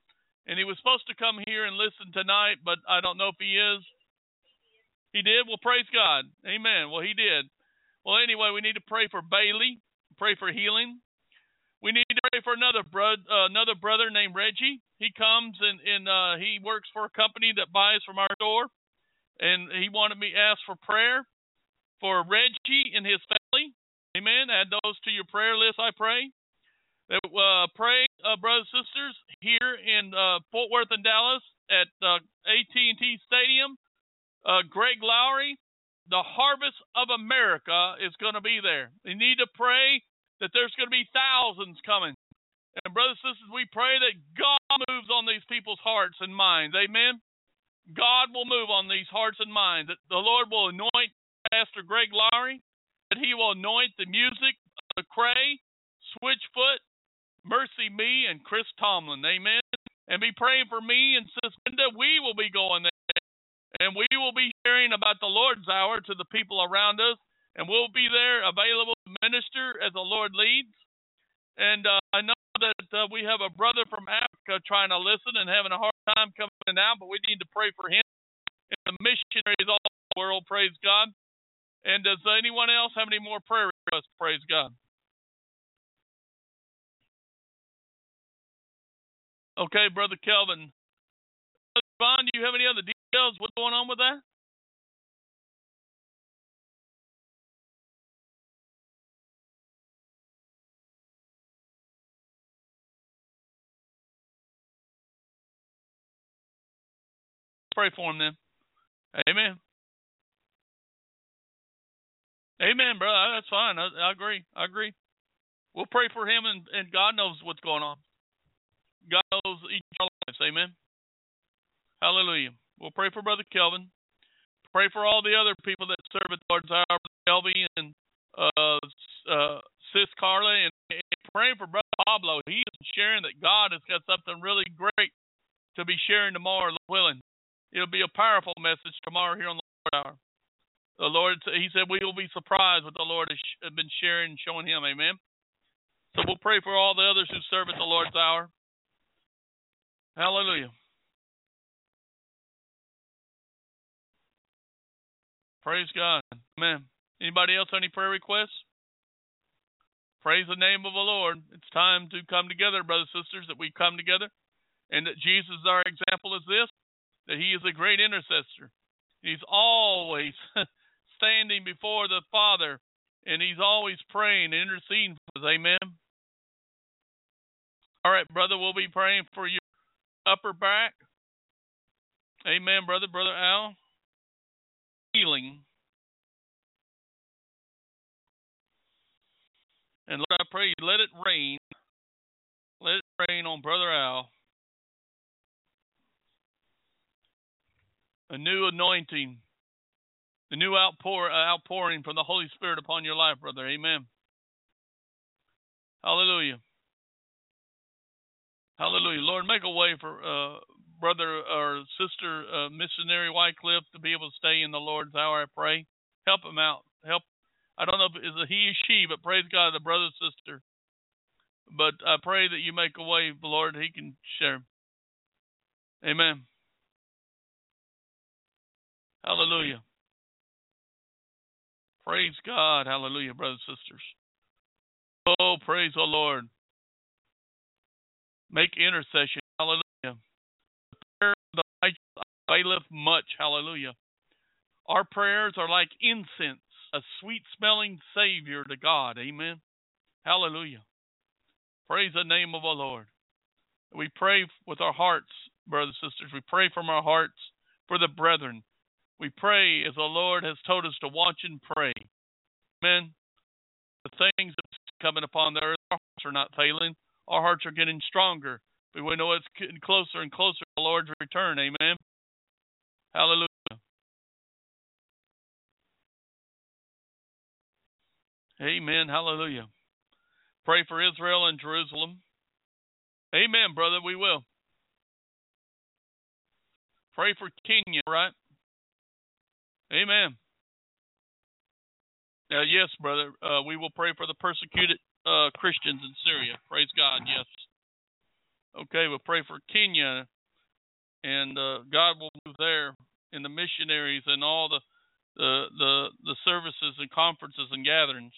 S1: And he was supposed to come here and listen tonight, but I don't know if he is. He did? Well, praise God. Amen. Well, he did. Well, anyway, we need to pray for Bailey, pray for healing. We need to pray for another brother, uh, another brother named Reggie. He comes and and uh, he works for a company that buys from our store, and he wanted me to ask for prayer for Reggie and his family. Amen. Add those to your prayer list. I pray. Uh, pray, uh, brothers and sisters, here in uh, Fort Worth and Dallas at uh, AT&T Stadium. Uh, Greg Laurie, the Harvest of America is going to be there. You need to pray that there's going to be thousands coming. And brothers and sisters, we pray that God moves on these people's hearts and minds. Amen. God will move on these hearts and minds. That the Lord will anoint Pastor Greg Laurie, that he will anoint the music of Cray, Switchfoot, MercyMe, and Chris Tomlin. Amen. And be praying for me and Sister Linda. We will be going there. And we will be sharing about the Lord's hour to the people around us and we'll be there available to minister as the Lord leads. And uh, I know that uh, we have a brother from Africa trying to listen and having a hard time coming out, but we need to pray for him and the missionaries all over the world. Praise God. And does anyone else have any more prayer requests? Praise God. Okay, Brother Kelvin. Ron, do you have any other details? What's going on with that? pray for him then. Amen. Amen, brother. That's fine. I, I agree. I agree. We'll pray for him, and, and God knows what's going on. God knows each of our lives. Amen. Hallelujah. We'll pray for Brother Kelvin. Pray for all the other people that serve at the Lord's Hour, Kelvin and uh, uh, Sis Carla, and, and praying for Brother Pablo. He is sharing that God has got something really great to be sharing tomorrow, willing. It'll be a powerful message tomorrow here on the Lord Hour. The Lord, He said, we will be surprised what the Lord has been sharing and showing Him. Amen. So we'll pray for all the others who serve at the Lord's Hour. Hallelujah. Praise God. Amen. Anybody else any prayer requests? Praise the name of the Lord. It's time to come together, brothers and sisters, that we come together and that Jesus, our example, is this that he is a great intercessor. He's always standing before the Father and he's always praying interceding for us. Amen. All right, brother, we'll be praying for your upper back. Amen, brother, brother Al. Healing. And Lord, I pray you let it rain. Let it rain on brother Al. a new anointing, a new outpour, uh, outpouring from the Holy Spirit upon your life, brother. Amen. Hallelujah. Hallelujah. Lord, make a way for uh, brother or sister uh, missionary Wycliffe to be able to stay in the Lord's hour, I pray. Help him out. Help. I don't know if it's a he or she, but praise God, the brother sister. But I pray that you make a way, Lord, he can share. Amen. Hallelujah. Praise God. Hallelujah, brothers and sisters. Oh, praise the Lord. Make intercession. Hallelujah. The prayer of the righteous availeth much. Hallelujah. Our prayers are like incense, a sweet smelling Savior to God. Amen. Hallelujah. Praise the name of the Lord. We pray with our hearts, brothers and sisters. We pray from our hearts for the brethren. We pray as the Lord has told us to watch and pray. Amen. The things that's coming upon the earth, our hearts are not failing. Our hearts are getting stronger. But we know it's getting closer and closer to the Lord's return. Amen. Hallelujah. Amen. Hallelujah. Pray for Israel and Jerusalem. Amen, brother. We will. Pray for Kenya, right? Amen. Uh, yes, brother. Uh, we will pray for the persecuted uh, Christians in Syria. Praise God. Yes. Okay, we'll pray for Kenya, and uh, God will move there in the missionaries and all the the the, the services and conferences and gatherings.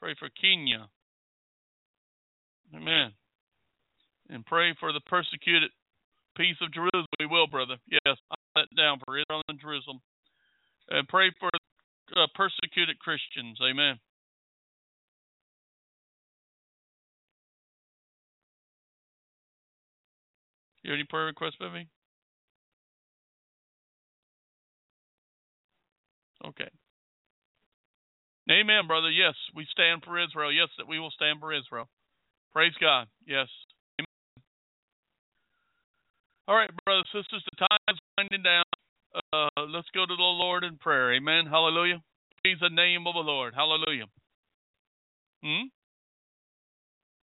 S1: Pray for Kenya. Amen. And pray for the persecuted peace of Jerusalem. We will, brother. Yes, I'll down for Israel and Jerusalem. And pray for uh, persecuted Christians. Amen. You have any prayer requests, Bevy? Okay. Amen, brother. Yes, we stand for Israel. Yes, that we will stand for Israel. Praise God. Yes. All right, brothers sisters, the time's winding down. Uh, let's go to the Lord in prayer. Amen. Hallelujah. Praise the name of the Lord. Hallelujah. Hmm?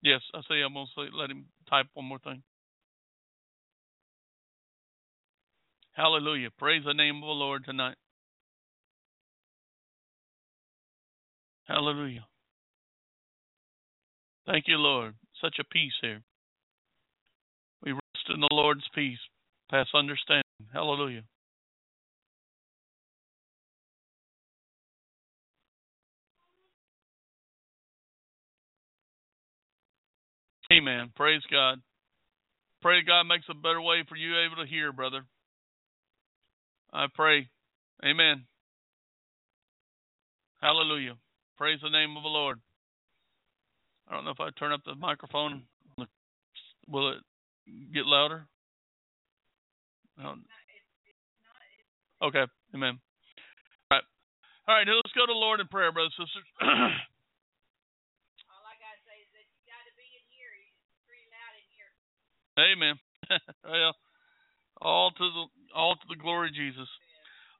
S1: Yes, I say I'm going to let him type one more thing. Hallelujah. Praise the name of the Lord tonight. Hallelujah. Thank you, Lord. Such a peace here. Rest in the Lord's peace, past understanding. Hallelujah. Amen. Praise God. Pray God makes a better way for you able to hear, brother. I pray. Amen. Hallelujah. Praise the name of the Lord. I don't know if I turn up the microphone. Will it get louder? Okay. Amen. All right. All right. Now let's go to the Lord in prayer, brothers and sisters. All I gotta say is that you gotta be in here. It's pretty loud in here. Amen. well, all to the all to the glory of Jesus.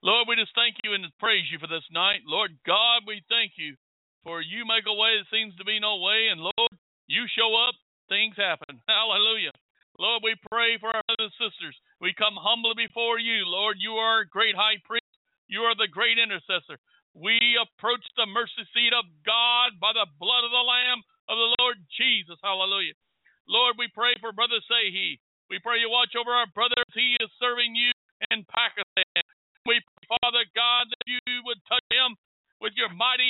S1: Lord, we just thank you and praise you for this night. Lord God, we thank you for you make a way that seems to be no way, and Lord, you show up, things happen. Hallelujah. Lord, we pray for our brothers and sisters. We come humbly before you, Lord. You are great high priest. You are the great intercessor. We approach the mercy seat of God by the blood of the Lamb of the Lord Jesus. Hallelujah. Lord, we pray for Brother Sahi. We pray you watch over our brother as he is serving you in Pakistan. We pray, Father God, that you would touch him with your mighty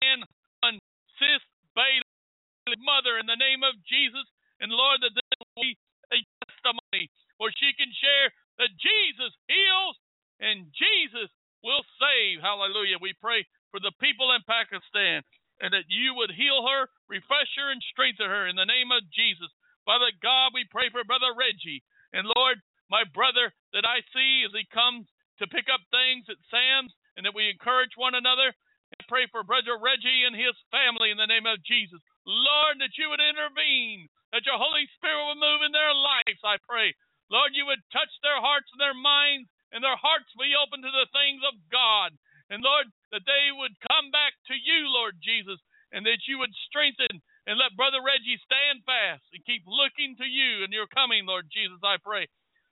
S1: hand on Sis Bailey, mother, in the name of Jesus. And Lord, that this will be a testimony where she can share that Jesus heals and Jesus will save. Hallelujah. We pray for the people in Pakistan and that you would heal her, refresh her, and strengthen her in the name of Jesus. Father God, we pray for Brother Reggie. And Lord, my brother that I see as he comes to pick up things at Sam's and that we encourage one another. And pray for Brother Reggie and his family in the name of Jesus. Lord, that you would intervene, that your Holy Spirit would move in their lives, I pray. Lord, you would touch their hearts and their minds, and their hearts be open to the things of God. And Lord, that they would come back to you, Lord Jesus, and that you would strengthen and let Brother Reggie stand fast and keep looking to you and your coming, Lord Jesus, I pray.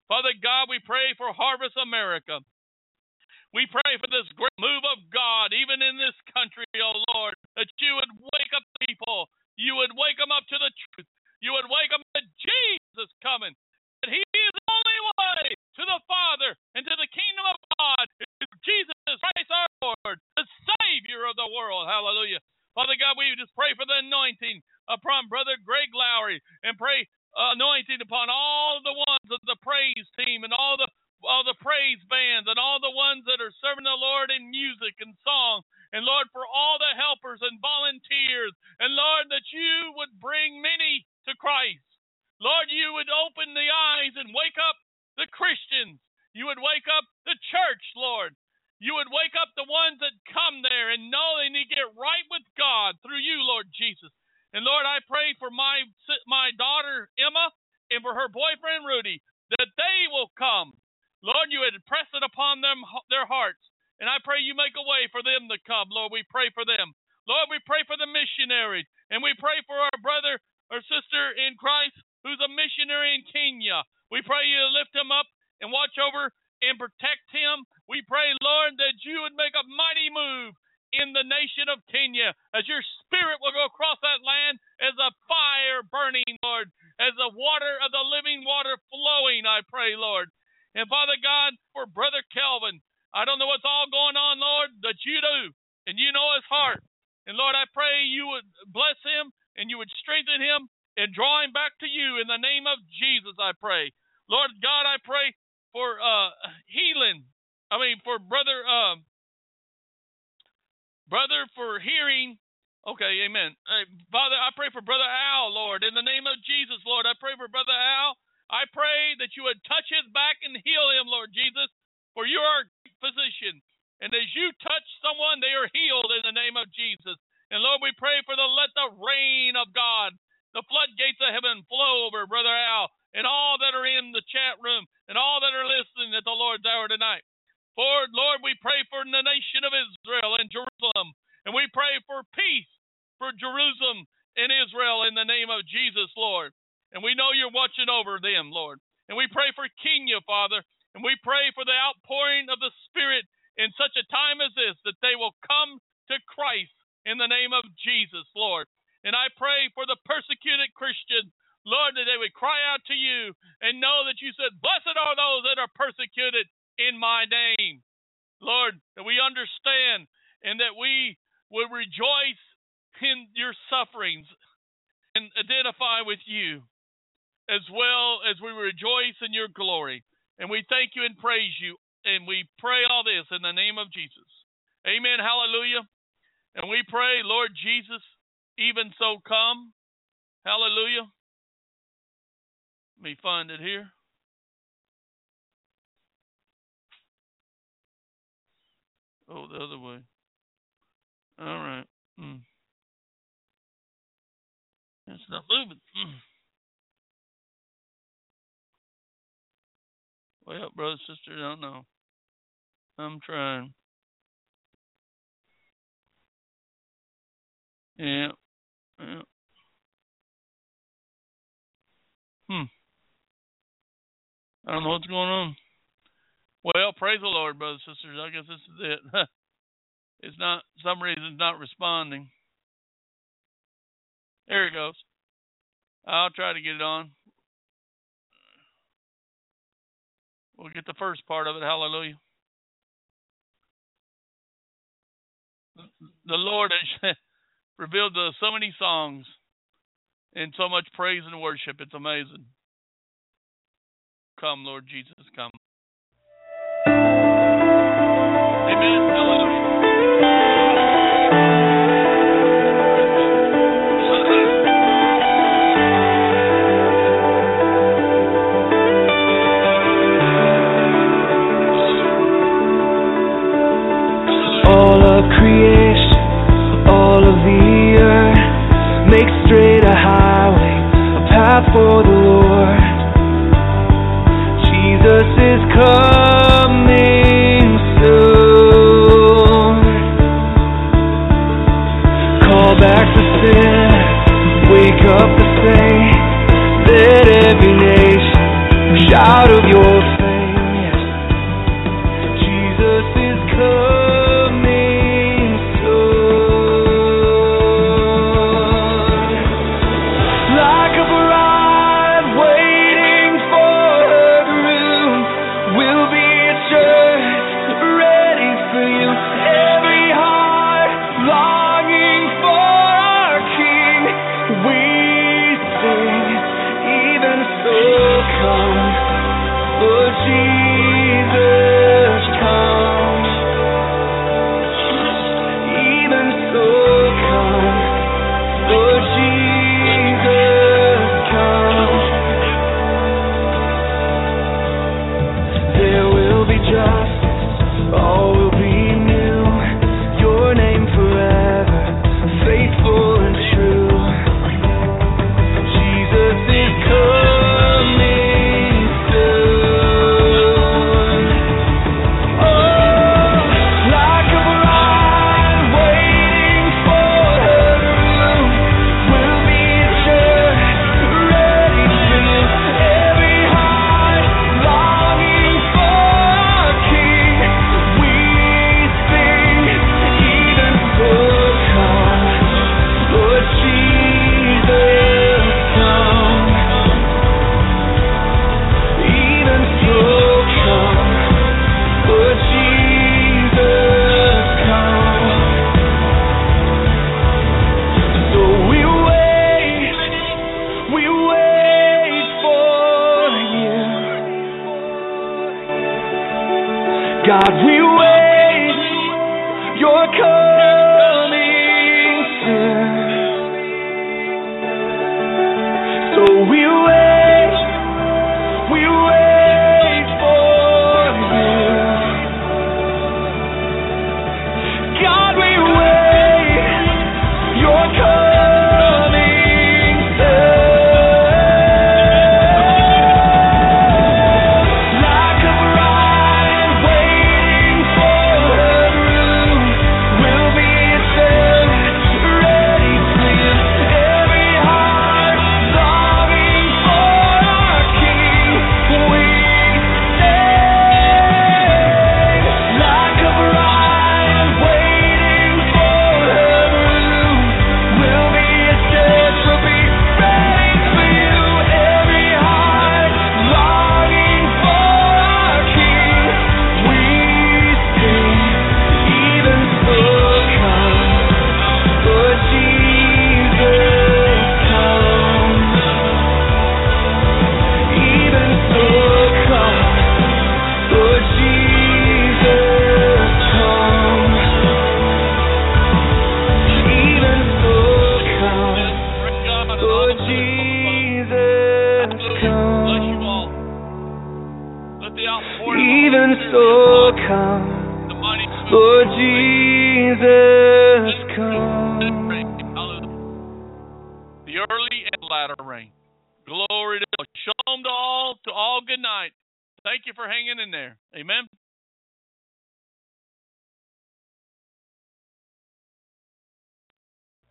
S1: Father God, we pray for Harvest America. We pray for this great move of God, even in this country, oh Lord, that you would wake up people. You would wake them up to the truth. You would wake them that Jesus coming. That He is the only way to the Father and to the kingdom of God. Jesus Christ our Lord, the Savior of the world. Hallelujah. Father God, we just pray for the anointing upon Brother Greg Laurie and pray uh, anointing upon all the ones of the praise team and all the all the praise bands and all the ones that are serving the Lord in music and song. And Lord, for all the helpers and volunteers. And Lord, that you would bring many to Christ. Lord, you would open the eyes and wake up the Christians. You would wake up the church, Lord. You would wake up the ones that come there and know they need to get right with God through you, Lord Jesus. And Lord, I pray for my my daughter Emma and for her boyfriend Rudy that they will come Lord, you would press it upon them their hearts. And I pray you make a way for them to come. Lord, we pray for them. Lord, we pray for the missionaries. And we pray for our brother or sister in Christ who's a missionary in Kenya. We pray you lift him up and watch over and protect him. We pray, Lord, that you would make a mighty move in the nation of Kenya as your spirit will go across that land as a fire burning, Lord, as the water of the living water flowing, I pray, Lord. And Father God, for Brother Kelvin, I don't know what's all going on, Lord, but you do. And you know his heart. And Lord, I pray you would bless him and you would strengthen him and draw him back to you in the name of Jesus, I pray. Lord God, I pray for uh, healing. I mean, for brother, uh, brother, for hearing. Okay, amen. Uh, Father, I pray for brother Al, Lord, in the name of Jesus, Lord. I pray for brother Al. I pray that you would touch his back and heal him, Lord Jesus, for you are a physician. And as you touch someone, they are healed in the name of Jesus. And Lord, we pray for the let the rain of God, the floodgates of heaven flow over Brother Al and all that are in the chat room and all that are listening at the Lord's hour tonight. For Lord, we pray for the nation of Israel and Jerusalem. And we pray for peace for Jerusalem and Israel in the name of Jesus, Lord. And we know you're watching over them, Lord. And we pray for Kenya, Father. And we pray for the outpouring of the Spirit in such a time as this that they will come to Christ in the name of Jesus, Lord. And I pray for the persecuted Christians, Lord, that they would cry out to you and know that you said, Blessed are those that are persecuted in my name. Lord, that we understand and that we would rejoice in your sufferings and identify with you as well as we rejoice in your glory. And we thank you and praise you. And we pray all this in the name of Jesus. Amen. Hallelujah. And we pray, Lord Jesus, even so come. Hallelujah. Let me find it here. Oh, the other way. All right. Mm. It's not moving. Mm. Well, brother, sister, I don't know. I'm trying. Yeah. Yeah. Hmm. I don't know what's going on. Well, praise the Lord, brothers and sisters. I guess this is it. it's not, some reason, it's not responding. There it goes. I'll try to get it on. We'll get the first part of it. Hallelujah. The Lord has revealed to so many songs and so much praise and worship. It's amazing. Come, Lord Jesus, come.